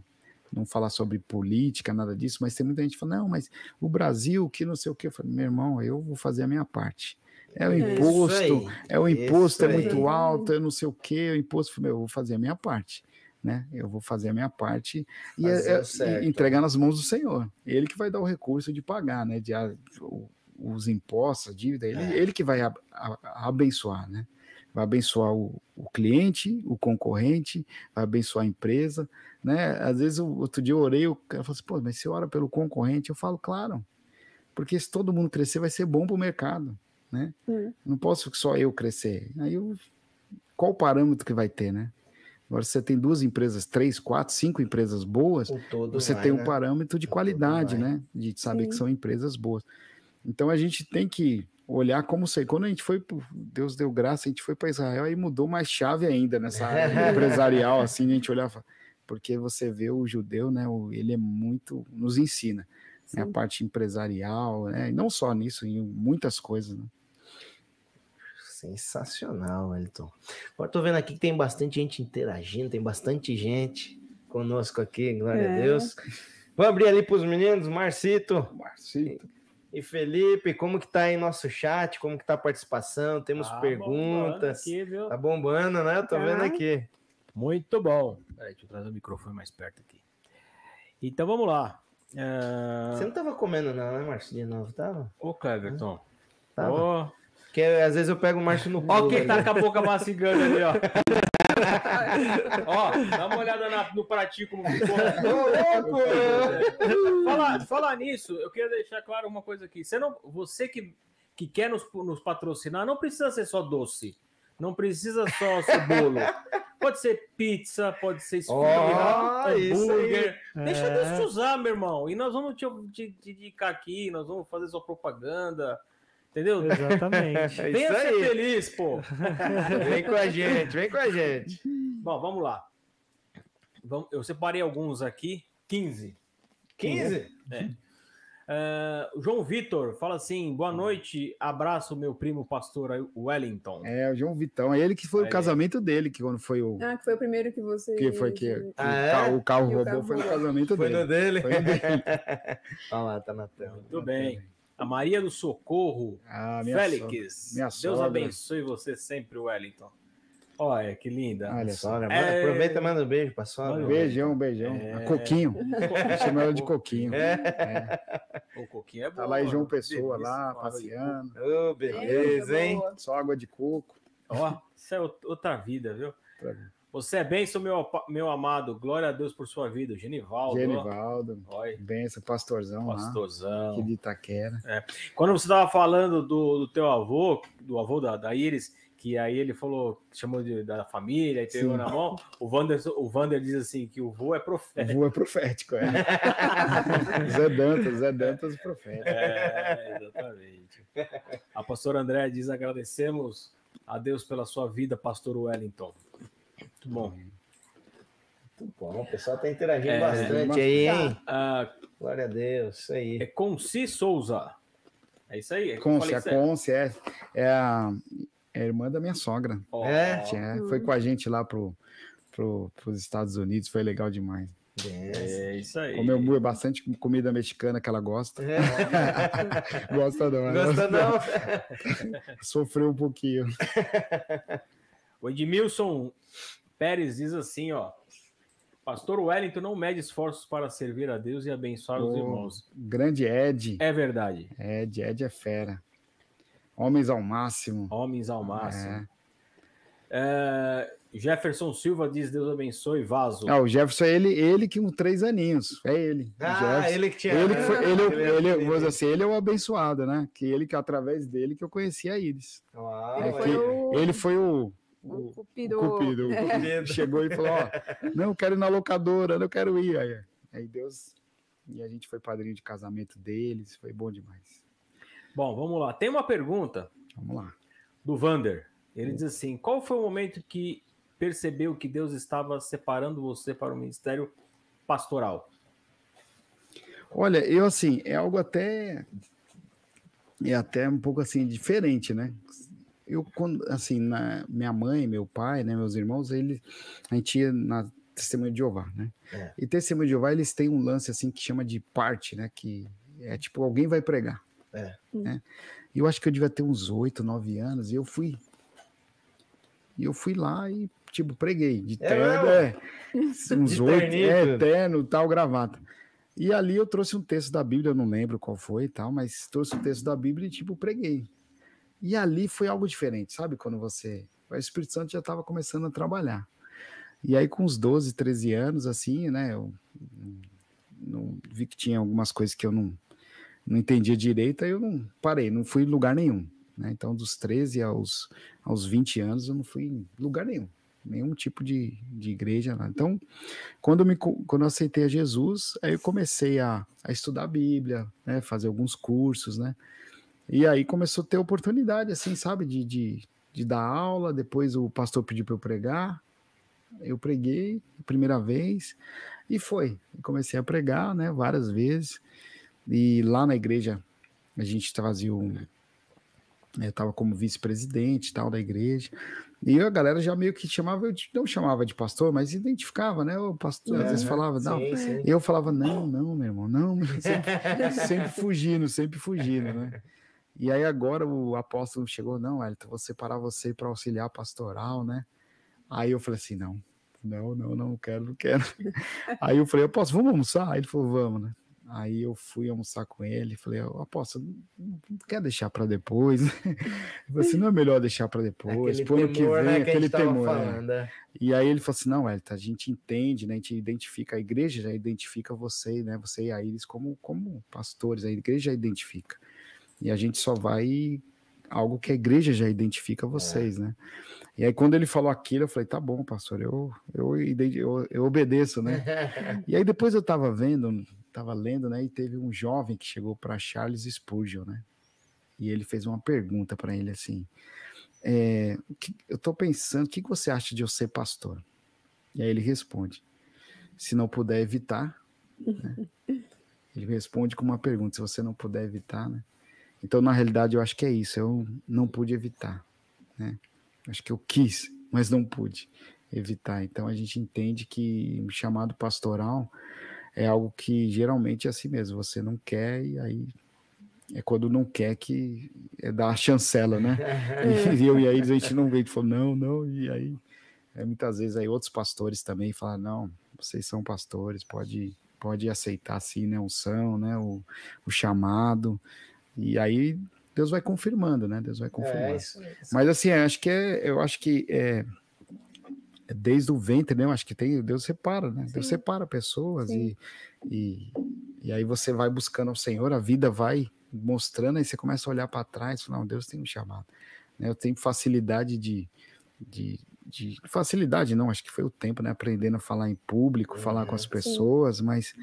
não falar sobre política, nada disso, mas tem muita gente que fala, não, mas o Brasil, que não sei o quê. Eu falei, meu irmão, eu vou fazer a minha parte. É o É. imposto, Isso aí. é o imposto é Isso aí. muito alto, é não sei o quê, o imposto, meu, eu vou fazer a minha parte. né? Eu vou fazer a minha parte e, é- e entregar nas mãos do Senhor. Ele que vai dar o recurso de pagar, né? De, a- o- os impostos, a dívida, ele, É. ele que vai a- a- abençoar, né? Vai abençoar o, o cliente, o concorrente, vai abençoar a empresa, né? Às vezes, o- outro dia eu orei, o cara falou assim, pô, mas você ora pelo concorrente? Eu falo, claro, porque se todo mundo crescer, vai ser bom para o mercado, né? Hum. Não posso só eu crescer. Aí, eu, qual o parâmetro que vai ter, né? Agora, se você tem duas empresas, três, quatro, cinco empresas boas, você vai, tem um né? parâmetro de O qualidade, né? De saber que Sim. são empresas boas. Então a gente tem que olhar como sei. Quando a gente foi, Deus deu graça, a gente foi para Israel aí mudou mais chave ainda nessa área empresarial, assim, a gente olhava, porque você vê o judeu, né? Ele é muito, nos ensina né, a parte empresarial, né? E não só nisso, em muitas coisas. Né? Sensacional, Wellington. Agora tô vendo aqui que tem bastante gente interagindo, tem bastante gente conosco aqui, glória a É. Deus. Vamos abrir ali para os meninos, Marcito Marcito. e Felipe, como que tá aí nosso chat, como que tá a participação, temos Tá bombando perguntas, aqui, viu? tá bombando, né? Eu tô Tá. vendo aqui. Muito bom. Peraí, deixa eu trazer o microfone mais perto aqui. Então vamos lá. É... Você não tava comendo não, né, Márcio, de novo, tava? Ô, Cleverton. Tava. Ó, Porque às vezes eu pego o Márcio no Ó quem tá com a boca mastigando ali, ó. ó, dá uma olhada na- no pratinho como ficou. Louco! Falar, falar nisso, eu queria deixar claro uma coisa aqui. Você, não, você que, que quer nos, nos patrocinar, não precisa ser só doce. Não precisa só ser bolo. Pode ser pizza, pode ser esfirra, isso hambúrguer. Deixa É. Deus te usar, meu irmão. E nós vamos te, te, te indicar aqui, nós vamos fazer sua propaganda. Entendeu? Exatamente. É Venha ser aí. feliz, pô. Vem com a gente, vem com a gente. Bom, vamos lá. Eu separei alguns aqui. 15. 15? Ah, o João Vitor fala assim: boa noite, abraço meu primo pastor Wellington. É, o João Vitão. É ele que foi Aí. o casamento dele, que quando foi o. Ah, que foi o primeiro que você. que foi que, que Ah, o, é? o carro E o roubou, carro foi no roubou. casamento Foi dele. no dele? Foi no dele. Olha lá, tá na tela. Muito bem. A Maria do Socorro, Ah, minha Félix. sogra. minha Deus sogra. abençoe você sempre, Wellington. Olha, que linda. Olha só. É. Aproveita e manda um beijo pra sogra. Manda um Beijão, beijão. É. Coquinho. Chama ela de Coquinho. É. O coquinho é bom. Tá lá em João. Pessoa, lá, passeando. Ô, beleza, hein? Só água de coco. Ó, isso é out- outra vida, viu? Outra vida. Você é bênção, meu, meu amado. Glória a Deus por sua vida. Genivaldo. Genivaldo. Olha, Benção, pastorzão lá. pastorzão. Aqui de Itaquera. Quando você estava falando do, do teu avô, do avô da, da Iris, que aí ele falou, chamou de, da família e pegou Sim. na mão, o Vander, o Vander diz assim que o vô é O profeta. vô é profético, é. Zé Dantas, Zé Dantas profeta. É, exatamente. A pastora André diz: agradecemos a Deus pela sua vida, pastor Wellington. Muito bom. Muito bom, o pessoal tá interagindo É, bastante aí, hein? Ah, Glória a Deus, isso aí. é Conci Souza. É isso aí? é falei a certo. Conce é, é a, é a irmã da minha sogra. Ó, É? É, foi com a gente lá pro, pro, pros Estados Unidos, foi legal demais. É isso aí. Comeu bastante comida mexicana que ela gosta. É. Gosta não, ela Gosta não? Sofreu um pouquinho. O Edmilson Pérez diz assim, ó. Pastor Wellington não mede esforços para servir a Deus e abençoar os Ô, irmãos. Grande Ed. É verdade. Ed, Ed é fera. Homens ao máximo. Homens ao máximo. É. É, Jefferson Silva diz Deus abençoe, vaso. Ah, o Jefferson é ele, ele que com três aninhos. É ele. Ah, Jefferson. ele que tinha. Ele, que foi, ele, é o- Ele é ele, assim, ele é o abençoado, né? Que ele que através dele que eu conheci a Iris. Uau, Ele É foi que o- Ele foi o, O o, Cupido. o Cupido. o Cupido. Chegou e falou: Ó, não, quero ir na locadora, não quero ir. Aí, aí Deus. E a gente foi padrinho de casamento deles, foi bom demais. Bom, vamos lá. Tem uma pergunta Vamos lá. do Vander. Ele diz assim: qual foi o momento que percebeu que Deus estava separando você para o ministério pastoral? Olha, eu assim, é algo até é até um pouco assim diferente, né? Eu quando assim, na, minha mãe, meu pai, né, meus irmãos, eles a gente ia na Testemunha de Jeová, né? É. E Testemunha de Jeová, eles têm um lance assim que chama de parte, né, que é tipo alguém vai pregar. É. Né? E eu acho que eu devia ter uns oito, nove anos e eu fui e eu fui lá e tipo, preguei. De É terno, mesmo? é. Uns oito, é, terno, tal, gravata. E ali eu trouxe um texto da Bíblia, eu não lembro qual foi e tal, mas trouxe um texto da Bíblia e, tipo, preguei. E ali foi algo diferente, sabe? Quando você. O Espírito Santo já estava começando a trabalhar. E aí, com uns 12, 13 anos, assim, né? Eu não- vi que tinha algumas coisas que eu não, não entendia direito, aí eu não parei, não fui em lugar nenhum. Né? Então, dos 13 aos, aos 20 anos, eu não fui em lugar nenhum, nenhum tipo de, de igreja. Lá. Então, quando me, quando eu aceitei a Jesus, aí eu comecei a, a estudar a Bíblia, né? fazer alguns cursos, né? E aí começou a ter oportunidade, assim, sabe, de, de, de dar aula. Depois o pastor pediu para eu pregar, eu preguei a primeira vez e foi. Comecei a pregar, né, várias vezes. E lá na igreja a gente fazia um. Eu estava como vice-presidente e tal da igreja. E a galera já meio que chamava, eu não chamava de pastor, mas identificava, né? O pastor, às vezes falava, não, Sim, sim. eu falava, não, não, meu irmão, não, sempre, sempre fugindo, sempre fugindo, né? E aí agora o apóstolo chegou, não, Elton, vou separar você para auxiliar pastoral, né? Aí eu falei assim, não, não, não, não quero, não quero. Aí eu falei, apóstolo, vamos almoçar? Aí ele falou, vamos, né? Aí eu fui almoçar com ele, falei, apóstolo, não não quer deixar para depois? Falou assim, não é melhor deixar para depois, Aquele pro ano que temor, vem, né, que aquele temor. é. falando. é. E aí ele falou assim: não, Elton, a gente entende, né? A gente identifica, a igreja já identifica você, né? Você e a Iris como, como pastores, a igreja já identifica. E a gente só vai algo que a igreja já identifica vocês, né? E aí, quando ele falou aquilo, eu falei, tá bom, pastor, eu, eu, eu, eu obedeço, né? E aí depois eu tava vendo, tava lendo, né? E teve um jovem que chegou para Charles Spurgeon, né? E ele fez uma pergunta para ele assim: é, eu tô pensando, o que que você acha de eu ser pastor? E aí ele responde: se não puder evitar, né? ele responde com uma pergunta: se você não puder evitar, né? Então, na realidade, eu acho que é isso. Eu não pude evitar, né? Acho que eu quis, mas não pude evitar. Então, a gente entende que o chamado pastoral é algo que geralmente é assim mesmo. Você não quer e aí é quando não quer que é dar a chancela, né? E eu e aí a gente não veio, falou, não, não, e aí é, muitas vezes aí outros pastores também falam, não, vocês são pastores, pode, pode aceitar assim, né, unção, né, o, o chamado, e aí Deus vai confirmando, né, Deus vai confirmando. É, isso, isso. Mas assim, eu acho que é, eu acho que é, é desde o ventre, né? Eu acho que tem, Deus separa, né? Deus Sim. separa pessoas Sim. e, e, e aí você vai buscando o Senhor, a vida vai mostrando, aí você começa a olhar para trás, e falar, não, Deus tem um chamado. Né? Eu tenho facilidade de, de, de facilidade, não, acho que foi o tempo, né? Aprendendo a falar em público, falar com as pessoas, mas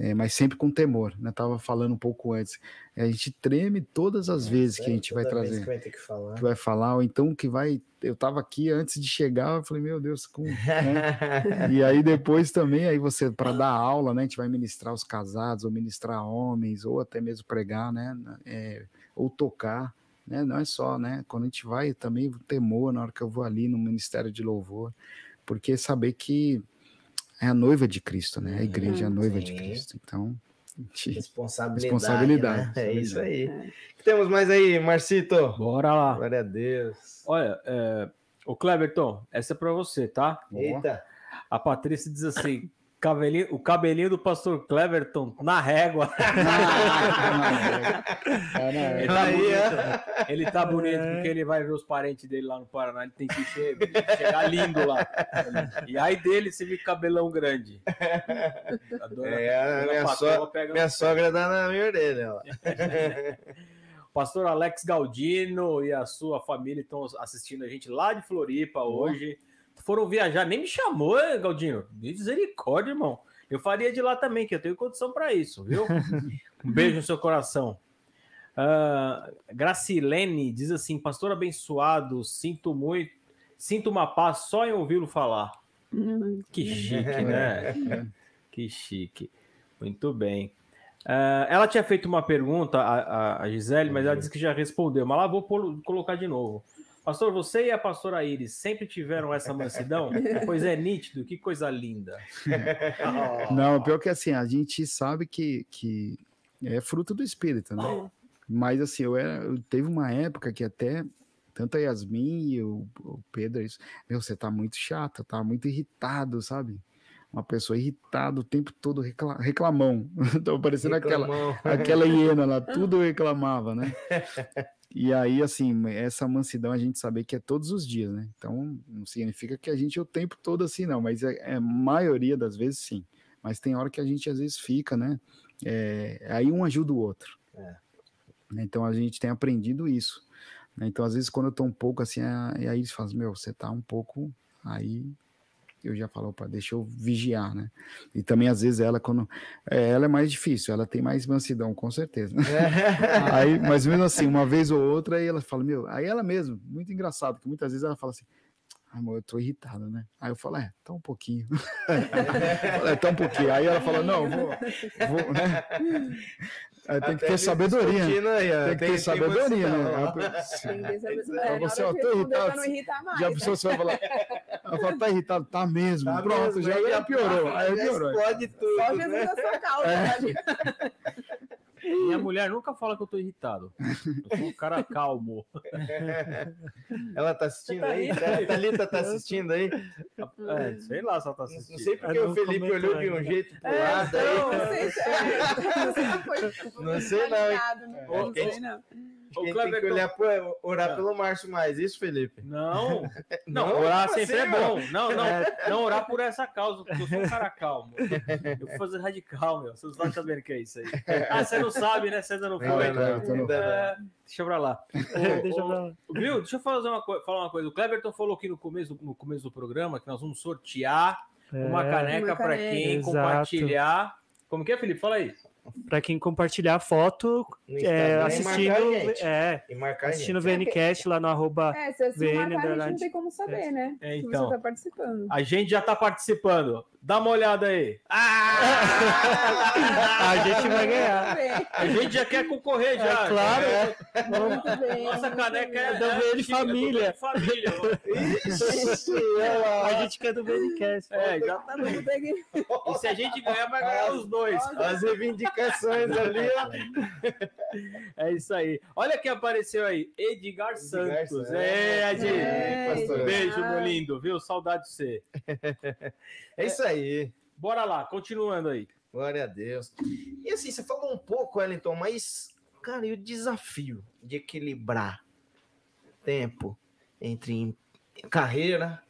é, mas sempre com temor, né? Tava falando um pouco antes. A gente treme todas as vezes que a gente vai trazer que vai ter que falar. que vai falar, ou então que vai. Eu tava aqui antes de chegar, eu falei, meu Deus, como. né? E aí depois também, aí você, para dar aula, né? A gente vai ministrar os casados, ou ministrar homens, ou até mesmo pregar, né? é, ou tocar, né? Não é só, né? Quando a gente vai também, o temor na hora que eu vou ali no Ministério de Louvor, porque saber que é a noiva de Cristo, né? A igreja é a noiva de Sim. Cristo. Então, Responsabilidade. Responsabilidade, né? É isso aí. É. O que temos mais aí, Marcito? Bora lá. Glória a Deus. Olha, é, o Cleberton, essa é pra você, tá? Eita. A Patrícia diz assim: cabelinho, o cabelinho do pastor Cleverton na régua. É, né? Ele tá, bonito, ele tá bonito porque ele vai ver os parentes dele lá no Paraná. Ele tem que che- chegar lindo lá. E aí dele vê cabelão grande. A dona, É, a minha, so- minha sogra tá na minha orelha. Ó. Pastor Alex Galdino e a sua família estão assistindo a gente lá de Floripa hoje. Foram viajar, nem me chamou, hein, Galdino. Misericórdia, irmão. Eu faria de lá também, que eu tenho condição para isso, viu? um beijo no seu coração. Ah, Gracilene diz assim: Pastor abençoado, sinto muito, sinto uma paz só em ouvi-lo falar. Que chique, né? Que chique. Muito bem. Ah, ela tinha feito uma pergunta, a, a- Gisele, mas ela disse que já respondeu. Mas lá vou colocar de novo. Pastor, você e a pastora Iris sempre tiveram essa mansidão? Pois é nítido, que coisa linda. Não, pior que assim, a gente sabe que, que é fruto do espírito, né? Mas assim, eu era, eu teve uma época que até tanto a Yasmin e o, o Pedro, isso, meu, você tá muito chato, tá muito irritado, sabe? Uma pessoa irritada o tempo todo, recla reclamão. Tava parecendo aquela, aquela hiena lá, tudo reclamava, né? E aí, assim, essa mansidão a gente saber que é todos os dias, né? Então, não significa que a gente é o tempo todo assim, não, mas é, é maioria das vezes sim. Mas tem hora que a gente às vezes fica, né? É, aí um ajuda o outro. É. Então a gente tem aprendido isso. Né? Então, às vezes, quando eu tô um pouco assim, aí eles falam, meu, você tá um pouco. Aí eu já falo, opa, deixa eu vigiar, né? E também, às vezes, ela, quando. É, ela é mais difícil, ela tem mais mansidão, com certeza. aí, mas mesmo assim, uma vez ou outra, aí ela fala, meu, aí ela mesmo, muito engraçado, porque muitas vezes ela fala assim. Amor, eu tô irritada, né? Aí eu falo, é, tá um pouquinho. é, tá um pouquinho. Aí ela fala, não, vou, vou né? É, tem que ter sabedoria. Aí, tem que ter sabedoria, né? Tem que ter sabedoria. É, você, ó, tô irritado. Mais, já pensou, você vai falar. Ela fala, tá irritado, tá mesmo. Tá Pronto, mesmo, já, já piorou. Aí piorou. Explode tudo. Só Jesus né? é sua causa. É. Minha mulher nunca fala que eu tô irritado. Eu sou um cara calmo. Ela tá assistindo tá aí? A Thalita tá assistindo aí? É, sei lá se ela tá assistindo. Não sei porque o Felipe olhou de um jeito pro é, lado aí. Não sei se, é, não sei se foi. Não sei não. Não sei não. Quem tem que olhar pro, orar pelo Márcio mais, isso, Felipe? Não, não, não orar sempre é bom. Não, não, não orar por essa causa, porque eu sou um cara calmo. Eu vou fazer radical, meu. Vocês não estão sabendo o que é isso aí. Ah, você não sabe, né? Você ainda não foi. Não, não, não, é, deixa pra lá. deixa pra lá. Viu? Deixa eu fazer uma, falar uma coisa. O Cleverton falou aqui no começo, no começo do programa que nós vamos sortear é, uma caneca para quem Exato. compartilhar. Como que é, Felipe? Fala aí para quem compartilhar a foto é, assistindo, é, assistindo o VNCast lá no arroba é, se VN, marcar, a gente não tem como saber, é. né? É, então, você tá participando. A gente já tá participando. Dá uma olhada aí. Ah! a gente vai ganhar. A gente já quer concorrer já. É claro. Muito bem, Nossa caneca é da VN Família. família. a gente quer do VNCast. É, exatamente. E se a gente ganhar, vai ganhar os dois. As reivindicações ali. É isso aí. Olha quem apareceu aí. Edgar, Edgar Santos. É, Ed. É, Beijo, meu lindo, viu? Saudade de você. É isso aí. Bora lá, continuando aí. Glória a Deus. E assim, você falou um pouco, Wellington, mas, cara, e o desafio de equilibrar tempo entre carreira,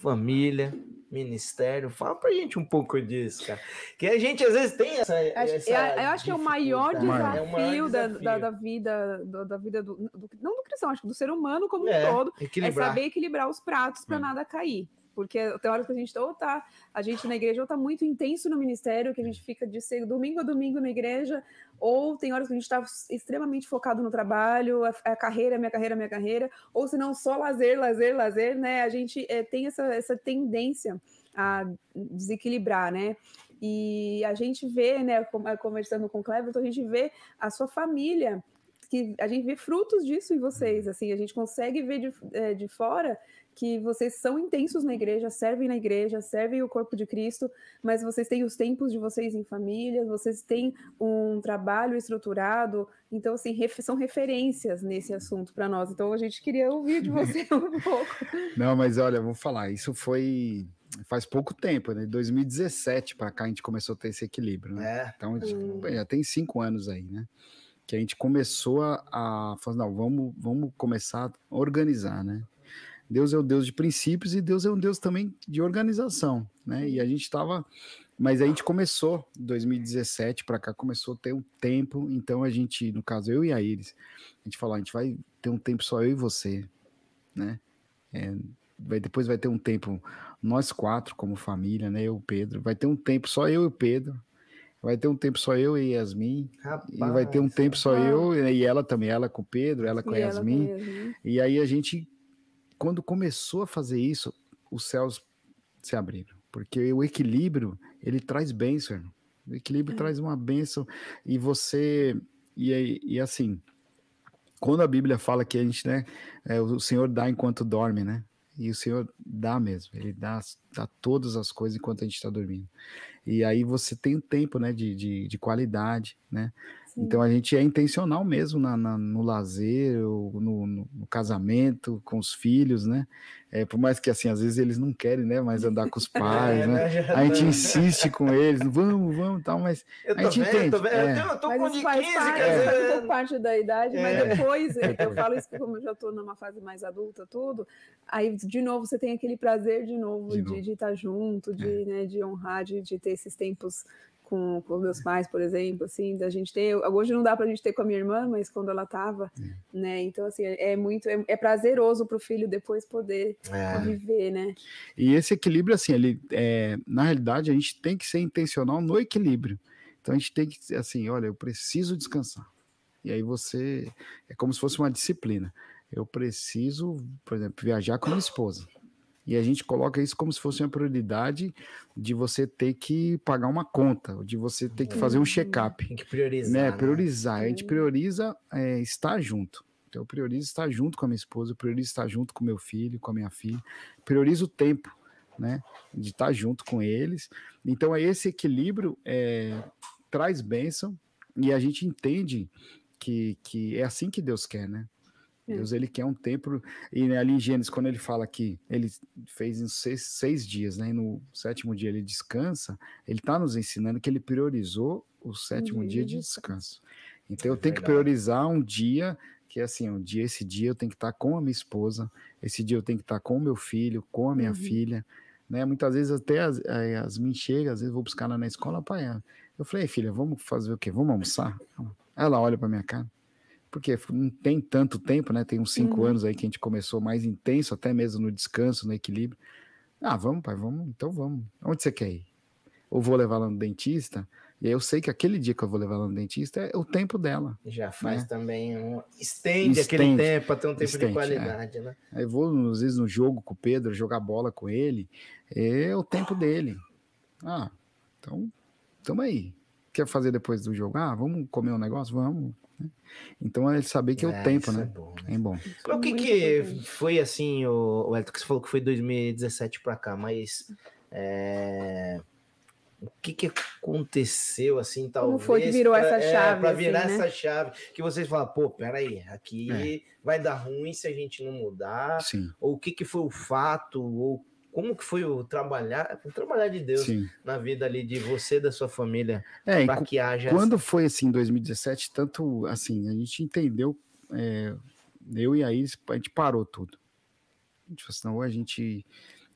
família, ministério. Fala pra gente um pouco disso, cara. Que a gente às vezes tem essa. Acho, essa eu, acho que é o maior desafio, é o maior desafio. Da, da, vida, da, da vida do, do, não do cristão, acho que do ser humano como é, um todo, equilibrar. é saber equilibrar os pratos para hum. nada cair porque tem hora que a gente ou tá, a gente na igreja ou tá muito intenso no ministério, que a gente fica de ser domingo a domingo na igreja, ou tem horas que a gente está extremamente focado no trabalho, a, a, carreira, minha carreira, minha carreira, ou se não só lazer, lazer, lazer, né? A gente é, tem essa, essa tendência a desequilibrar, né? E a gente vê, né, conversando com o Cleverton, a gente vê a sua família, que a gente vê frutos disso em vocês, assim, a gente consegue ver de, é, de fora que vocês são intensos na igreja, servem na igreja, servem o corpo de Cristo, mas vocês têm os tempos de vocês em família, vocês têm um trabalho estruturado, então, assim, são referências nesse assunto para nós. Então, a gente queria ouvir de você um pouco. Não, mas olha, vou falar, isso foi faz pouco tempo, né? 2017 para cá a gente começou a ter esse equilíbrio, né? É. Então, hum. já tem cinco anos aí, né? Que a gente começou a, a falar, não, vamos, vamos começar a organizar, né? Deus é o Deus de princípios e Deus é um Deus também de organização, né? E a gente estava, mas a gente começou 2017 para cá começou a ter um tempo, então a gente, no caso eu e a Iris, a gente falou, a gente vai ter um tempo só eu e você, né? É, vai, depois vai ter um tempo nós quatro como família, né? Eu, Pedro, vai ter um tempo só eu e o Pedro. Vai ter um tempo só eu e Yasmin. Rapaz, e vai ter um tempo só eu e ela também, ela com o Pedro, ela com a Yasmin. Yasmin. E aí a gente quando começou a fazer isso, os céus se abriram, porque o equilíbrio ele traz bênção. O equilíbrio é. traz uma bênção e você e, e assim, quando a Bíblia fala que a gente, né, é, o Senhor dá enquanto dorme, né? E o Senhor dá mesmo, Ele dá, dá todas as coisas enquanto a gente está dormindo. E aí você tem um tempo, né, de, de, de qualidade, né? Então a gente é intencional mesmo na, na no lazer, no, no, no, casamento, com os filhos, né? É, por mais que assim, às vezes eles não querem, né? Mais andar com os pais, é, né? A gente insiste com eles, vamos, vamos, tal, mas eu a gente vendo, entende. Tô vendo, é. eu tô mas com de 15, parte, é. um parte da idade, mas é. depois eu falo isso como eu já estou numa fase mais adulta, tudo. Aí de novo você tem aquele prazer de novo de, de, de estar junto, de, é. né, de honrar, de, de ter esses tempos com, com meus pais, por exemplo, assim, da gente ter. Hoje não dá para a gente ter com a minha irmã, mas quando ela estava, é. né? Então, assim, é, é muito. É, é prazeroso para o filho depois poder é. viver, né? E esse equilíbrio, assim, ele, é, na realidade, a gente tem que ser intencional no equilíbrio. Então, a gente tem que, assim, olha, eu preciso descansar. E aí você. É como se fosse uma disciplina. Eu preciso, por exemplo, viajar com a minha esposa. E a gente coloca isso como se fosse uma prioridade de você ter que pagar uma conta, de você ter que fazer um check-up. Tem que priorizar. Né? né? Priorizar. A gente prioriza é, estar junto. Então, eu priorizo estar junto com a minha esposa, eu priorizo estar junto com meu filho, com a minha filha. Priorizo o tempo, né? De estar junto com eles. Então, esse equilíbrio é, traz bênção e a gente entende que, que é assim que Deus quer, né? É. Deus ele quer um tempo e né, ali em Gênesis quando ele fala que ele fez em seis, seis dias, né? E no sétimo dia ele descansa. Ele está nos ensinando que ele priorizou o sétimo um dia, dia, de descanso. Então eu é tenho verdade. que priorizar um dia que é assim, um dia esse dia eu tenho que estar com a minha esposa, esse dia eu tenho que estar com o meu filho, com a minha uhum. filha, né? Muitas vezes até as, as me chega, às vezes vou buscar ela na escola, pai. Eu falei, filha, vamos fazer o quê? Vamos almoçar? Ela olha para minha cara porque não tem tanto tempo, né? Tem uns cinco uhum. anos aí que a gente começou mais intenso, até mesmo no descanso, no equilíbrio. Ah, vamos, pai, vamos, então vamos. Onde você quer ir? Ou vou levar ela no dentista? E aí eu sei que aquele dia que eu vou levar ela no dentista é o tempo dela. Já faz né? também um. Estende, estende, aquele tempo para ter um tempo estende, de é. qualidade, é. né? Aí vou, às vezes, no jogo com o Pedro, jogar bola com ele. É o tempo dele. Ah, então, tamo aí. Quer fazer depois do jogo? Ah, vamos comer um negócio? Vamos. Então é saber que é, o é, tempo, né? É bom, né? É bom. O que, que foi assim, o, o Elton, que você falou que foi 2017 para cá, mas é, o que, que aconteceu assim, talvez? Como foi que virou pra, essa é, chave? É, para virar assim, essa né? chave, que vocês falam, pô, peraí, aqui é. vai dar ruim se a gente não mudar. Sim. Ou o que, que foi o fato, ou como que foi o trabalhar, o trabalhar de Deus Sim. na vida ali de você da sua família é, para que haja quando essa... foi assim em 2017 tanto assim a gente entendeu é, eu e a Iris a gente parou tudo a gente falou, senão a gente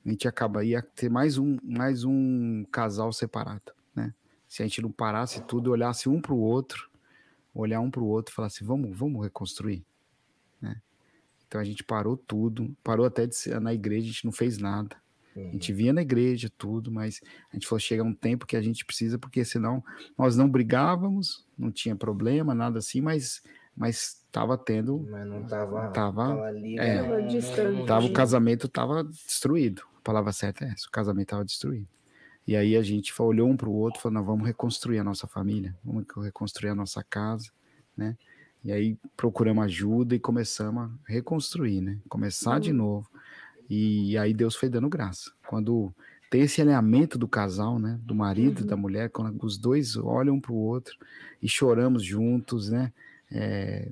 a gente acaba ia ter mais um mais um casal separado né se a gente não parasse tudo olhasse um para o outro olhar um para o outro e falasse vamos vamos reconstruir né então a gente parou tudo parou até de ser, na igreja a gente não fez nada. A gente via na igreja tudo, mas a gente falou: chega um tempo que a gente precisa, porque senão nós não brigávamos, não tinha problema, nada assim, mas mas estava tendo. Mas não estava. Tava, ali, é, não, tava, o casamento estava destruído. A palavra certa é essa: o casamento estava destruído. E aí a gente olhou um para o outro e falou: não, vamos reconstruir a nossa família, vamos reconstruir a nossa casa, né? E aí procuramos ajuda e começamos a reconstruir, né? Começar uhum. de novo. E aí Deus foi dando graça. Quando tem esse alinhamento do casal, né, do marido uhum. e da mulher, quando os dois olham para o outro e choramos juntos, né, é,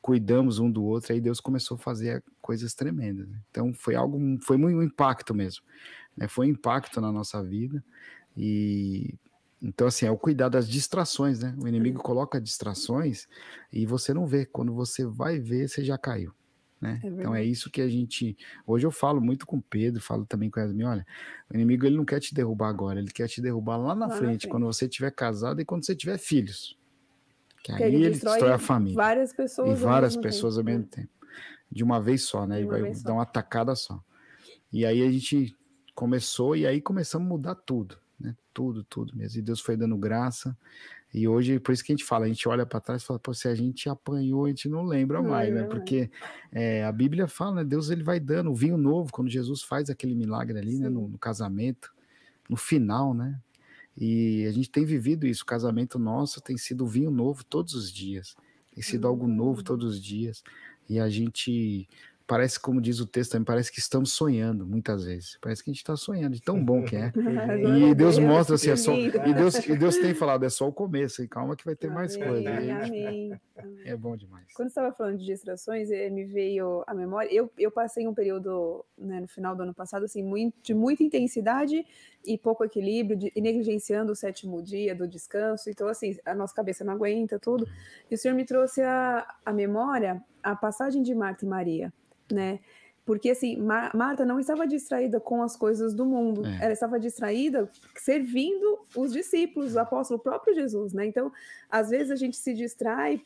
cuidamos um do outro, aí Deus começou a fazer coisas tremendas. Né? Então foi algo, foi muito um impacto mesmo, né? Foi um impacto na nossa vida e então assim é o cuidar das distrações, né? O inimigo coloca distrações e você não vê. Quando você vai ver, você já caiu. Né? É então é isso que a gente. Hoje eu falo muito com o Pedro, falo também com a Yasmin: olha, o inimigo ele não quer te derrubar agora, ele quer te derrubar lá na, lá frente, na frente, quando você tiver casado e quando você tiver filhos. Que aí ele, ele destrói, destrói, a família. Várias pessoas. E várias ao pessoas tempo. ao mesmo tempo. De uma vez só, né? E vai dar uma atacada só. E aí a gente começou e aí começamos a mudar tudo, né? Tudo, tudo mesmo. E Deus foi dando graça. E hoje, por isso que a gente fala, a gente olha para trás e fala, pô, se a gente apanhou, a gente não lembra não mais, né? Porque é, a Bíblia fala, né? Deus ele vai dando o vinho novo, quando Jesus faz aquele milagre ali, né? No, no, casamento, no final, né? E a gente tem vivido isso, o casamento nosso tem sido vinho novo todos os dias, tem sido algo novo todos os dias. E a gente parece, como diz o texto também, parece que estamos sonhando muitas vezes. Parece que a gente está sonhando, de tão bom que é. e Deus mostra assim, é só, e Deus, e Deus tem falado, é só o começo, e calma que vai ter amém, mais coisa. Amém. É bom demais. Quando você estava falando de distrações, eh, me veio a memória. Eu, eu passei um período né, no final do ano passado assim, muito, de muita intensidade e pouco equilíbrio, de, e negligenciando o sétimo dia do descanso. Então, assim, a nossa cabeça não aguenta tudo. E o Senhor me trouxe a, a memória a passagem de Marta e Maria, né? Porque assim, Mar Marta não estava distraída com as coisas do mundo, é. ela estava distraída servindo os discípulos, o apóstolo, o próprio Jesus, né? Então, às vezes a gente se distrai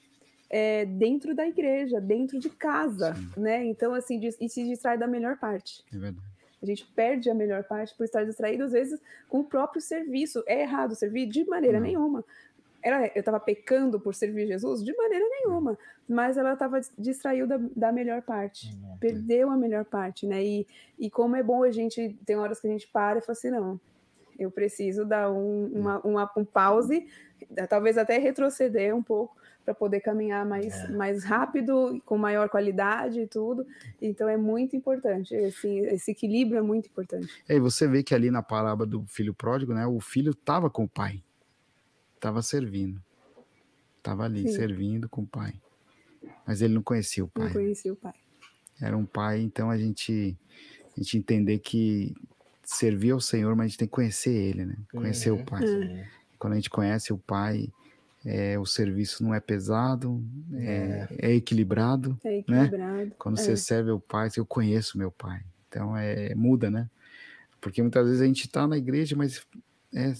é, dentro da igreja, dentro de casa, Sim. né? Então, assim, e se distrai da melhor parte. É verdade. A gente perde a melhor parte por estar distraído, às vezes, com o próprio serviço. É errado servir? De maneira não. nenhuma. Ela, eu estava pecando por servir Jesus? De maneira nenhuma. Mas ela estava distraída da, da, melhor parte. Uhum. Perdeu a melhor parte, né? E, e como é bom a gente... Tem horas que a gente para e fala assim, não, eu preciso dar um, uma, uma, um pause, talvez até retroceder um pouco, para poder caminhar mais, é. mais rápido, com maior qualidade e tudo. Então é muito importante, esse, esse equilíbrio é muito importante. É, e você vê que ali na parábola do filho pródigo, né, o filho estava com o pai estava servindo. Estava ali Sim. servindo com o pai. Mas ele não conhecia o pai. Não conhecia o pai. Era um pai, então a gente, a gente entender que servir ao Senhor, mas a gente tem que conhecer ele, né? Conhecer uhum. o pai. Uhum. Quando a gente conhece o pai, é, o serviço não é pesado, é, é, é equilibrado. É equilibrado. Né? Quando você é. serve o pai, eu conheço meu pai. Então é muda, né? Porque muitas vezes a gente está na igreja, mas é,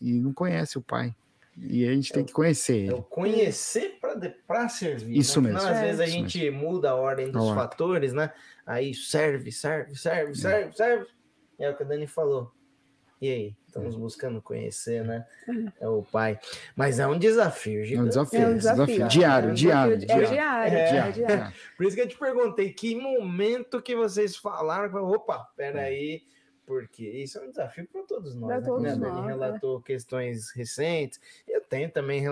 e não conhece o pai. E a gente tem que conhecer ele. É conhecer para servir. Isso né? mesmo. às vezes a gente mesmo. muda a ordem dos a fatores, né? Aí serve, serve, serve, serve, é. serve. É o que a Dani falou. E aí? Estamos é. buscando conhecer, né? É o pai. Mas é um desafio, gigante. É um desafio, é um desafio. desafio. Diário, diário, diário. É diário, é, diário. Por isso que eu te perguntei que momento que vocês falaram. Opa, peraí. É porque isso é um desafio para todos nós. Para né? todos nós. Dani relatou é. questões recentes, eu tenho também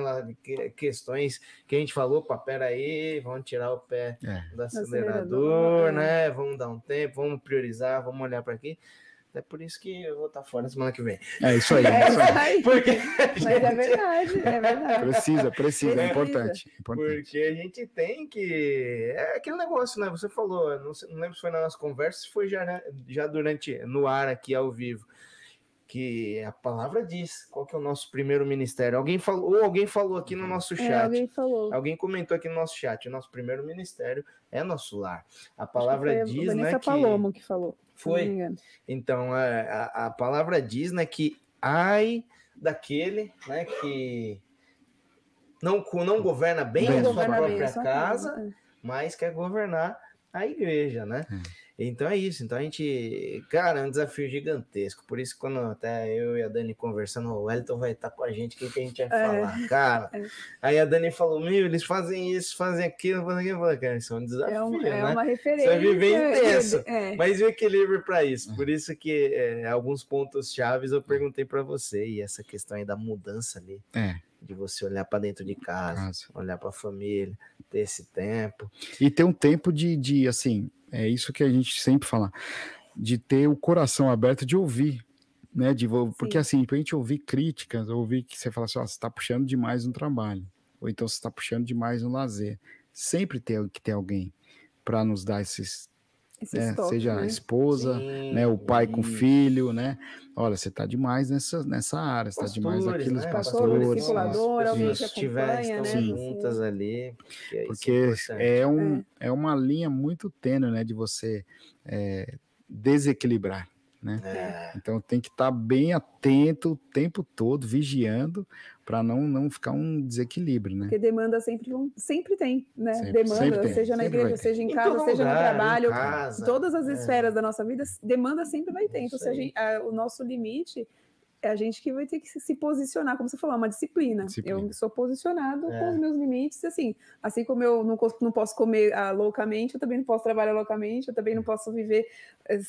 questões que a gente falou, pá, peraí, vamos tirar o pé é. do acelerador, acelerador, né? Vamos dar um tempo, vamos priorizar, vamos olhar para aqui. É por isso que eu vou estar fora semana que vem. É isso aí. É isso aí. Porque Mas é verdade, é verdade. Precisa, precisa, é importante, importante. Porque a gente tem que. É aquele negócio, né? Você falou, não, não lembro se foi na nossa conversa, se foi já, né, já durante, no ar aqui ao vivo. Que a palavra diz qual que é o nosso primeiro ministério. Alguém falou, ou alguém falou aqui no nosso é, chat. É, alguém falou. Alguém comentou aqui no nosso chat. O nosso primeiro ministério é nosso lar. A palavra diz, né? Que... Palomo que falou. Foi. Então, a, a, a, palavra diz, né, que ai daquele, né, que não, não governa bem, bem a sua própria casa, casa, mas quer governar a igreja, né? Hum. Então é isso. Então a gente, cara, é um desafio gigantesco. Por isso, quando até eu e a Dani conversando, o Wellington vai estar com a gente, o que, que a gente vai é. falar? Cara, é. aí a Dani falou: Meu, eles fazem isso, fazem aquilo, fazem aquilo. Eu falei, cara, isso é um desafio. É, um, é né? uma referência. Você vai viver intenso. É. Mas o equilíbrio para isso. Por isso que é, alguns pontos chaves eu perguntei para você, e essa questão aí da mudança ali. É de você olhar para dentro de casa, casa. olhar para a família, ter esse tempo. E ter um tempo de, de, assim, é isso que a gente sempre fala, de ter o coração aberto de ouvir, né? De, porque assim, para a gente ouvir críticas, ouvir que você fala assim, ó, você está puxando demais no trabalho, ou então você está puxando demais no lazer. Sempre tem que ter alguém para nos dar esses é, seja né? a esposa, Sim, né, o pai isso. com o filho, né? Olha, você está demais nessa, nessa área, você está demais aqui nos né? pastores. Discipulador, alguém que acompanha, né? juntas ali. Porque, porque é, é, um, é. é uma linha muito tênue, né, de você é, desequilibrar né? É. Então tem que estar tá bem atento o tempo todo, vigiando, para não, não ficar um desequilíbrio, né? Porque demanda sempre, sempre tem, né? Sempre, demanda, sempre tem, seja na igreja, seja em, em casa, seja lugar, no trabalho, casa, todas as é. esferas da nossa vida, demanda sempre vai ter. Então, se a gente, a, o nosso limite é a gente que vai ter que se posicionar, como você falou, é uma disciplina. disciplina. Eu sou posicionado é. com os meus limites, assim, assim como eu não, não posso comer ah, loucamente, eu também não posso trabalhar loucamente, eu também não posso viver,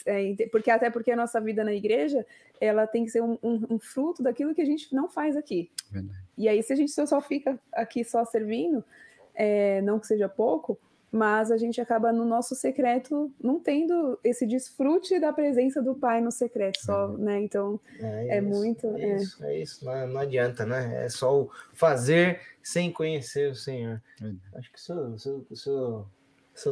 é, porque até porque a nossa vida na igreja, ela tem que ser um, um, um fruto daquilo que a gente não faz aqui. Verdade. E aí, se a gente só fica aqui só servindo, é, não que seja pouco, mas a gente acaba no nosso secreto não tendo esse desfrute da presença do Pai no secreto só, uhum. né? Então é, é muito. É, é isso, é isso. Não, não, adianta, né? É só o fazer sem conhecer o Senhor. Acho que o seu, seu, seu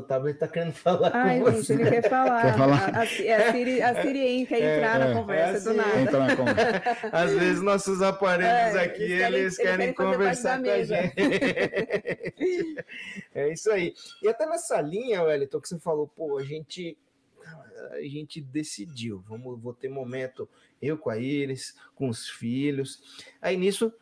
tablet está querendo falar Ai, com gente, você. ele quer falar. Quer falar? A, a, a, Siri, a Siri quer é, entrar é, na conversa é do nada. Entra na conversa. Às vezes nossos aparelhos é, aqui, eles querem, eles querem, querem conversar com a gente. é isso aí. E até nessa linha, Wellington, que você falou, pô, a gente a gente decidiu, vamos, vou ter momento eu com a Iris, com os filhos. Aí nisso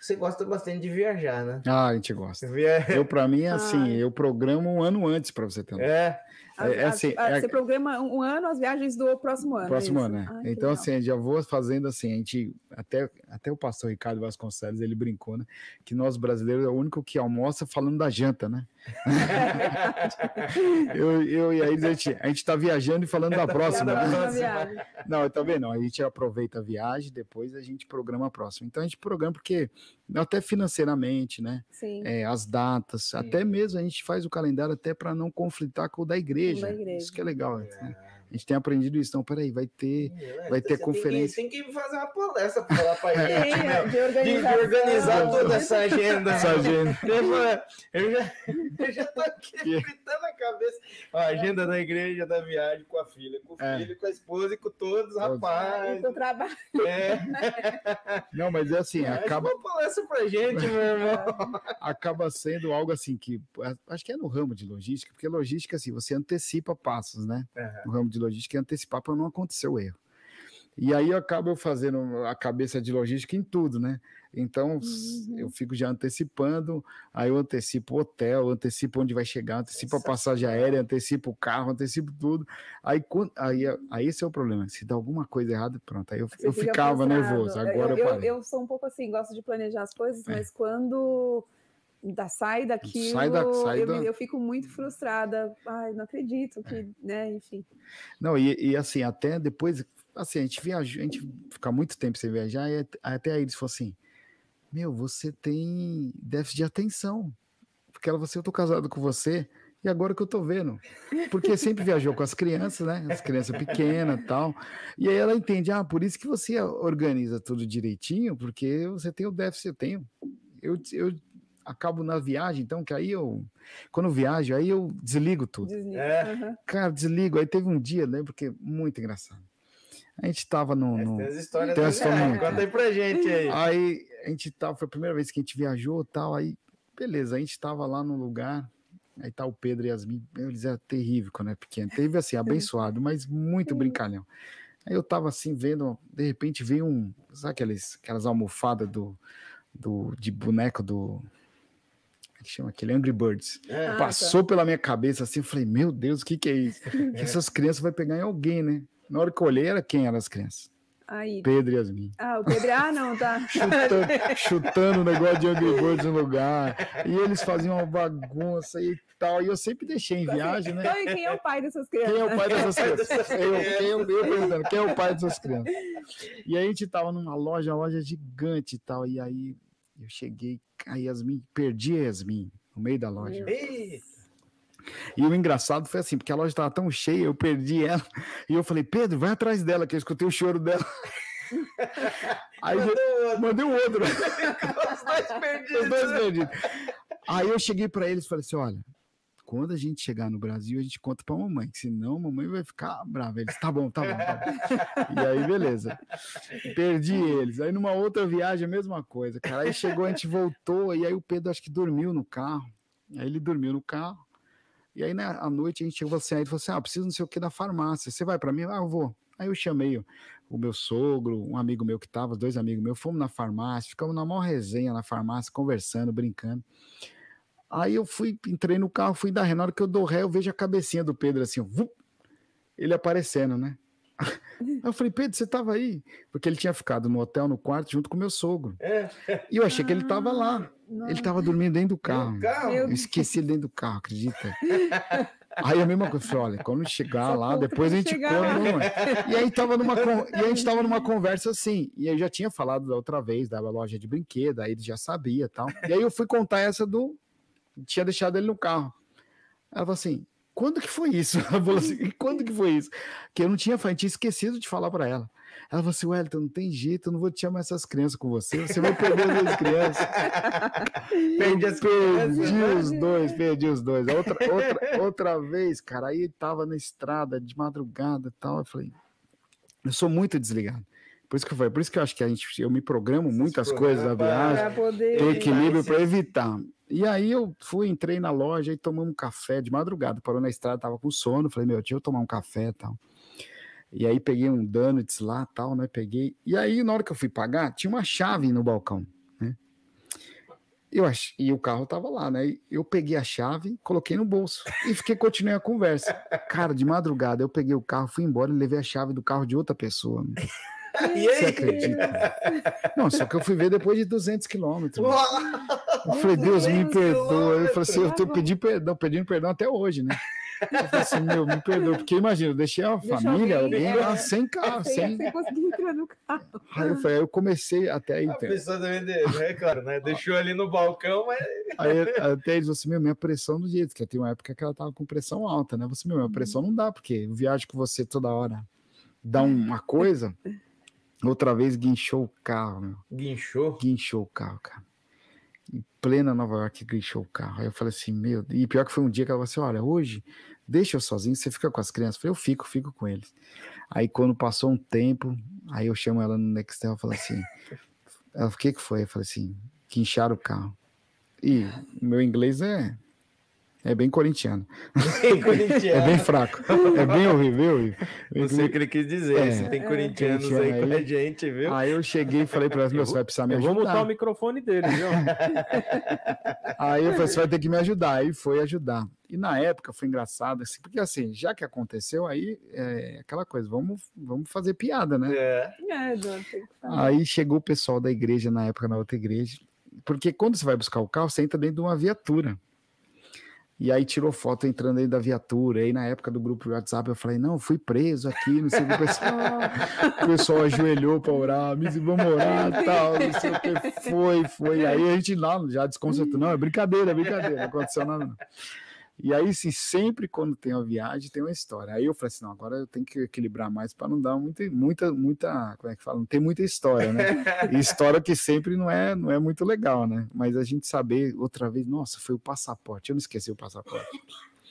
você gosta bastante de viajar, né? Ah, a gente gosta. Via... Eu, para mim, é assim, ah. eu programo um ano antes para você ter. É. É, é assim, a, a, é... Você programa um ano as viagens do próximo ano. Próximo ano, né? então, assim, já vou fazendo assim, a gente, até, até o pastor Ricardo Vasconcelos, ele brincou, né? Que nós brasileiros é o único que almoça falando da janta, né? eu, eu e a gente, a gente tá viajando e falando da próxima. Né? Não, também não. A gente aproveita a viagem, depois a gente programa a próxima. Então a gente programa porque até financeiramente, né? Sim. É, as datas, Sim. até mesmo a gente faz o calendário até para não conflitar com o da igreja. da igreja. Isso que é legal. É. Né? A gente tem aprendido isso. Então, peraí, vai ter, é, vai ter conferência. Tem que, tem que fazer uma palestra para falar para a gente, né? de, organizar, de organizar toda essa agenda. Essa agenda. Eu já, eu já tô aqui fritando a cabeça. a agenda da igreja, da viagem com a filha, com o é. filho, com a esposa e com todos, rapaz. Do trabalho. É. Não, mas é assim, mas acaba. Uma palestra pra gente, meu irmão. Acaba sendo algo assim que. Acho que é no ramo de logística, porque logística, assim, você antecipa passos, né? Uhum. No ramo de de logística e antecipar para não acontecer o erro. E aí eu acabo fazendo a cabeça de logística em tudo, né? Então uhum. eu fico já antecipando, aí eu antecipo o hotel, antecipo onde vai chegar, antecipo a passagem aérea, antecipo o carro, antecipo tudo. Aí, aí, aí esse é o problema. Se dá alguma coisa errada, pronto. Aí eu, eu ficava nervoso. Agora eu, eu, eu, eu, sou um pouco assim, gosto de planejar as coisas, é. mas quando da, sai daquilo, sai da, sai eu, da... eu, fico muito frustrada. Ai, não acredito que, é. né, enfim. Não, e, e, assim, até depois, assim, a gente viaja, a gente fica muito tempo sem viajar, e até aí eles falam assim: Meu, você tem déficit de atenção. Porque ela, você, eu tô casado com você, e agora que eu tô vendo. Porque sempre viajou com as crianças, né? As crianças pequenas e tal. E aí ela entende, ah, por isso que você organiza tudo direitinho, porque você tem o déficit, eu tenho. Eu, eu acabo na viagem, então, que aí eu, quando eu viajo, aí eu desligo tudo. Desliga. É. Cara, desligo. Aí teve um dia, lembro que muito engraçado. A gente tava no. no... Tem as histórias tem as é, Conta aí pra gente aí. Aí a gente tava, foi a primeira vez que a gente viajou tal. Aí, beleza, a gente tava lá no lugar. Aí tá o Pedro e Yasmin. Eles eram terrível quando é pequeno. Teve assim, abençoado, mas muito brincalhão. Aí eu tava assim, vendo, de repente veio um. Sabe aqueles, aquelas almofadas do, do, de boneco do que chama aquele Angry Birds. É. Passou tá. pela minha cabeça assim, eu falei, meu Deus, o que, que é isso? É. Essas crianças vai pegar em alguém, né? Na hora que eu olhei, era quem eram as crianças? Aí. Pedro e Yasmin. Ah, o Pedro, ah, não, tá. chutando, chutando o negócio de Angry Birds no lugar. E eles faziam uma bagunça e tal. E eu sempre deixei em viagem, né? Então, quem é o pai dessas crianças? Quem é o pai dessas crianças? eu, quem, eu, eu perguntando, quem é o pai dessas crianças? E aí a gente tava numa loja, uma loja gigante e tal. E aí eu cheguei, a Yasmin, perdi a Yasmin no meio da loja. Eita. E o engraçado foi assim, porque a loja estava tão cheia, eu perdi ela. E eu falei, Pedro, vai atrás dela, que eu escutei o choro dela. Aí eu, mandei o outro. Os dois perdidos. Os dois perdidos. Aí eu cheguei para eles e falei assim: olha, quando a gente chegar no Brasil, a gente conta pra mamãe, senão a mamãe vai ficar brava. Eles, tá bom, tá bom, tá bom. E aí, beleza. Perdi eles. Aí numa outra viagem, a mesma coisa, cara. Aí chegou, a gente voltou, e aí o Pedro acho que dormiu no carro. Aí ele dormiu no carro. E aí, né, à noite, a gente chegou assim, aí ele falou assim: ah, preciso não sei o que da farmácia. Você vai para mim? Ah, eu vou. Aí eu chamei o, o meu sogro, um amigo meu que tava, dois amigos meus, fomos na farmácia, ficamos na maior resenha na farmácia, conversando, brincando. Aí eu fui, entrei no carro, fui dar ré. Na hora que eu dou ré, eu vejo a cabecinha do Pedro assim, vup, ele aparecendo, né? Aí eu falei, Pedro, você tava aí? Porque ele tinha ficado no hotel, no quarto, junto com meu sogro. É. E eu achei que ele tava lá. Não. Ele tava dormindo dentro do carro. carro? Eu esqueci ele dentro do carro, acredita? Aí a mesma coisa, falei, olha, quando chegar Essa lá, depois a gente come. E aí tava numa e a gente tava numa conversa assim, e eu já tinha falado da outra vez da loja de brinquedo, aí ele já sabia, tal. E aí eu fui contar essa do tinha deixado ele no carro. Ela falou assim: quando que foi isso? Ela falou assim: quando que foi isso? Que eu não tinha, eu tinha esquecido de falar para ela. Ela falou assim: Wellington, não tem jeito, eu não vou te chamar essas crianças com você, você vai perder as crianças. perdi as perdi crianças. os dois, perdi os dois. Outra, outra, outra vez, cara, aí tava na estrada de madrugada e tal. Eu falei: eu sou muito desligado. Por isso que eu falei, por isso que eu acho que a gente, eu me programo muitas coisas da viagem, ter equilíbrio para evitar. E aí eu fui, entrei na loja e tomamos um café de madrugada, parou na estrada, tava com sono, falei, meu, deixa eu tomar um café e tal. E aí peguei um donuts lá, tal, né, peguei. E aí na hora que eu fui pagar, tinha uma chave no balcão, né? Eu ach... E o carro tava lá, né? Eu peguei a chave, coloquei no bolso e fiquei continuei a conversa. Cara, de madrugada eu peguei o carro, fui embora e levei a chave do carro de outra pessoa. Né? Você acredita? Não, só que eu fui ver depois de 200 quilômetros. Eu falei, Deus me perdoa. Eu falei assim, eu tô pedindo perdão, pedindo perdão até hoje, né? Eu falei assim, meu, me perdoa, porque imagina, eu deixei a Deixa família, alguém, alguém lá é, sem carro, sem. sem conseguir entrar no carro. Aí eu, falei, aí eu comecei até aí. A então. pessoa também, né, claro, né? Deixou ali no balcão, mas. Aí até eles assim, meu, minha pressão do jeito, que tem uma época que ela tava com pressão alta, né? Você, meu, minha pressão não dá, porque viagem com você toda hora dá uma coisa. Outra vez guinchou o carro, meu. Guinchou? Guinchou o carro, cara. Em plena Nova York, guinchou o carro. Aí eu falei assim, meu. E pior que foi um dia que ela falou assim: olha, hoje, deixa eu sozinho, você fica com as crianças. Eu falei, eu fico, fico com eles. Aí quando passou um tempo, aí eu chamo ela no Nextel e falo assim: ela, o que que foi? Eu falei assim: guincharam o carro. E meu inglês é é bem corintiano. Bem corintiano. é bem fraco. É bem horrível, viu? Não sei o que ele quis dizer. É, Se tem corintianos aí, aí com a gente, viu? Aí eu cheguei e falei para elas, meu, você vai precisar me ajudar. Eu vou mutar o microfone dele, viu? aí eu falei, você vai ter que me ajudar. Aí foi ajudar. E na época foi engraçado, assim, porque assim, já que aconteceu, aí é aquela coisa, vamos, vamos fazer piada, né? É. é aí chegou o pessoal da igreja na época, na outra igreja, porque quando você vai buscar o carro, você entra dentro de uma viatura. E aí tirou foto entrando dentro da viatura. Aí na época do grupo WhatsApp eu falei, não, fui preso aqui, não sei o que. O pessoal, o pessoal ajoelhou para orar, me vamos orar tal, não sei o que. Foi, foi. Aí a gente lá já desconcertou, não, é brincadeira, é brincadeira, não aconteceu nada. Não. E aí, assim, sempre quando tem uma viagem, tem uma história. Aí eu falei assim, não, agora eu tenho que equilibrar mais para não dar muita, muita, muita, como é que fala? Não tem muita história, né? E história que sempre não é, não é muito legal, né? Mas a gente saber outra vez, nossa, foi o passaporte. Eu não esqueci o passaporte.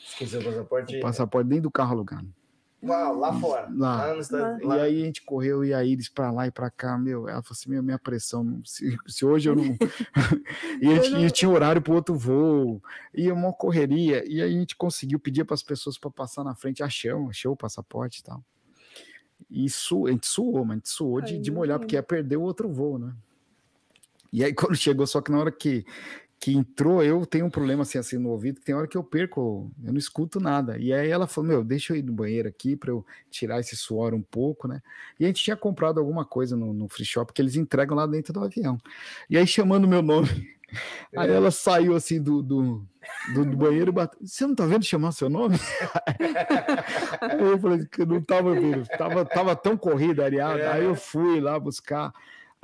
Esqueceu o passaporte? O passaporte dentro do carro alugado. Uau, lá fora. Lá. lá. E aí a gente correu e a Iris para lá e para cá, meu. Ela falou assim: meu, minha pressão, se, se hoje eu não. e, a gente, não... tinha horário para outro voo, e uma correria. E aí a gente conseguiu pedir para as pessoas para passar na frente, achou, achou o passaporte e tal. E su, a gente suou, mas a gente suou de, de molhar, porque ia perder o outro voo, né? E aí, quando chegou, só que na hora que, que entrou, eu tenho um problema assim, assim no ouvido, que tem hora que eu perco, eu não escuto nada. E aí ela falou: Meu, deixa eu ir no banheiro aqui para eu tirar esse suor um pouco, né? E a gente tinha comprado alguma coisa no, no free shop que eles entregam lá dentro do avião. E aí chamando meu nome. Aí ela saiu assim do, do, do, do banheiro e bateu. Você não tá vendo chamar seu nome? aí eu falei que não tava vendo, tava, tava tão corrida, areada. É. Aí eu fui lá buscar.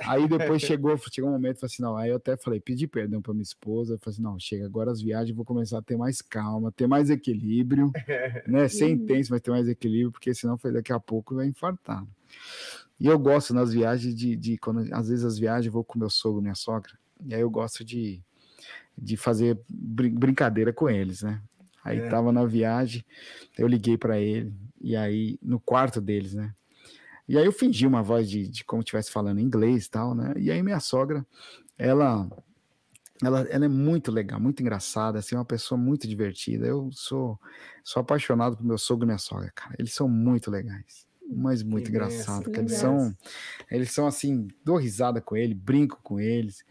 Aí depois chegou, chegou um momento, falei assim, não, aí eu até falei, pedi perdão para minha esposa, falei assim, não, chega, agora as viagens vou começar a ter mais calma, ter mais equilíbrio, né, ser intenso, mas ter mais equilíbrio, porque senão foi daqui a pouco vai infartar. E eu gosto nas viagens de, de quando, às vezes as viagens eu vou com meu sogro, minha sogra, e aí eu gosto de, de fazer brincadeira com eles, né, Aí é. tava na viagem, eu liguei para ele, e aí no quarto deles, né? E aí eu fingi uma voz de, de como estivesse falando inglês e tal, né? E aí minha sogra, ela, ela, ela é muito legal, muito engraçada, assim, uma pessoa muito divertida. Eu sou, sou apaixonado por meu sogro e minha sogra, cara. Eles são muito legais, mas muito engraçados. Eles são, eles são assim, dou risada com ele, brinco com eles.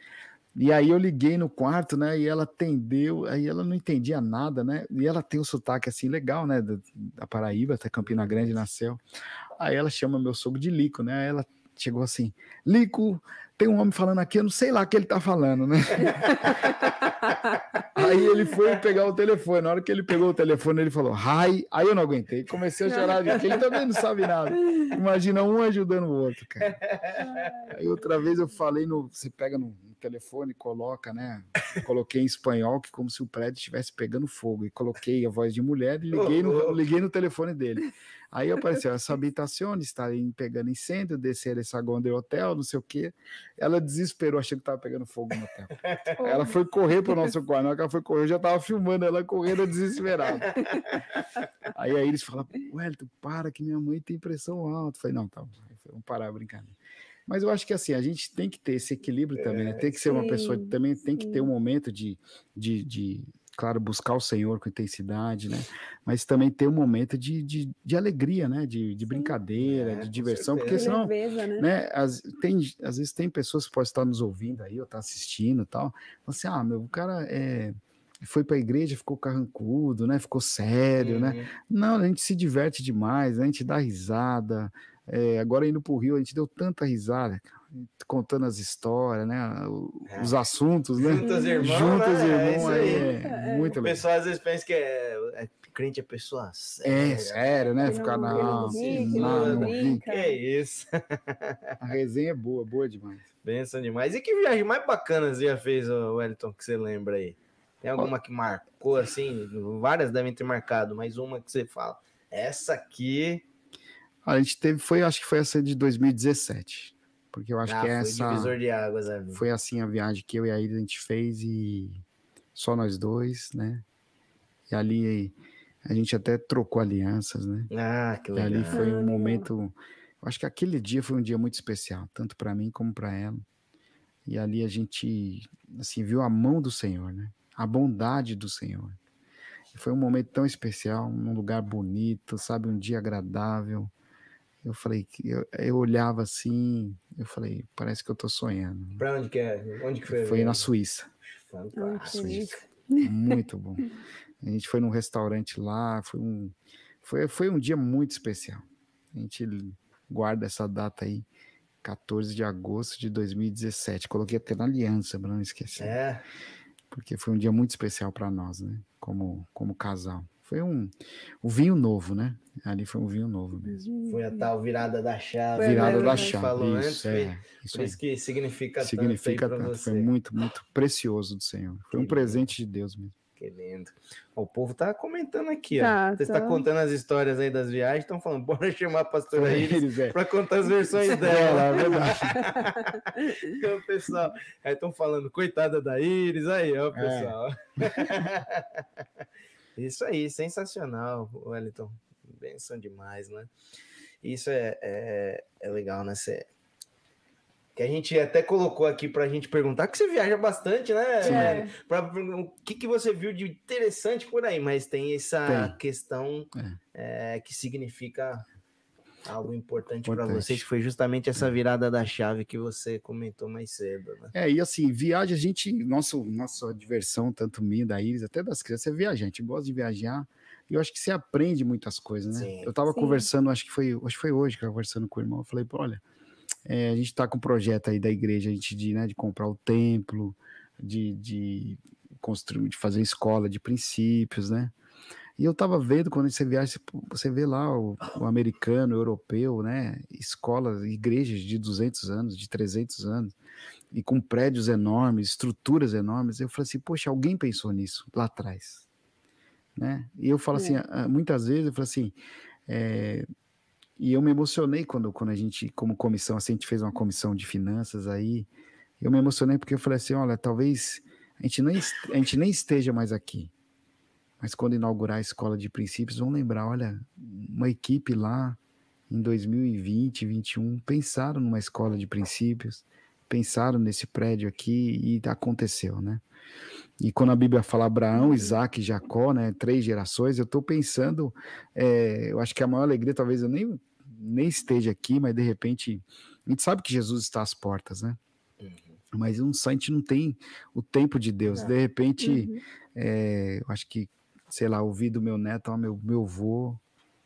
E aí eu liguei no quarto, né? E ela atendeu, aí ela não entendia nada, né? E ela tem um sotaque assim legal, né? Da Paraíba, até Campina Grande nasceu. Aí ela chama meu sogro de Lico, né? Aí ela chegou assim: Lico, tem um homem falando aqui, eu não sei lá o que ele tá falando, né? aí ele foi pegar o telefone. Na hora que ele pegou o telefone, ele falou, hi. Aí eu não aguentei, comecei a chorar, porque ele também não sabe nada. Imagina um ajudando o outro, cara. Aí outra vez eu falei no. Você pega no telefone, coloca, né? Coloquei em espanhol, que como se o prédio estivesse pegando fogo. E coloquei a voz de mulher e liguei no, liguei no telefone dele. Aí apareceu, essa habitação está pegando incêndio, descer esse do hotel, não sei o quê. Ela desesperou, achando que estava pegando fogo no hotel. ela foi correr para o nosso quarto, ela foi correr, eu já estava filmando ela correndo desesperada. Aí aí eles falam, Wellington, para que minha mãe tem pressão alta. Eu falei, não, tá, vamos parar brincadeira. Mas eu acho que assim, a gente tem que ter esse equilíbrio é, também, né? Tem que ser uma pessoa, também tem que ter um momento de, de, de claro, buscar o Senhor com intensidade, né? Mas também ter um momento de, de, de alegria, né? De, de brincadeira, é, de diversão, porque senão, né? né? As, tem, às vezes tem pessoas que podem estar nos ouvindo aí, ou estar tá assistindo e tal, assim, ah, meu, o cara é foi para a igreja, ficou carrancudo, né? Ficou sério, né? uhum. né? Não, a gente se diverte demais, a gente dá risada. É, agora indo para o Rio, a gente deu tanta risada, contando as histórias, né? Os é. assuntos, né? Juntos irmãos, Juntos né? irmãos, é, é, muito legal. O pessoal às vezes pensa que é, é crente é pessoa séria. É, sério, né? Ficar na. Não, não, não, que é isso. A resenha é boa, boa demais. Benção demais. E que viagem mais bacana você já fez, Wellington, que você lembra aí? Tem alguma que marcou assim? Várias devem ter marcado, mas uma que você fala. Essa aqui. A gente teve, foi, acho que foi essa de 2017. Porque eu acho ah, que foi essa. Divisor de águas, Foi assim a viagem que eu e a Iris a gente fez e só nós dois, né? E ali a gente até trocou alianças, né? Ah, que legal. E ali foi um momento. Eu acho que aquele dia foi um dia muito especial, tanto para mim como para ela. E ali a gente, assim, viu a mão do Senhor, né? A bondade do Senhor. E foi um momento tão especial, num lugar bonito, sabe? Um dia agradável. Eu falei que eu, eu, olhava assim, eu falei, parece que eu tô sonhando. Para onde que é? Onde que foi? Foi na Suíça. Fantástico. Suíça. Muito bom. A gente foi num restaurante lá, foi um foi, foi um dia muito especial. A gente guarda essa data aí, 14 de agosto de 2017. Coloquei até na aliança para não esquecer. É. Porque foi um dia muito especial para nós, né? Como como casal. Foi um o vinho novo, né? Ali foi um vinho novo mesmo. Foi a tal virada da chave. Virada da chave. Falou isso, antes, é, isso por isso que significa, significa tanto. tanto. Foi muito, muito precioso do Senhor. Foi que um presente de Deus mesmo. Que lindo. O povo tá comentando aqui, tá, ó. Você está tá. contando as histórias aí das viagens, estão falando, bora chamar a pastora Iris é. para contar as versões dela. É, verdade. então, pessoal, aí estão falando, coitada da Iris, aí, ó, é. pessoal. É. Isso aí, sensacional, Wellington. Benção demais, né? Isso é, é, é legal, né? Cê, que a gente até colocou aqui para a gente perguntar, que você viaja bastante, né? É. Pra, o que, que você viu de interessante por aí, mas tem essa tem. questão é. É, que significa algo importante para vocês, que foi justamente essa virada da chave que você comentou mais cedo. Né? É, e assim, viagem, a gente, nosso, nossa diversão, tanto minha, da Iris, até das crianças, é viajar, a gente gosta de viajar, e eu acho que você aprende muitas coisas, né? Sim, eu estava conversando, acho que foi, acho que foi hoje que eu conversando com o irmão, eu falei, olha, é, a gente está com um projeto aí da igreja, a gente de, né, de comprar o templo, de, de construir, de fazer escola de princípios, né? E eu estava vendo, quando você viaja, você vê lá o, o, americano, o europeu, né? Escolas, igrejas de 200 anos, de 300 anos, e com prédios enormes, estruturas enormes. Eu falei assim, poxa, alguém pensou nisso lá atrás, né? E eu falo assim, é. muitas vezes, eu falo assim, é, e eu me emocionei quando, quando a gente, como comissão, assim, a gente fez uma comissão de finanças aí, eu me emocionei porque eu falei assim, olha, talvez a gente nem, a gente nem esteja mais aqui, mas quando inaugurar a escola de princípios, vão lembrar, olha, uma equipe lá em 2020, 2021, pensaram numa escola de princípios, pensaram nesse prédio aqui e aconteceu, né? E quando a Bíblia fala Abraão. Isaac e Jacó, né, três gerações, eu estou pensando, é, eu acho que a maior alegria, talvez eu nem, nem esteja aqui, mas de repente, a gente sabe que Jesus está às portas, né? Uhum. Mas um, a gente não tem o tempo de Deus. De repente, uhum. é, eu acho que sei lá, ouvir do meu neto, ó, meu, meu avô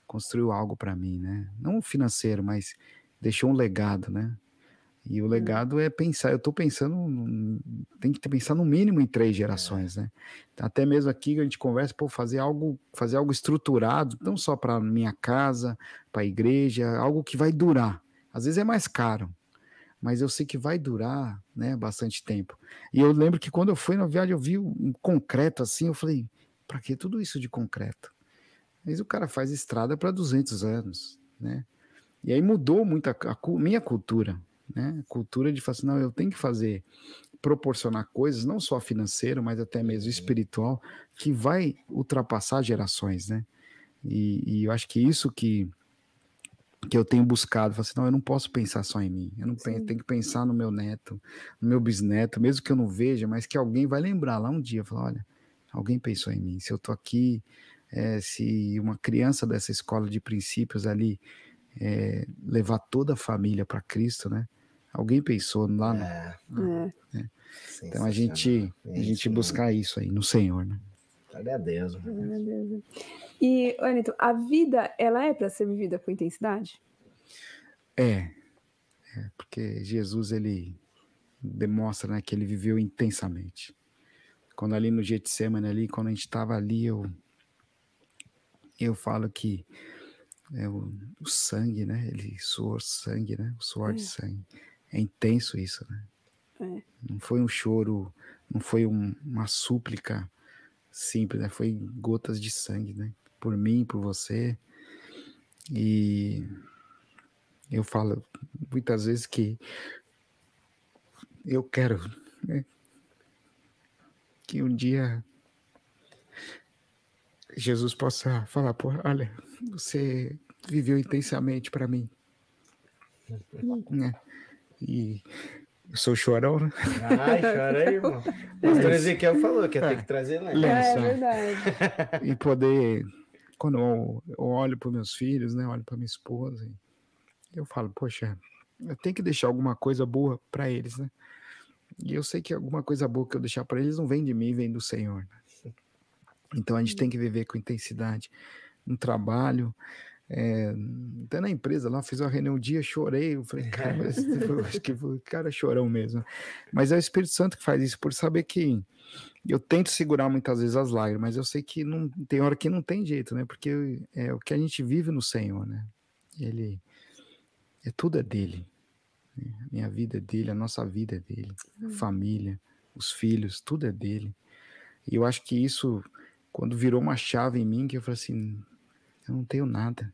construiu algo para mim, né? Não financeiro, mas deixou um legado, né? E o hum. legado é pensar, eu estou pensando, tem que pensar no mínimo em três gerações, é. né? Até mesmo aqui a gente conversa, pô, fazer algo, fazer algo estruturado, não só para minha casa, para a igreja, algo que vai durar. Às vezes é mais caro, mas eu sei que vai durar, né, bastante tempo. E eu lembro que quando eu fui na viagem, eu vi um concreto assim, eu falei, para que tudo isso de concreto? Mas o cara faz estrada para 200 anos, né? E aí mudou muito a, a minha cultura, né? Cultura de falar assim, não, eu tenho que fazer, proporcionar coisas, não só financeiro, mas até mesmo uhum. espiritual, que vai ultrapassar gerações, né? E, e eu acho que isso que que eu tenho buscado, falar assim, não, eu não posso pensar só em mim, eu não penso, tenho que pensar no meu neto, no meu bisneto, mesmo que eu não veja, mas que alguém vai lembrar lá um dia, falar, olha, alguém pensou em mim, se eu tô aqui, é, se uma criança dessa escola de princípios ali é, levar toda a família para Cristo, né? Alguém pensou lá no, é. né? Então a gente a gente buscar isso aí no Senhor, né? Glória a Deus. E, Anito, a vida, ela é para ser vivida com intensidade? É. é. Porque Jesus, ele demonstra né, que ele viveu intensamente. Quando ali no Getsemane, ali, quando a gente estava ali, eu, eu falo que é o, o, sangue, né? Ele suou sangue, né? O suor é. de sangue. É intenso isso, né? É. Não foi um choro, não foi um, uma súplica simples, né? Foi gotas de sangue, né? Por mim, por você. E eu falo muitas vezes que eu quero né? Que um dia Jesus possa falar, pô, olha, você viveu intensamente para mim. Né? E eu sou chorão, né? Ai, chora aí, irmão. O pastor Ezequiel falou que ia ter que trazer né? É, é verdade. E poder, quando eu, olho para meus filhos, né? Olho para minha esposa, eu falo, poxa, eu tenho que deixar alguma coisa boa para eles, né? E eu sei que alguma coisa boa que eu deixar para eles não vem de mim, vem do Senhor. Né? Então a gente tem que viver com intensidade no trabalho, é, até na empresa lá, fiz uma reunião um dia, chorei. Eu falei, cara, acho que o cara chorão mesmo. Mas é o Espírito Santo que faz isso, por saber que eu tento segurar muitas vezes as lágrimas, mas eu sei que não tem hora que não tem jeito, né? Porque é o que a gente vive no Senhor, né? Ele é tudo é dele. Né? A minha vida é dele, a nossa vida é dele, a hum. família, os filhos, tudo é dele. E eu acho que isso, quando virou uma chave em mim, que eu falei assim, eu não tenho nada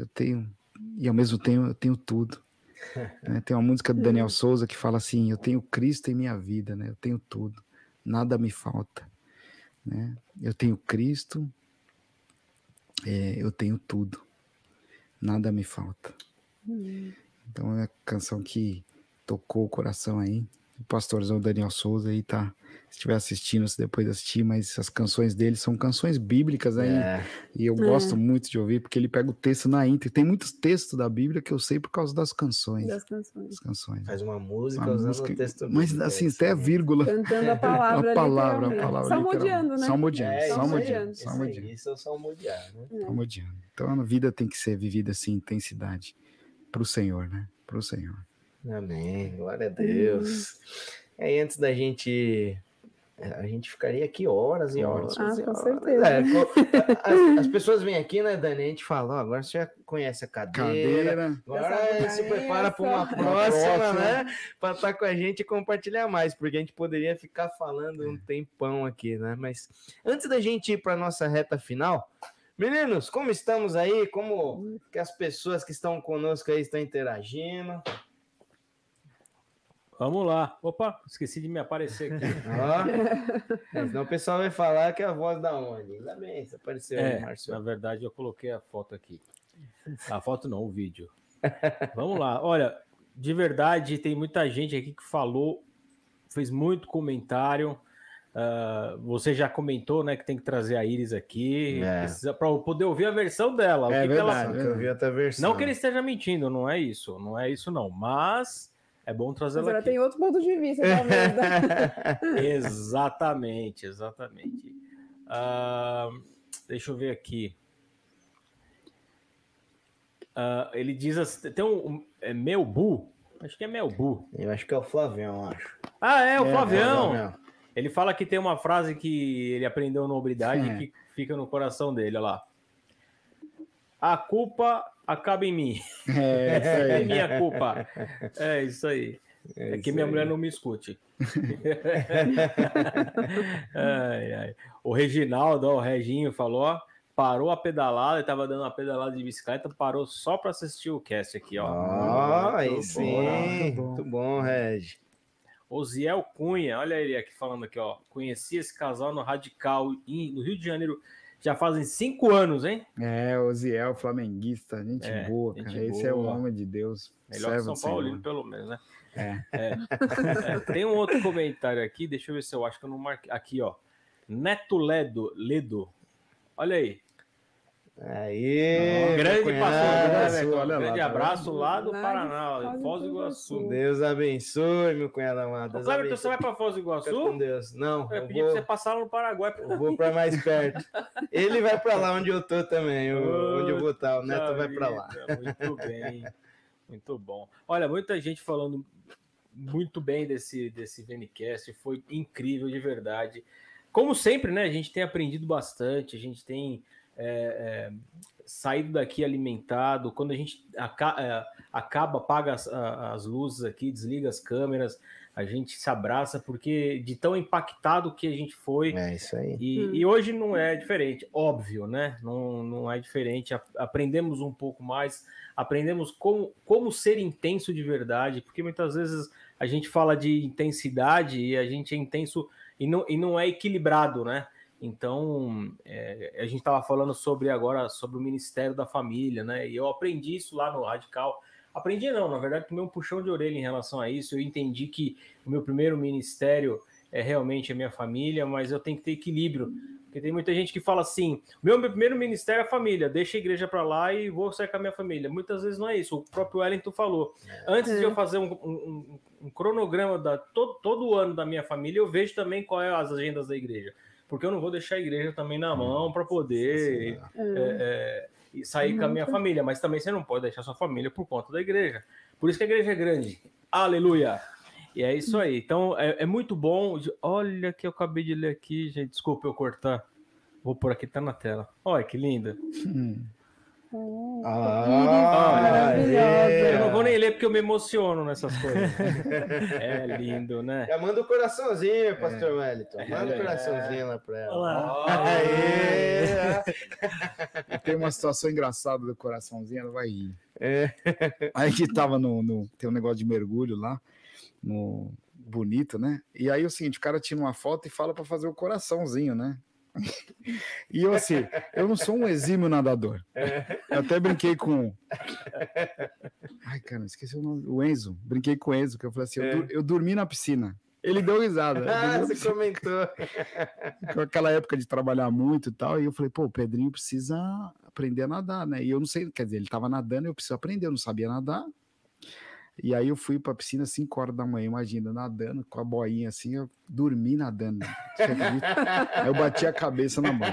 eu tenho, e ao mesmo tempo eu tenho tudo. né? Tem uma música do Daniel Souza que fala assim: Eu tenho Cristo em minha vida, né? eu tenho tudo, nada me falta. Né? Eu tenho Cristo, é, eu tenho tudo, nada me falta. Hum. Então é a canção que tocou o coração aí. O pastorzão Daniel Souza aí tá se estiver assistindo, se depois assistir, mas as canções dele são canções bíblicas aí. É. E eu é. gosto muito de ouvir, porque ele pega o texto na íntegra. Tem muitos textos da Bíblia que eu sei por causa das canções. Das canções. canções. Faz uma música uma usando música, o texto Mas assim, até a vírgula. Cantando a palavra. a palavra, a palavra. Salmodiando, né? Salmodiando. É, salmodiando. Isso, salmodiando. isso é o salmodiar, né? É. Salmodiando. Então a vida tem que ser vivida assim, intensidade. Para o Senhor, né? Para o Senhor. Amém. Glória a Deus. Hum. Aí antes da gente a gente ficaria aqui horas e horas. Ah, com horas. certeza. É, as, as, pessoas vêm aqui, né, Dani? A gente fala, oh, agora você já conhece a cadeira, cadeira. agora se prepara para uma próxima, né? Para estar tá com a gente e compartilhar mais, porque a gente poderia ficar falando um tempão aqui, né? Mas antes da gente ir para nossa reta final, meninos, como estamos aí? Como que as pessoas que estão conosco aí estão interagindo? Vamos lá. Opa, esqueci de me aparecer aqui. Ó, senão o pessoal vai falar que é a voz da onde. Ainda bem, você apareceu é, aí, Márcio. Na verdade, eu coloquei a foto aqui. A foto não, o vídeo. Vamos lá. Olha, de verdade, tem muita gente aqui que falou, fez muito comentário. Uh, você já comentou, né, que tem que trazer a Iris aqui é. para poder ouvir a versão dela. É verdade, que ela... eu vi até a versão. Não que ele esteja mentindo, não é isso, não é isso não. Mas é bom trazer ela aqui. tem outro ponto de vista, talvez. Né? exatamente, exatamente. Uh, deixa eu ver aqui. Uh, ele diz assim, tem um, é Melbu? Acho que é Melbu. Eu acho que é o Flavião, acho. Ah, é, o é, Flavião. É o ele fala que tem uma frase que ele aprendeu na obridade é. que fica no coração dele, olha lá. A culpa acaba em mim. É, isso aí. é minha culpa. É isso aí. É, é que minha aí. mulher não me escute. ai, ai. O Reginaldo, ó, o Reginho falou, ó, parou a pedalada, estava dando uma pedalada de bicicleta, parou só para assistir o cast aqui, ó. Ah, aí sim. Muito bom, Reg. Osiel Cunha, olha ele aqui falando aqui, ó. Conheci esse casal no Radical no Rio de Janeiro já fazem cinco anos, hein? É, Osiel, flamenguista, gente é, boa, gente cara. Boa. Esse é o homem de Deus. Melhor que São Paulino, pelo menos, né? É. É. é. Tem um outro comentário aqui, deixa eu ver se eu acho que eu não marquei. Aqui, ó. Neto Ledo, Ledo. Olha aí. Aí, grande pastor, né, grande lá, abraço lá do Paraná, Foz do Iguaçu. Deus abençoe, meu cunhado amado. Deus Cleber, você vai para Foz do Iguaçu? com Deus. Não, eu, eu pedi vou... para você passar lá no Paraguai. Eu vou para mais perto. Ele vai para lá onde eu tô também, onde eu vou estar. O Neto vai para lá. Muito bem, muito bom. Olha, muita gente falando muito bem desse desse Venicast, foi incrível de verdade. Como sempre, né? A gente tem aprendido bastante, a gente tem é, é, saído daqui alimentado, quando a gente aca é, acaba, apaga as, as, luzes aqui, desliga as câmeras, a gente se abraça, porque de tão impactado que a gente foi. É isso aí. E, hum. e hoje não é diferente, óbvio, né? Não, não é diferente. Aprendemos um pouco mais, aprendemos como, como ser intenso de verdade, porque muitas vezes a gente fala de intensidade e a gente é intenso e não, e não é equilibrado, né? Então, é, a gente estava falando sobre agora sobre o Ministério da Família, né? E eu aprendi isso lá no Radical. Aprendi não, na verdade, tomei um puxão de orelha em relação a isso. Eu entendi que o meu primeiro ministério é realmente a minha família, mas eu tenho que ter equilíbrio. Porque tem muita gente que fala assim: meu, meu primeiro ministério é a família, deixa a igreja para lá e vou sair com a minha família. Muitas vezes não é isso. O próprio Wellington falou. Antes de eu fazer um, um, um cronograma da todo, todo o ano da minha família, eu vejo também qual é as agendas da igreja porque eu não vou deixar a igreja também na mão para poder é, é, sair com a minha família. Mas também você não pode deixar sua família por conta da igreja. Por isso que a igreja é grande. Aleluia! E é isso aí. Então é, é muito bom. Olha que eu acabei de ler aqui, gente. Desculpa eu cortar. Vou por aqui, tá na tela. Olha que linda. Hum. Ah, eu não vou nem ler porque eu me emociono nessas coisas. é lindo, né? Já manda o um coraçãozinho, Pastor é. Wellington. Manda o um coraçãozinho lá para ela. Olá. Aê. Tem uma situação engraçada do coraçãozinho, ela vai rir. É. Aí que tava no, no. Tem um negócio de mergulho lá, no bonito, né? E aí o seguinte, o cara tira uma foto e fala para fazer o coraçãozinho, né? E eu, assim, eu não sou um exímio nadador. Eu até brinquei com. Ai, cara, esqueci o nome. O Enzo. Brinquei com o Enzo, que eu falei assim: é. eu, eu, dormi na piscina. Ele deu risada. Ah, você comentou. Com aquela época de trabalhar muito e tal. E eu falei: pô, o Pedrinho precisa aprender a nadar, né? E eu não sei, quer dizer, ele tava nadando, eu preciso aprender. Eu não sabia nadar. E aí eu fui pra piscina às 5 horas da manhã, imagina, nadando com a boinha assim, eu dormi nadando. aí eu bati a cabeça na mão.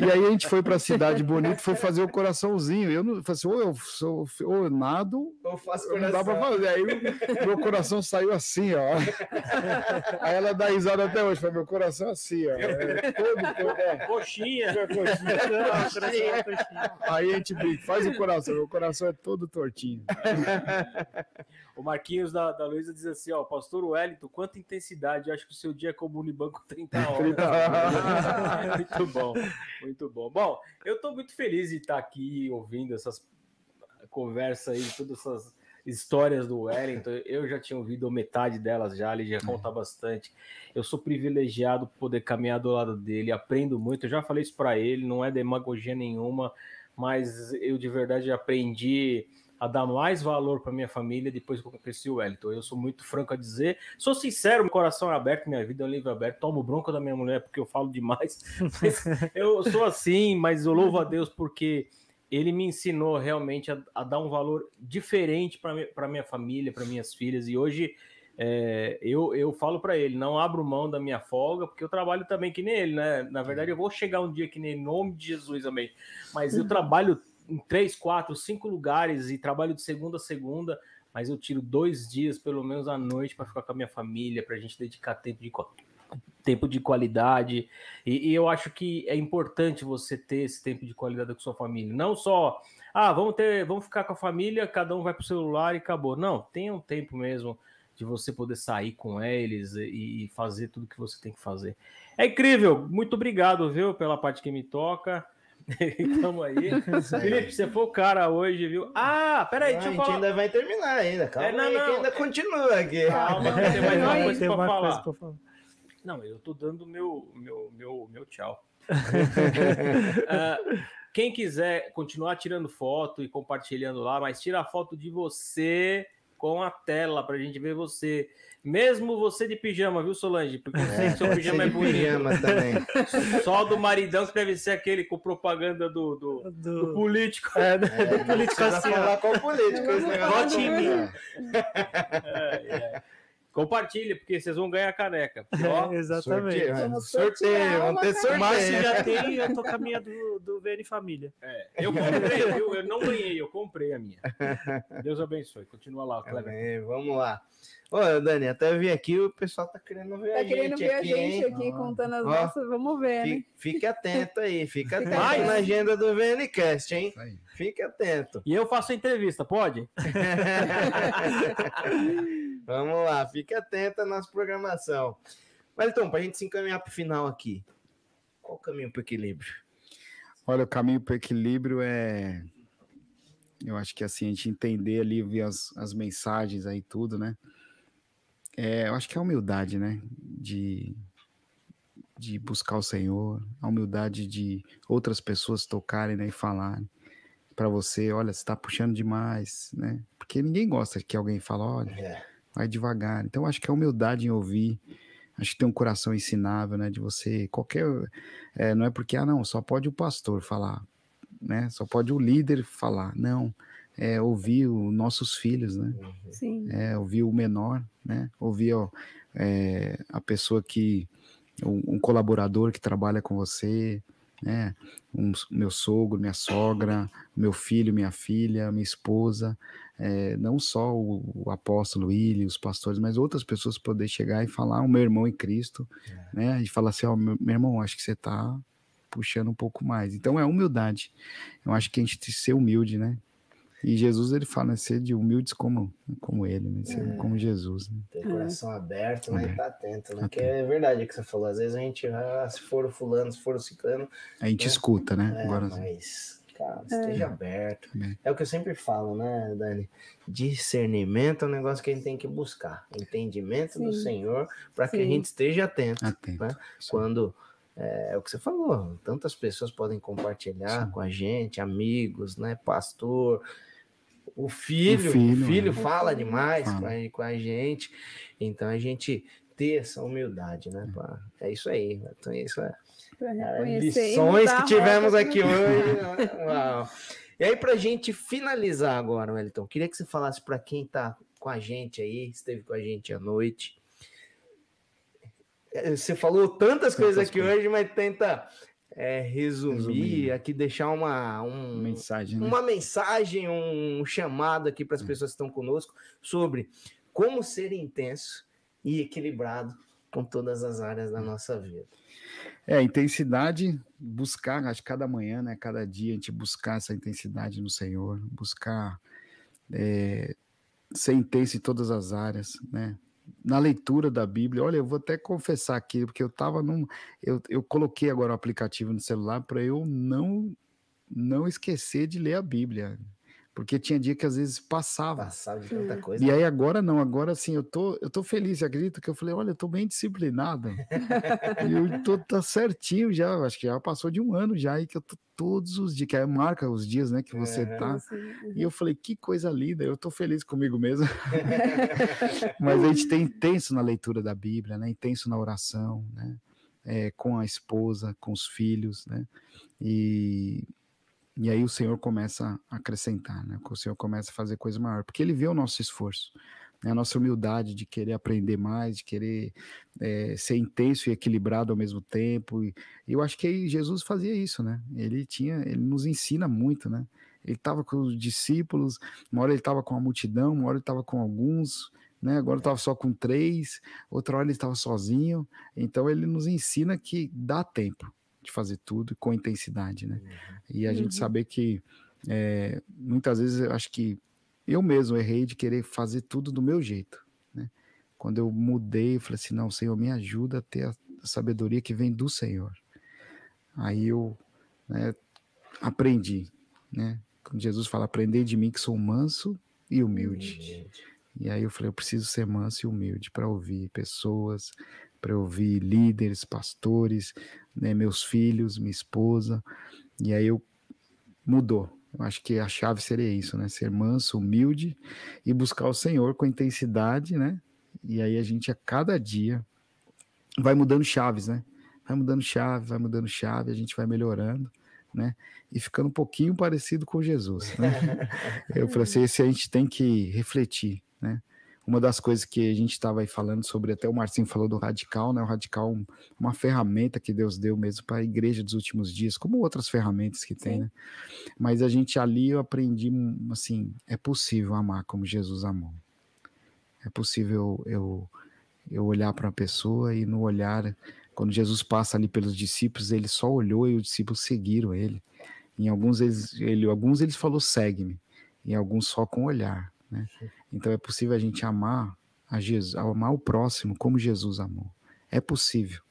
E aí a gente foi pra cidade bonita, foi fazer o coraçãozinho. Eu não falei assim, ou eu sou, ou eu nado, ou faço coração. não dá pra fazer. Aí meu coração saiu assim, ó. Aí ela dá risada até hoje, foi meu coração assim, ó. É, todo, todo, é. Coxinha. coxinha. Aí a gente brinca, faz o coração, meu coração é todo tortinho. O Marquinhos da, da Luísa diz assim: ó, Pastor Wellington, quanta intensidade. Acho que o seu dia é como Unibanco 30 horas. 30 horas. muito bom, muito bom. Bom, eu estou muito feliz de estar aqui ouvindo essas conversas aí, todas essas histórias do Wellington. Eu já tinha ouvido metade delas já, ele já conta bastante. Eu sou privilegiado por poder caminhar do lado dele, aprendo muito. Eu já falei isso para ele, não é demagogia nenhuma, mas eu de verdade aprendi a dar mais valor para minha família depois que eu conheci o Wellington. Eu sou muito franco a dizer, sou sincero, meu coração é aberto, minha vida é um livro aberto, tomo bronca da minha mulher porque eu falo demais. eu sou assim, mas eu louvo a Deus porque ele me ensinou realmente a, a dar um valor diferente para minha família, para minhas filhas, e hoje é, eu, eu falo para ele, não abro mão da minha folga, porque eu trabalho também que nem ele, né? Na verdade, eu vou chegar um dia que nem em nome de Jesus, amém. Mas eu trabalho em três, quatro, cinco lugares e trabalho de segunda a segunda, mas eu tiro dois dias, pelo menos à noite, para ficar com a minha família, para a gente dedicar tempo de, tempo de qualidade. E, e, eu acho que é importante você ter esse tempo de qualidade com sua família. Não só ah, vamos ter, vamos ficar com a família, cada um vai pro celular e acabou. Não, tenha um tempo mesmo de você poder sair com eles e fazer tudo que você tem que fazer. É incrível, muito obrigado, viu, pela parte que me toca. Tamo aí. Felipe, você foi o cara hoje, viu? Ah, peraí, deixa eu falar. A gente ainda vai terminar ainda, calma é, não, aí, não. ainda continua aqui. Calma, tem mais uma coisa pra falar. Pra falar. Não, eu tô dando meu, meu, meu, meu tchau. uh, quem quiser continuar tirando foto e compartilhando lá, mas tira a foto de você com a tela para a gente ver você. Mesmo você de pijama, viu, Solange? Porque eu sei que seu pijama é bonito. Pijama também. Só do maridão que deve ser aquele com propaganda do, do, do... do político. É, do, é, do político assim. Falar qual político esse negócio. em mim. É, é. Compartilha, porque vocês vão ganhar a caneca. Ó, exatamente. Sorteio, sorteio, vamos ter sorteio. Márcio já tem, eu tô com a minha do, do VN Família. É, eu comprei, viu? Eu não ganhei, eu comprei a minha. Deus abençoe. Continua lá, Cleber. vamos lá. Ô, Dani, até vi aqui, o pessoal tá querendo ver tá a gente. Tá querendo ver aqui, a gente hein? aqui, contando as Ó, nossas. Vamos ver, fique, né? Fique atento aí, fique atento Mas... na agenda do VNCast, hein? Fique atento. E eu faço a entrevista, pode? Vamos lá, fique atento à nossa programação. Mas então, para a gente se encaminhar para o final aqui, qual o caminho para o equilíbrio? Olha, o caminho para o equilíbrio é. Eu acho que assim, a gente entender ali, ver as, as mensagens aí, tudo, né? É, eu acho que é a humildade, né? De, de buscar o Senhor, a humildade de outras pessoas tocarem né, e falarem para você, olha, você está puxando demais, né? Porque ninguém gosta que alguém fale, olha, é vai devagar. Então, acho que a humildade em ouvir, acho que tem um coração ensinável, né? De você, qualquer. É, não é porque, ah, não, só pode o pastor falar, né? Só pode o líder falar. Não. É ouvir os nossos filhos, né? Sim. É, ouvir o menor, né? Ouvir ó, é, a pessoa que. Um, um, colaborador que trabalha com você, né? Um, meu sogro, minha sogra, meu filho, minha filha, minha esposa é, não só o, o apóstolo Willi, os pastores, mas outras pessoas poder chegar e falar, o meu irmão em Cristo, é. né? E falar assim, ó, meu, meu irmão, acho que você está puxando um pouco mais. Então é humildade. Eu acho que a gente tem que ser humilde, né? E Jesus ele fala, né, ser de humildes como, como ele, né? Ser é. como Jesus. Né? Ter coração aberto, né? Tá atento, né? Que é verdade o que você falou. Às vezes a gente, ah, se for o fulano, se for o ciclano. A gente né? escuta, né? É, Agora, mas cara. Esteja é. aberto. É. é. o que eu sempre falo, né, Dani? Discernimento é um negócio que a gente tem que buscar. Entendimento Sim. do Senhor para que a gente esteja atento. atento. Né? Quando. É, é, o que você falou, tantas pessoas podem compartilhar Sim. com a gente, amigos, né, pastor, o filho, o filho, o filho né? fala demais fala. Com, a, com a gente, então a gente ter essa humildade, né? Pra, é isso aí, então isso é Lições que tivemos aqui hoje. Uau. E aí, para a gente finalizar agora, Wellington, queria que você falasse para quem está com a gente aí, esteve com a gente à noite. É, você falou tantas, tantas coisas aqui coisas. hoje, mas tenta é, resumir, resumir, aqui, deixar uma, um, mensagem, né? uma mensagem, um chamado aqui para as é. pessoas que estão conosco sobre como ser intenso e equilibrado com todas as áreas da nossa vida. É, intensidade, buscar, acho que cada manhã, né, cada dia a gente buscar essa intensidade no Senhor, buscar é, ser intenso em todas as áreas, né? Na leitura da Bíblia, olha, eu vou até confessar aqui, porque eu tava num. Eu, eu coloquei agora o aplicativo no celular para eu não não esquecer de ler a Bíblia. Porque tinha dia que às vezes passava. Passava de tanta coisa. E aí agora não, agora assim, eu tô, eu tô feliz, acredito que eu falei, olha, eu tô bem disciplinado. e eu tô tá certinho já, acho que já passou de um ano já, e que eu tô todos os dias, que aí marca os dias, né, que você é, tá. Sim. E eu falei, que coisa linda, eu tô feliz comigo mesmo. Mas a gente tem intenso na leitura da Bíblia, né, intenso na oração, né, é, com a esposa, com os filhos, né, e e aí o Senhor começa a acrescentar, né? O Senhor começa a fazer coisa maior, porque Ele vê o nosso esforço, né? a nossa humildade de querer aprender mais, de querer é, ser intenso e equilibrado ao mesmo tempo. E, eu acho que Jesus fazia isso, né? Ele tinha, ele nos ensina muito, né? Ele estava com os discípulos, uma hora ele estava com a multidão, uma hora ele estava com alguns, né? Agora estava só com três, outra hora ele estava sozinho. Então ele nos ensina que dá tempo de fazer tudo com intensidade, né? Uhum. E a uhum. gente saber que é, muitas vezes eu acho que eu mesmo errei de querer fazer tudo do meu jeito. Né? Quando eu mudei, eu falei assim: não, Senhor, me ajuda a ter a sabedoria que vem do Senhor. Aí eu né, aprendi, né? Quando Jesus fala, aprendei de mim que sou manso e humilde. E aí eu falei, eu preciso ser manso e humilde para ouvir pessoas, para ouvir líderes, pastores, né, meus filhos, minha esposa. E aí eu mudou. Eu acho que a chave seria isso, né? Ser manso, humilde e buscar o Senhor com intensidade, né? E aí a gente a cada dia vai mudando chaves, né? Vai mudando chave, vai mudando chave, a gente vai melhorando, né? E ficando um pouquinho parecido com Jesus, né? Eu falei assim, esse a gente tem que refletir, né? Uma das coisas que a gente estava aí falando sobre, até o Marcinho falou do radical, né? O radical é uma ferramenta que Deus deu mesmo para a igreja dos últimos dias, como outras ferramentas que tem, Sim. né? Mas a gente ali eu aprendi assim, é possível amar como Jesus amou. É possível eu eu olhar para uma pessoa e no olhar, quando Jesus passa ali pelos discípulos, ele só olhou e os discípulos seguiram ele. Em alguns eles, ele, alguns eles falou segue-me, em alguns só com olhar, né? Então é possível a gente amar a Jesus, amar o próximo como Jesus amou. É possível.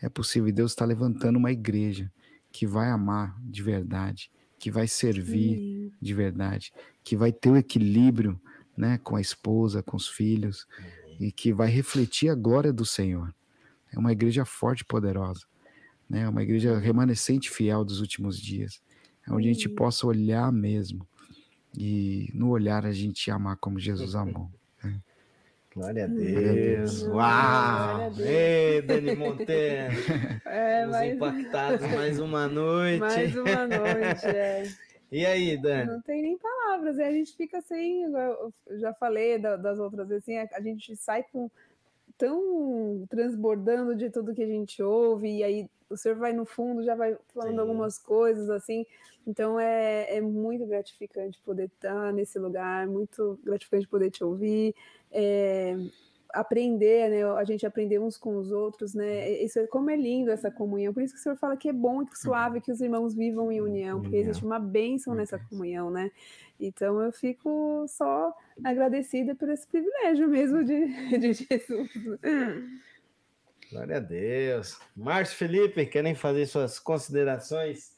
É possível. E Deus está levantando uma igreja que vai amar de verdade, que vai servir Sim. de verdade, que vai ter o equilíbrio né, com a esposa, com os filhos, e que vai refletir a glória do Senhor. É uma igreja forte e poderosa, né? uma igreja remanescente fiel dos últimos dias, é onde a gente possa olhar mesmo e no olhar a gente amar como Jesus amou. Né? Glória a Deus. Glória a Deus. Uau! Ei, Dani Monteiro. É, mais... impactados mais uma noite. Mais uma noite, é. E aí, Dani? Não tem nem palavras, a gente fica sem, eu já falei das outras vezes, assim, a gente sai com tão transbordando de tudo que a gente ouve, e aí o senhor vai no fundo, já vai falando Sim. algumas coisas, assim, então é, é muito gratificante poder estar nesse lugar, muito gratificante poder te ouvir, é, aprender, né? A gente aprender uns com os outros, né? Isso é como é lindo essa comunhão. Por isso que o senhor fala que é bom e que suave que os irmãos vivam em união, porque existe uma bênção nessa comunhão, né? Então eu fico só agradecida por esse privilégio mesmo de, de Jesus. Glória a Deus. Márcio Felipe, querem fazer suas considerações?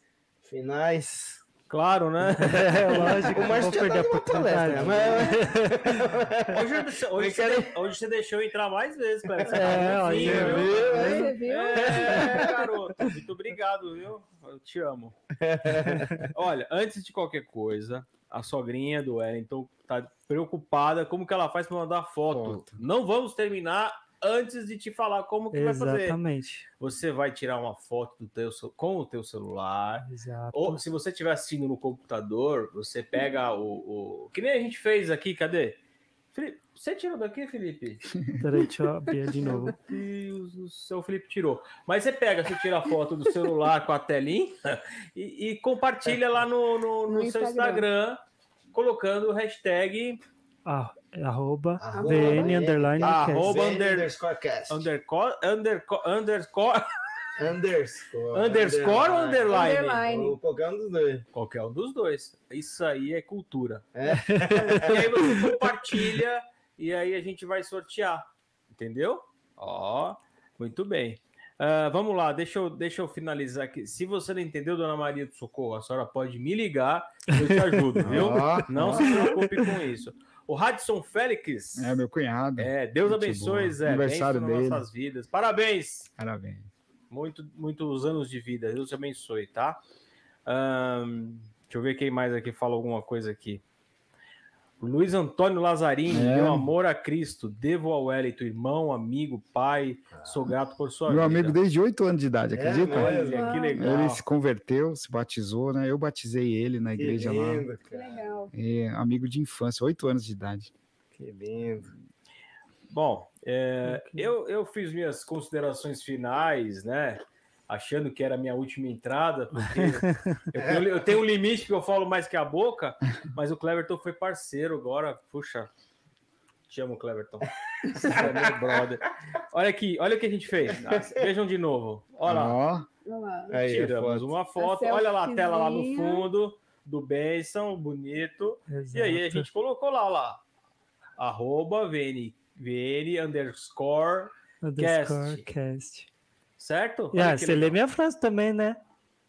Finais. Claro, né? É, lógico. O Márcio já perder a palestra. Mas... Hoje, hoje, você, hoje você deixou entrar mais vezes, cara. Você é, tá viu? Você viu? É, garoto. Muito obrigado, viu? Eu te amo. Olha, antes de qualquer coisa, a sogrinha do Wellington tá preocupada como que ela faz para mandar foto. foto. Não vamos terminar antes de te falar como que Exatamente. vai fazer. Exatamente. Você vai tirar uma foto do teu, com o teu celular. Exato. Ou se você estiver assistindo no computador, você pega o, o, Que nem a gente fez aqui, cadê? Felipe, você tirou daqui, Felipe? Peraí, deixa eu abrir de novo. Meu Deus do céu, o Felipe tirou. Mas você pega, você tira a foto do celular com a telinha e, e compartilha lá no, no, no, no seu Instagram. Instagram, colocando o hashtag ah, arroba, arroba VN underline arroba under, underscore cast. Underscore, underscore, underscore, underscore, underscore ou underline? underline. Ou qualquer um dos dois. Qualquer um dos dois. Isso aí é cultura. É. e aí você compartilha e aí a gente vai sortear. Entendeu? Ó, muito bem. Uh, vamos lá, deixa eu, deixa eu finalizar aqui. Se você não entendeu, Dona Maria do Socorro, a senhora pode me ligar eu te ajudo, viu? não se preocupe com isso. O Radson Félix. É, meu cunhado. É, Deus abençoe, Zé. Aniversário dele. nossas vidas. Parabéns. Parabéns. Muito, muitos anos de vida. Deus te abençoe, tá? Deixa eu ver quem mais aqui fala alguma coisa aqui. Luiz Antônio Lazzarini, é. meu amor a Cristo, devo ao Wellington, irmão, amigo, pai, sou grato por sua Meu vida. amigo desde oito anos de idade, é acredita? É, olha, que legal. Ele se converteu, se batizou, né? Eu batizei ele na igreja que lindo, lá. Que legal. É, amigo de infância, oito anos de idade. Que lindo. Bom, é, eu, eu fiz minhas considerações finais, né? Achando que era a minha última entrada, porque eu, tenho, eu, tenho, um limite que eu falo mais que a boca, mas o Cleverton foi parceiro agora. Puxa, te amo, Cleverton. Você é meu brother. Olha aqui, olha o que a gente fez. Vejam de novo. Olha lá. Oh. Aí, Tiramos uma foto. Olha lá a tela lá no fundo do Benção, bonito. Exato. E aí a gente colocou lá, lá. Arroba VN, VN underscore, underscore cast. cast. Certo? Yeah, você lê minha frase também, né?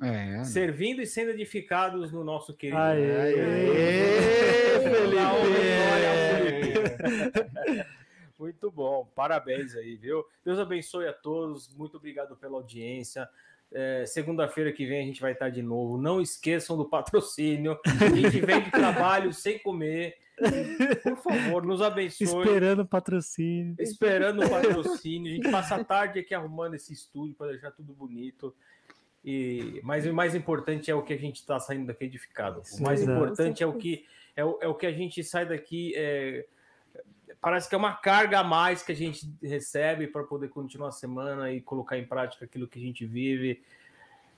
É. Servindo e sendo edificados no nosso querido. Aê, aê, aê Felipe! Muito bom, parabéns aí, viu? Deus abençoe a todos, muito obrigado pela audiência. É, Segunda-feira que vem a gente vai estar de novo. Não esqueçam do patrocínio. A gente vem de trabalho sem comer. Por favor, nos abençoe. Esperando patrocínio. Esperando o patrocínio. A gente passa a tarde aqui arrumando esse estúdio para deixar tudo bonito. E, mas o mais importante é o que a gente está saindo daqui edificado. O mais Exato. importante é o que é o, é o que a gente sai daqui. É, parece que é uma carga a mais que a gente recebe para poder continuar a semana e colocar em prática aquilo que a gente vive.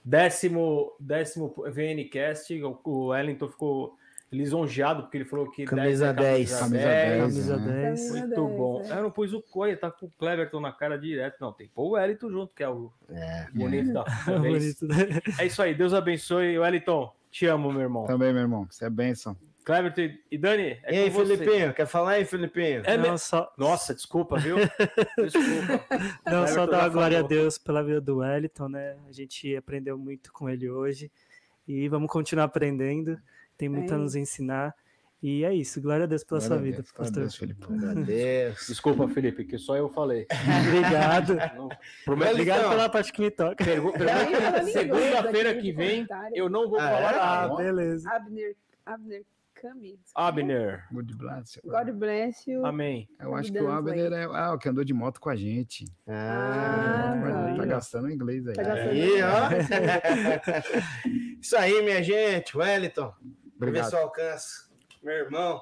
Décimo, décimo VNcast, o Wellington ficou lisonjeado, porque ele falou que camisa 10. É camisa 10. Camisa 10. Né? Muito bom. É. Eu não pus o Coia, tá com o Cleverton na cara direto. Não, tem que pôr o Wellington junto, que é o é. bonito é. da vez. É isso aí, Deus abençoe. Wellington, te amo, meu irmão. Também, meu irmão. Você é bênção. Cleverton e Dani. É e aí, Felipinho? Quer falar aí, Felipinho? É não, só... Nossa, desculpa, viu? desculpa. Não, só dar glória falou. a Deus pela vida do Wellington, né? A gente aprendeu muito com ele hoje e vamos continuar aprendendo tem muito é. a nos ensinar. E é isso. Glória a Deus pela Glória sua vida, Deus, pastor. Deus, Felipe. Deus. Desculpa, Felipe, que só eu falei. Obrigado. Obrigado então, pela parte que me toca. Segunda-feira que vem, eu não vou ah, falar é? Ah, beleza. Abner, Abner. Abner. God bless you. God bless you. Amém. Eu acho que o Abner é ah, o que andou de moto com a gente. Ah, ah tá gastando inglês aí. Tá aí, ó. Isso aí, minha gente. Wellington. Obrigado. Ver alcance. Meu irmão.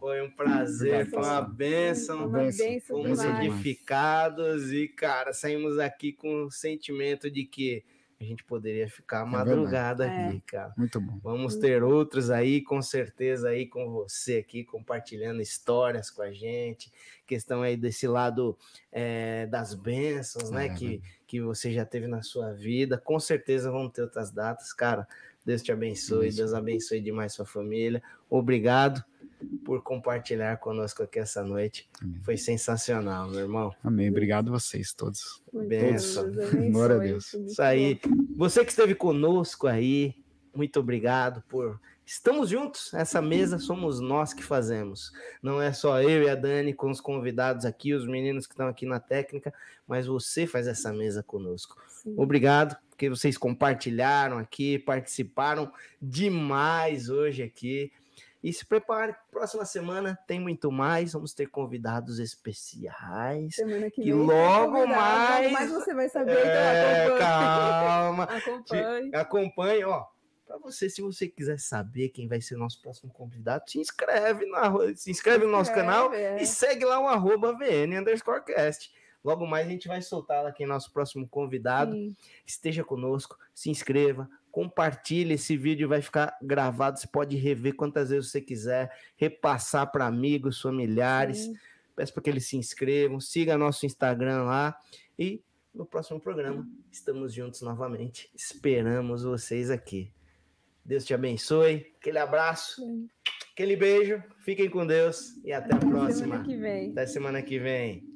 Foi um prazer, foi uma bênção. Uma bênção Fomos edificados e, cara, saímos aqui com o sentimento de que a gente poderia ficar é madrugada é aqui, cara. Muito bom. Vamos ter outros aí, com certeza, aí com você aqui, compartilhando histórias com a gente. Questão aí desse lado é, das bênçãos, né? É, que, que você já teve na sua vida. Com certeza vamos ter outras datas, cara. Deus te abençoe. Deus abençoe demais sua família. Obrigado por compartilhar conosco aqui essa noite. Amém. Foi sensacional, meu irmão. Amém. Obrigado a vocês todos. Benção. Glória a Deus. Isso aí. Você que esteve conosco aí, muito obrigado por. Estamos juntos, essa mesa somos nós que fazemos. Não é só eu e a Dani com os convidados aqui, os meninos que estão aqui na técnica, mas você faz essa mesa conosco. Sim. Obrigado porque vocês compartilharam aqui, participaram demais hoje aqui. E se prepare, próxima semana tem muito mais. Vamos ter convidados especiais. Semana que, que logo mais. Logo mais você vai saber. Então é, então calma. acompanhe. Acompanhe, ó. Para você, se você quiser saber quem vai ser nosso próximo convidado, se inscreve, na, se inscreve no nosso canal é. e segue lá o arroba VN underscorecast. Logo mais a gente vai soltar aqui nosso próximo convidado. Sim. Esteja conosco, se inscreva, compartilhe esse vídeo, vai ficar gravado. Você pode rever quantas vezes você quiser, repassar para amigos, familiares. Sim. Peço para que eles se inscrevam, siga nosso Instagram lá e no próximo programa estamos juntos novamente. Esperamos vocês aqui. Deus te abençoe. Aquele abraço, aquele beijo. Fiquem com Deus e até a próxima. Semana que vem. Até semana que vem.